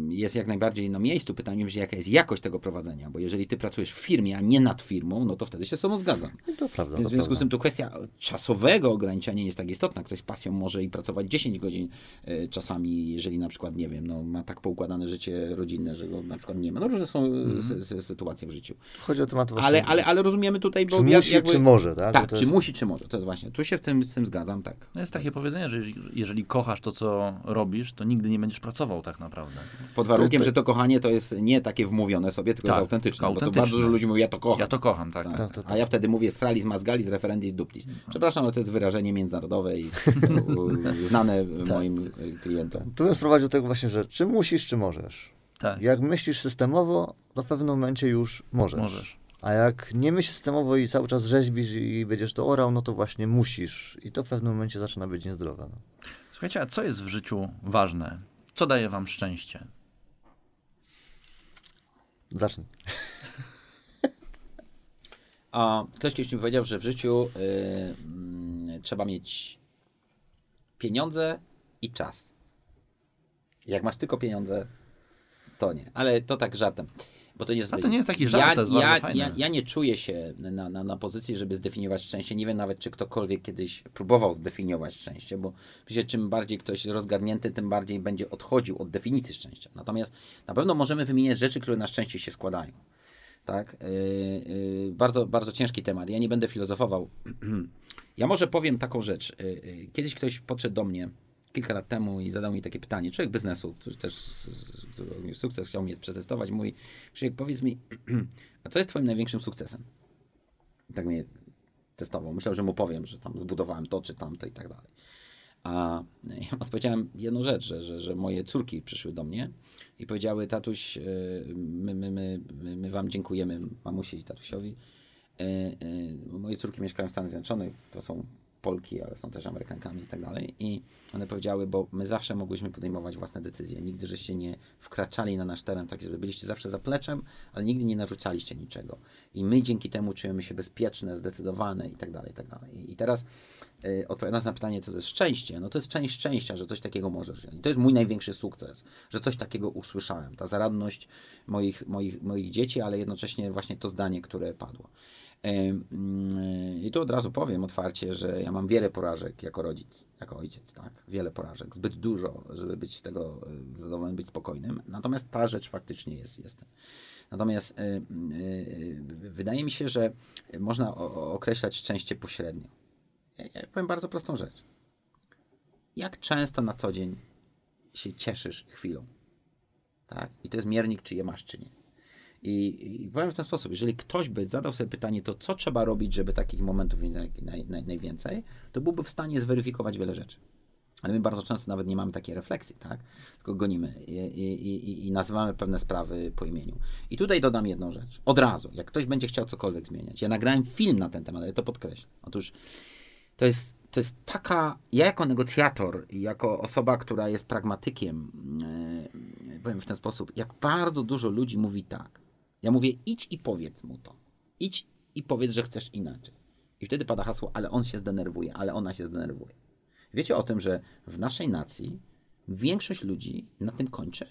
jest jak najbardziej na miejscu. Pytaniem jest, jaka jest jakość tego prowadzenia, bo jeżeli ty pracujesz w firmie, a nie nad firmą, no to wtedy się z sobą zgadzam. No to prawda, Więc to w związku z prawda. tym tu kwestia czasowego ograniczenia nie jest tak istotna. Ktoś z pasją może i pracować 10 godzin e, czasami, jeżeli na przykład, nie wiem, no, ma tak poukładane życie rodzinne, że go na przykład nie ma. No różne są sy- sytuacje w życiu. Chodzi o temat właśnie, Ale, ale, ale rozumiemy tutaj, bo czy musi, jakby... czy może, tak? Tak, to czy jest- musi, czy może. To jest właśnie. Tu się w tym, z tym zgadzam, tak. No jest takie powiedzenie, że jeżeli, jeżeli kochasz to, co robisz, to nigdy nie będziesz pracował tak naprawdę. Pod warunkiem, to- że to kochanie to jest nie takie wmówione sobie, tylko Tak, jest autentyczne. tylko Bo to autentyczne. bardzo dużo ludzi mówi, ja to kocham. Ja to kocham, tak. Tak. tak. To- to- to- A ja wtedy mówię stralis mazgalis referendis duplis. Przepraszam, ale to jest wyrażenie międzynarodowe i znane moim y, klientom. Tu bym sprowadził do tego właśnie, że czy musisz, czy możesz. tak. Jak myślisz systemowo, to w pewnym momencie już możesz. Możesz. A jak nie myślisz systemowo i cały czas rzeźbisz i będziesz to orał, no to właśnie musisz. I to w pewnym momencie zaczyna być niezdrowe. No. Słuchajcie, a co jest w życiu ważne? Co daje wam szczęście? Zacznij. A ktoś kiedyś mi powiedział, że w życiu y, mm, trzeba mieć pieniądze i czas. Jak masz tylko pieniądze, to nie. Ale to tak żartem. Bo to nie jest, A to nie jest taki żart, ja, to jest ja, ja, ja nie czuję się na, na, na pozycji, żeby zdefiniować szczęście. Nie wiem nawet, czy ktokolwiek kiedyś próbował zdefiniować szczęście, bo myślę, czym bardziej ktoś rozgarnięty, tym bardziej będzie odchodził od definicji szczęścia. Natomiast na pewno możemy wymieniać rzeczy, które na szczęście się składają. Tak? Yy, yy, bardzo, bardzo ciężki temat. Ja nie będę filozofował. ja może powiem taką rzecz. Yy, kiedyś ktoś podszedł do mnie kilka lat temu i zadał mi takie pytanie. Człowiek biznesu, który też sukces, chciał mnie przetestować. Mówi, Krzysiek, powiedz mi, a co jest twoim największym sukcesem? Tak mnie testował. Myślał, że mu powiem, że tam zbudowałem to czy tamto i tak dalej. A ja odpowiedziałem jedną rzecz, że, że, że moje córki przyszły do mnie i powiedziały, tatuś, my, my, my, my wam dziękujemy, mamusi i tatusiowi. Moje córki mieszkają w Stanach Zjednoczonych, to są Polki, ale są też Amerykankami i tak dalej. I one powiedziały, bo my zawsze mogłyśmy podejmować własne decyzje. Nigdy żeście nie wkraczali na nasz teren, tak żeby byliście zawsze zapleczem, ale nigdy nie narzucaliście niczego. I my dzięki temu czujemy się bezpieczne, zdecydowane i tak dalej, i tak dalej. I teraz yy, odpowiadając na pytanie, co to jest szczęście, no to jest część szczęścia, że coś takiego możesz. I to jest mój największy sukces, że coś takiego usłyszałem. Ta zaradność moich, moich, moich dzieci, ale jednocześnie właśnie to zdanie, które padło. Mm, I tu od razu powiem otwarcie, że ja mam wiele porażek jako rodzic, jako ojciec, tak? Wiele porażek, zbyt dużo, żeby być z tego zadowolonym, być spokojnym. Natomiast ta rzecz faktycznie jest. jest. Natomiast wydaje mi się, że można określać szczęście pośrednio. Ja powiem bardzo prostą rzecz. Jak często na co dzień się cieszysz chwilą? Tak? I to jest miernik, czy je masz, czy nie. I, I, powiem w ten sposób, jeżeli ktoś by zadał sobie pytanie, to co trzeba robić, żeby takich momentów naj, naj, naj, najwięcej, to byłby w stanie zweryfikować wiele rzeczy. Ale my bardzo często nawet nie mamy takiej refleksji, tak? Tylko gonimy i, i, i, nazywamy pewne sprawy po imieniu. I tutaj dodam jedną rzecz. Od razu, jak ktoś będzie chciał cokolwiek zmieniać. Ja nagrałem film na ten temat, ale to podkreślę. Otóż to jest, to jest taka, ja jako negocjator jako osoba, która jest pragmatykiem, yy, powiem w ten sposób, jak bardzo dużo ludzi mówi tak, ja mówię, idź i powiedz mu to. Idź i powiedz, że chcesz inaczej. I wtedy pada hasło, ale on się zdenerwuje, ale ona się zdenerwuje. Wiecie o tym, że w naszej nacji większość ludzi na tym kończy?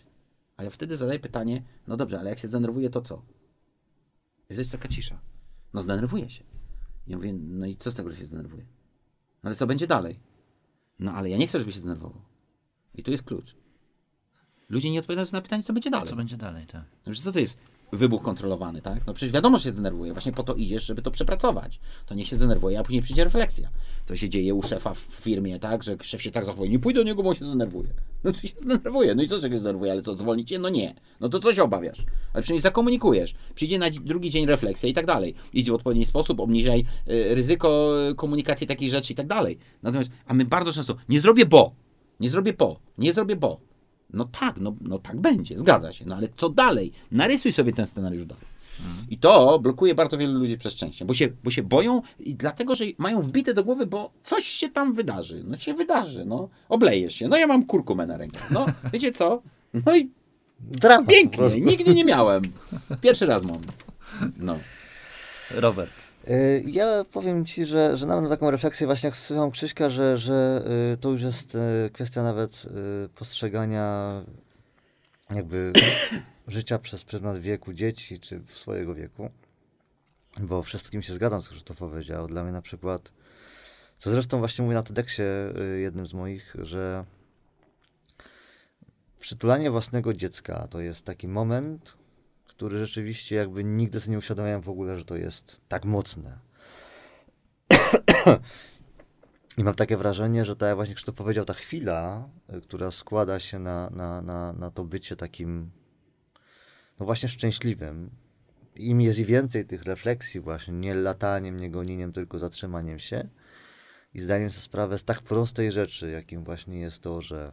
A ja wtedy zadaję pytanie, no dobrze, ale jak się zdenerwuje, to co? I jest taka cisza. No zdenerwuje się. Ja mówię, no i co z tego, że się zdenerwuje? No ale co będzie dalej? No ale ja nie chcę, żeby się zdenerwował. I tu jest klucz. Ludzie nie odpowiadają na pytanie, co będzie dalej. Co będzie dalej, tak. Znaczy, co to jest? Wybuch kontrolowany, tak? No przecież wiadomo, że się zdenerwuje. Właśnie po to idziesz, żeby to przepracować. To niech się zdenerwuje, a później przyjdzie refleksja. Co się dzieje u szefa w firmie, tak? Że szef się tak zachowuje. Nie pójdę do niego, bo się zdenerwuje. No to się zdenerwuje. No i co się zdenerwuje? Ale co, zwolnić? No nie. No to co się obawiasz? Ale przynajmniej zakomunikujesz. Przyjdzie na drugi dzień refleksja i tak dalej. Idź w odpowiedni sposób, obniżaj y, ryzyko komunikacji takich rzeczy i tak dalej. Natomiast, a my bardzo często, nie zrobię bo. Nie zrobię po. Nie zrobię bo. No tak, no, no tak będzie, zgadza się. No ale co dalej? Narysuj sobie ten scenariusz dalej. Mhm. I to blokuje bardzo wielu ludzi przez szczęście, bo się, bo się boją i dlatego, że mają wbite do głowy, bo coś się tam wydarzy. No się wydarzy, no. Oblejesz się. No ja mam kurkumę na rękę. No, wiecie co? No i Dramat pięknie. Nigdy nie miałem. Pierwszy raz mam. No. Robert. Y, ja powiem Ci, że, że na taką refleksję właśnie jak słucham Krzyśka, że, że y, to już jest y, kwestia nawet postrzegania jakby życia przez pryzmat wieku dzieci, czy swojego wieku. Bo wszystkim się zgadzam, co Krzysztof powiedział. Dla mnie na przykład, co zresztą właśnie mówię na TEDxie jednym z moich, że przytulanie własnego dziecka to jest taki moment, który rzeczywiście jakby nigdy sobie nie uświadamiałem w ogóle, że to jest tak mocne. I mam takie wrażenie, że tak jak właśnie Krzysztof powiedział, ta chwila, y, która składa się na, na, na, na to bycie takim, no właśnie szczęśliwym, im jest więcej tych refleksji właśnie, nie lataniem, nie gonieniem, tylko zatrzymaniem się i zdaniem sobie sprawę z tak prostej rzeczy, jakim właśnie jest to, że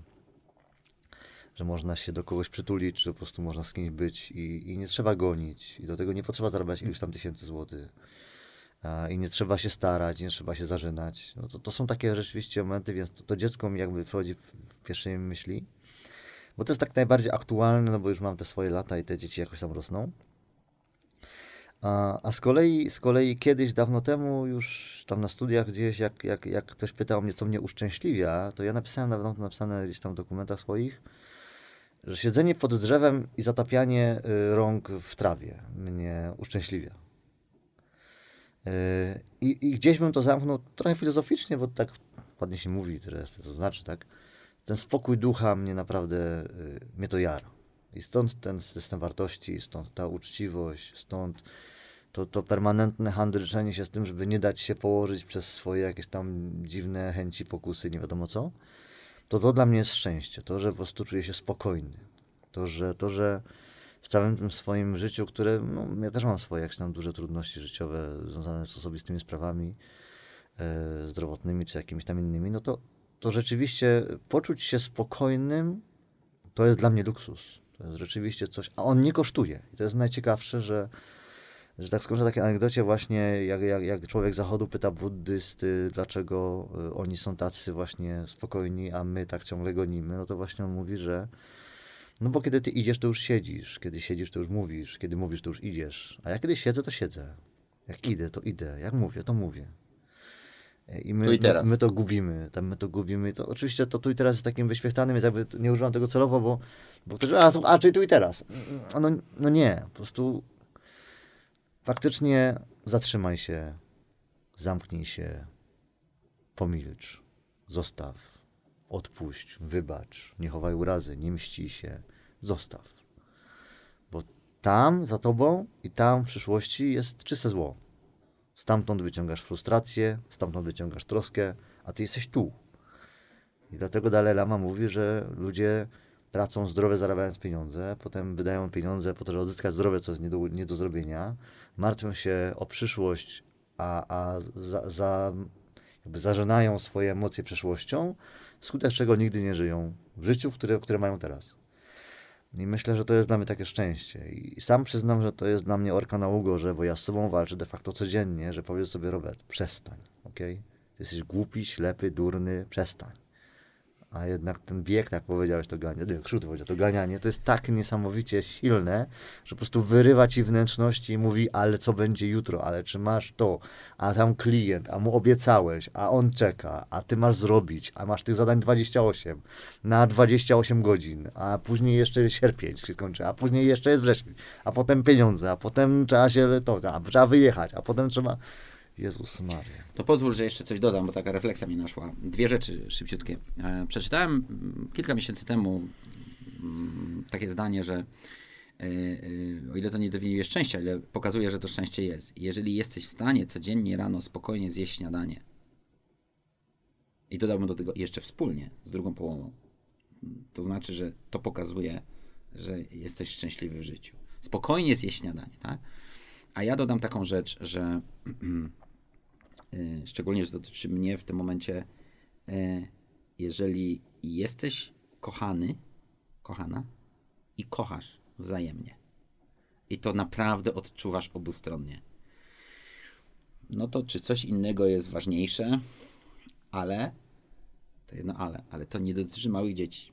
że można się do kogoś przytulić, czy po prostu można z kimś być i, i nie trzeba gonić. I do tego nie potrzeba zarabiać iluś tam tysięcy złotych. I nie trzeba się starać, nie trzeba się zażynać. No to, to są takie rzeczywiście momenty, więc to, to dziecko mi jakby wchodzi w, w pierwszej myśli. Bo to jest tak najbardziej aktualne, no bo już mam te swoje lata i te dzieci jakoś tam rosną. A, a z, kolei, z kolei kiedyś, dawno temu, już tam na studiach gdzieś, jak, jak, jak ktoś pytał mnie, co mnie uszczęśliwia, to ja napisałem, nawet to napisane gdzieś tam w dokumentach swoich, że siedzenie pod drzewem i zatapianie y, rąk w trawie mnie uszczęśliwia. Y, I, I, gdzieś bym to zamknął trochę filozoficznie, bo tak ładnie się mówi, to znaczy, tak? Ten spokój ducha mnie naprawdę, y, mnie to jara. I stąd ten system wartości, stąd ta uczciwość, stąd to, to permanentne handryczenie się z tym, żeby nie dać się położyć przez swoje jakieś tam dziwne chęci, pokusy, nie wiadomo co to to dla mnie jest szczęście. To, że po prostu czuję się spokojny. To, że, to, że w całym tym swoim życiu, które, no, ja też mam swoje jakieś tam duże trudności życiowe związane z osobistymi sprawami e, zdrowotnymi czy jakimiś tam innymi, no to to rzeczywiście poczuć się spokojnym to jest dla mnie luksus. To jest rzeczywiście coś, a on nie kosztuje. I to jest najciekawsze, że, że tak skończę takiej anegdocie właśnie, jak, jak, jak człowiek zachodu pyta buddysty, dlaczego y, oni są tacy właśnie spokojni, a my tak ciągle gonimy, no to właśnie on mówi, że no bo kiedy ty idziesz, to już siedzisz, kiedy siedzisz, to już mówisz, kiedy mówisz, to już idziesz, a ja kiedy siedzę, to siedzę. Jak idę, to idę, jak mówię, to mówię. I my, i teraz. My, my to gubimy, tam my to gubimy. To oczywiście to tu i teraz jest takim wyświechtanym, jest jakby nie używam tego celowo, bo, bo ktoś, a, a czyli tu i teraz. No, no nie, po prostu faktycznie zatrzymaj się, zamknij się, pomilcz, zostaw, odpuść, wybacz, nie chowaj urazy, nie mści się, zostaw. Bo tam za tobą i tam w przyszłości jest czyste zło. Stamtąd wyciągasz frustrację, stamtąd wyciągasz troskę, a ty jesteś tu. I dlatego Dalai Lama mówi, że ludzie tracą zdrowie zarabiając pieniądze, potem wydają pieniądze po to, żeby odzyskać zdrowie, co jest nie do, nie do zrobienia, martwią się o przyszłość, a, a za, za, jakby zażynają swoje emocje przeszłością, wskutek czego nigdy nie żyją w życiu, które, które mają teraz. I myślę, że to jest dla mnie takie szczęście. I sam przyznam, że to jest dla mnie orka na ugorze, bo ja z sobą walczę de facto codziennie, że powiedz sobie, Robert, przestań, okej? Ty jesteś głupi, ślepy, durny, przestań. A jednak ten bieg, tak powiedziałeś, to nie, Krzut powiedział, to ganianie, to jest tak niesamowicie silne, że po prostu wyrywa ci wnętrzności i mówi, ale co będzie jutro, ale czy masz to, a tam klient, a mu obiecałeś, a on czeka, a ty masz zrobić, a masz tych zadań 28 na 28 godzin, a później jeszcze sierpień się kończy, a później jeszcze jest wrzesień, a potem pieniądze, a potem trzeba się, to, a trzeba wyjechać, a potem trzeba... Jezus Maria. To pozwól, że jeszcze coś dodam, bo taka refleksja mi naszła. Dwie rzeczy szybciutkie. E, Przeczytałem mm, kilka miesięcy temu mm, takie zdanie, że e, e, o ile to nie definiuje szczęścia, ale pokazuje, że to szczęście jest. Jeżeli jesteś w stanie codziennie rano spokojnie zjeść śniadanie i dodałbym do tego jeszcze wspólnie z drugą połową, to znaczy, że to pokazuje, że jesteś szczęśliwy w życiu. Spokojnie zjeść śniadanie, tak? A ja dodam taką rzecz, że szczególnie, że dotyczy mnie w tym momencie, y, jeżeli jesteś kochany, kochana i kochasz wzajemnie i to naprawdę odczuwasz obustronnie, no to czy coś innego jest ważniejsze, ale, to jedno ale, ale to nie dotyczy małych dzieci,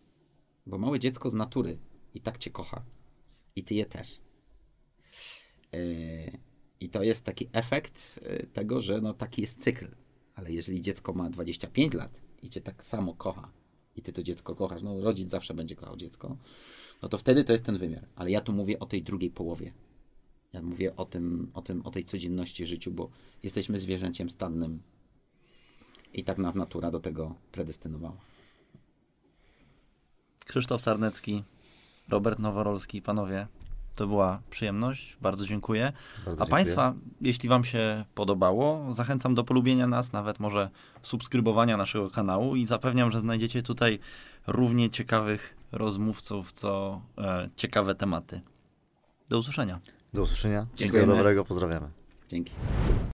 bo małe dziecko z natury i tak cię kocha i ty je też. Yy, I to jest taki efekt yy, tego, że no taki jest cykl. Ale jeżeli dziecko ma 25 lat i cię tak samo kocha i ty to dziecko kochasz, no rodzic zawsze będzie kochał dziecko, no to wtedy to jest ten wymiar. Ale ja tu mówię o tej drugiej połowie. Ja mówię o tym, o tym, o tej codzienności życiu, bo jesteśmy zwierzęciem stadnym i tak nas natura do tego predestynowała. Krzysztof Sarnecki, Robert Noworolski, panowie, to była przyjemność, bardzo dziękuję. Bardzo A dziękuję. Państwa, jeśli Wam się podobało, zachęcam do polubienia nas, nawet może subskrybowania naszego kanału i zapewniam, że znajdziecie tutaj równie ciekawych rozmówców, co e, ciekawe tematy. Do usłyszenia. Do usłyszenia. Wszystkiego Dziękujemy. dobrego, pozdrawiamy. Dzięki.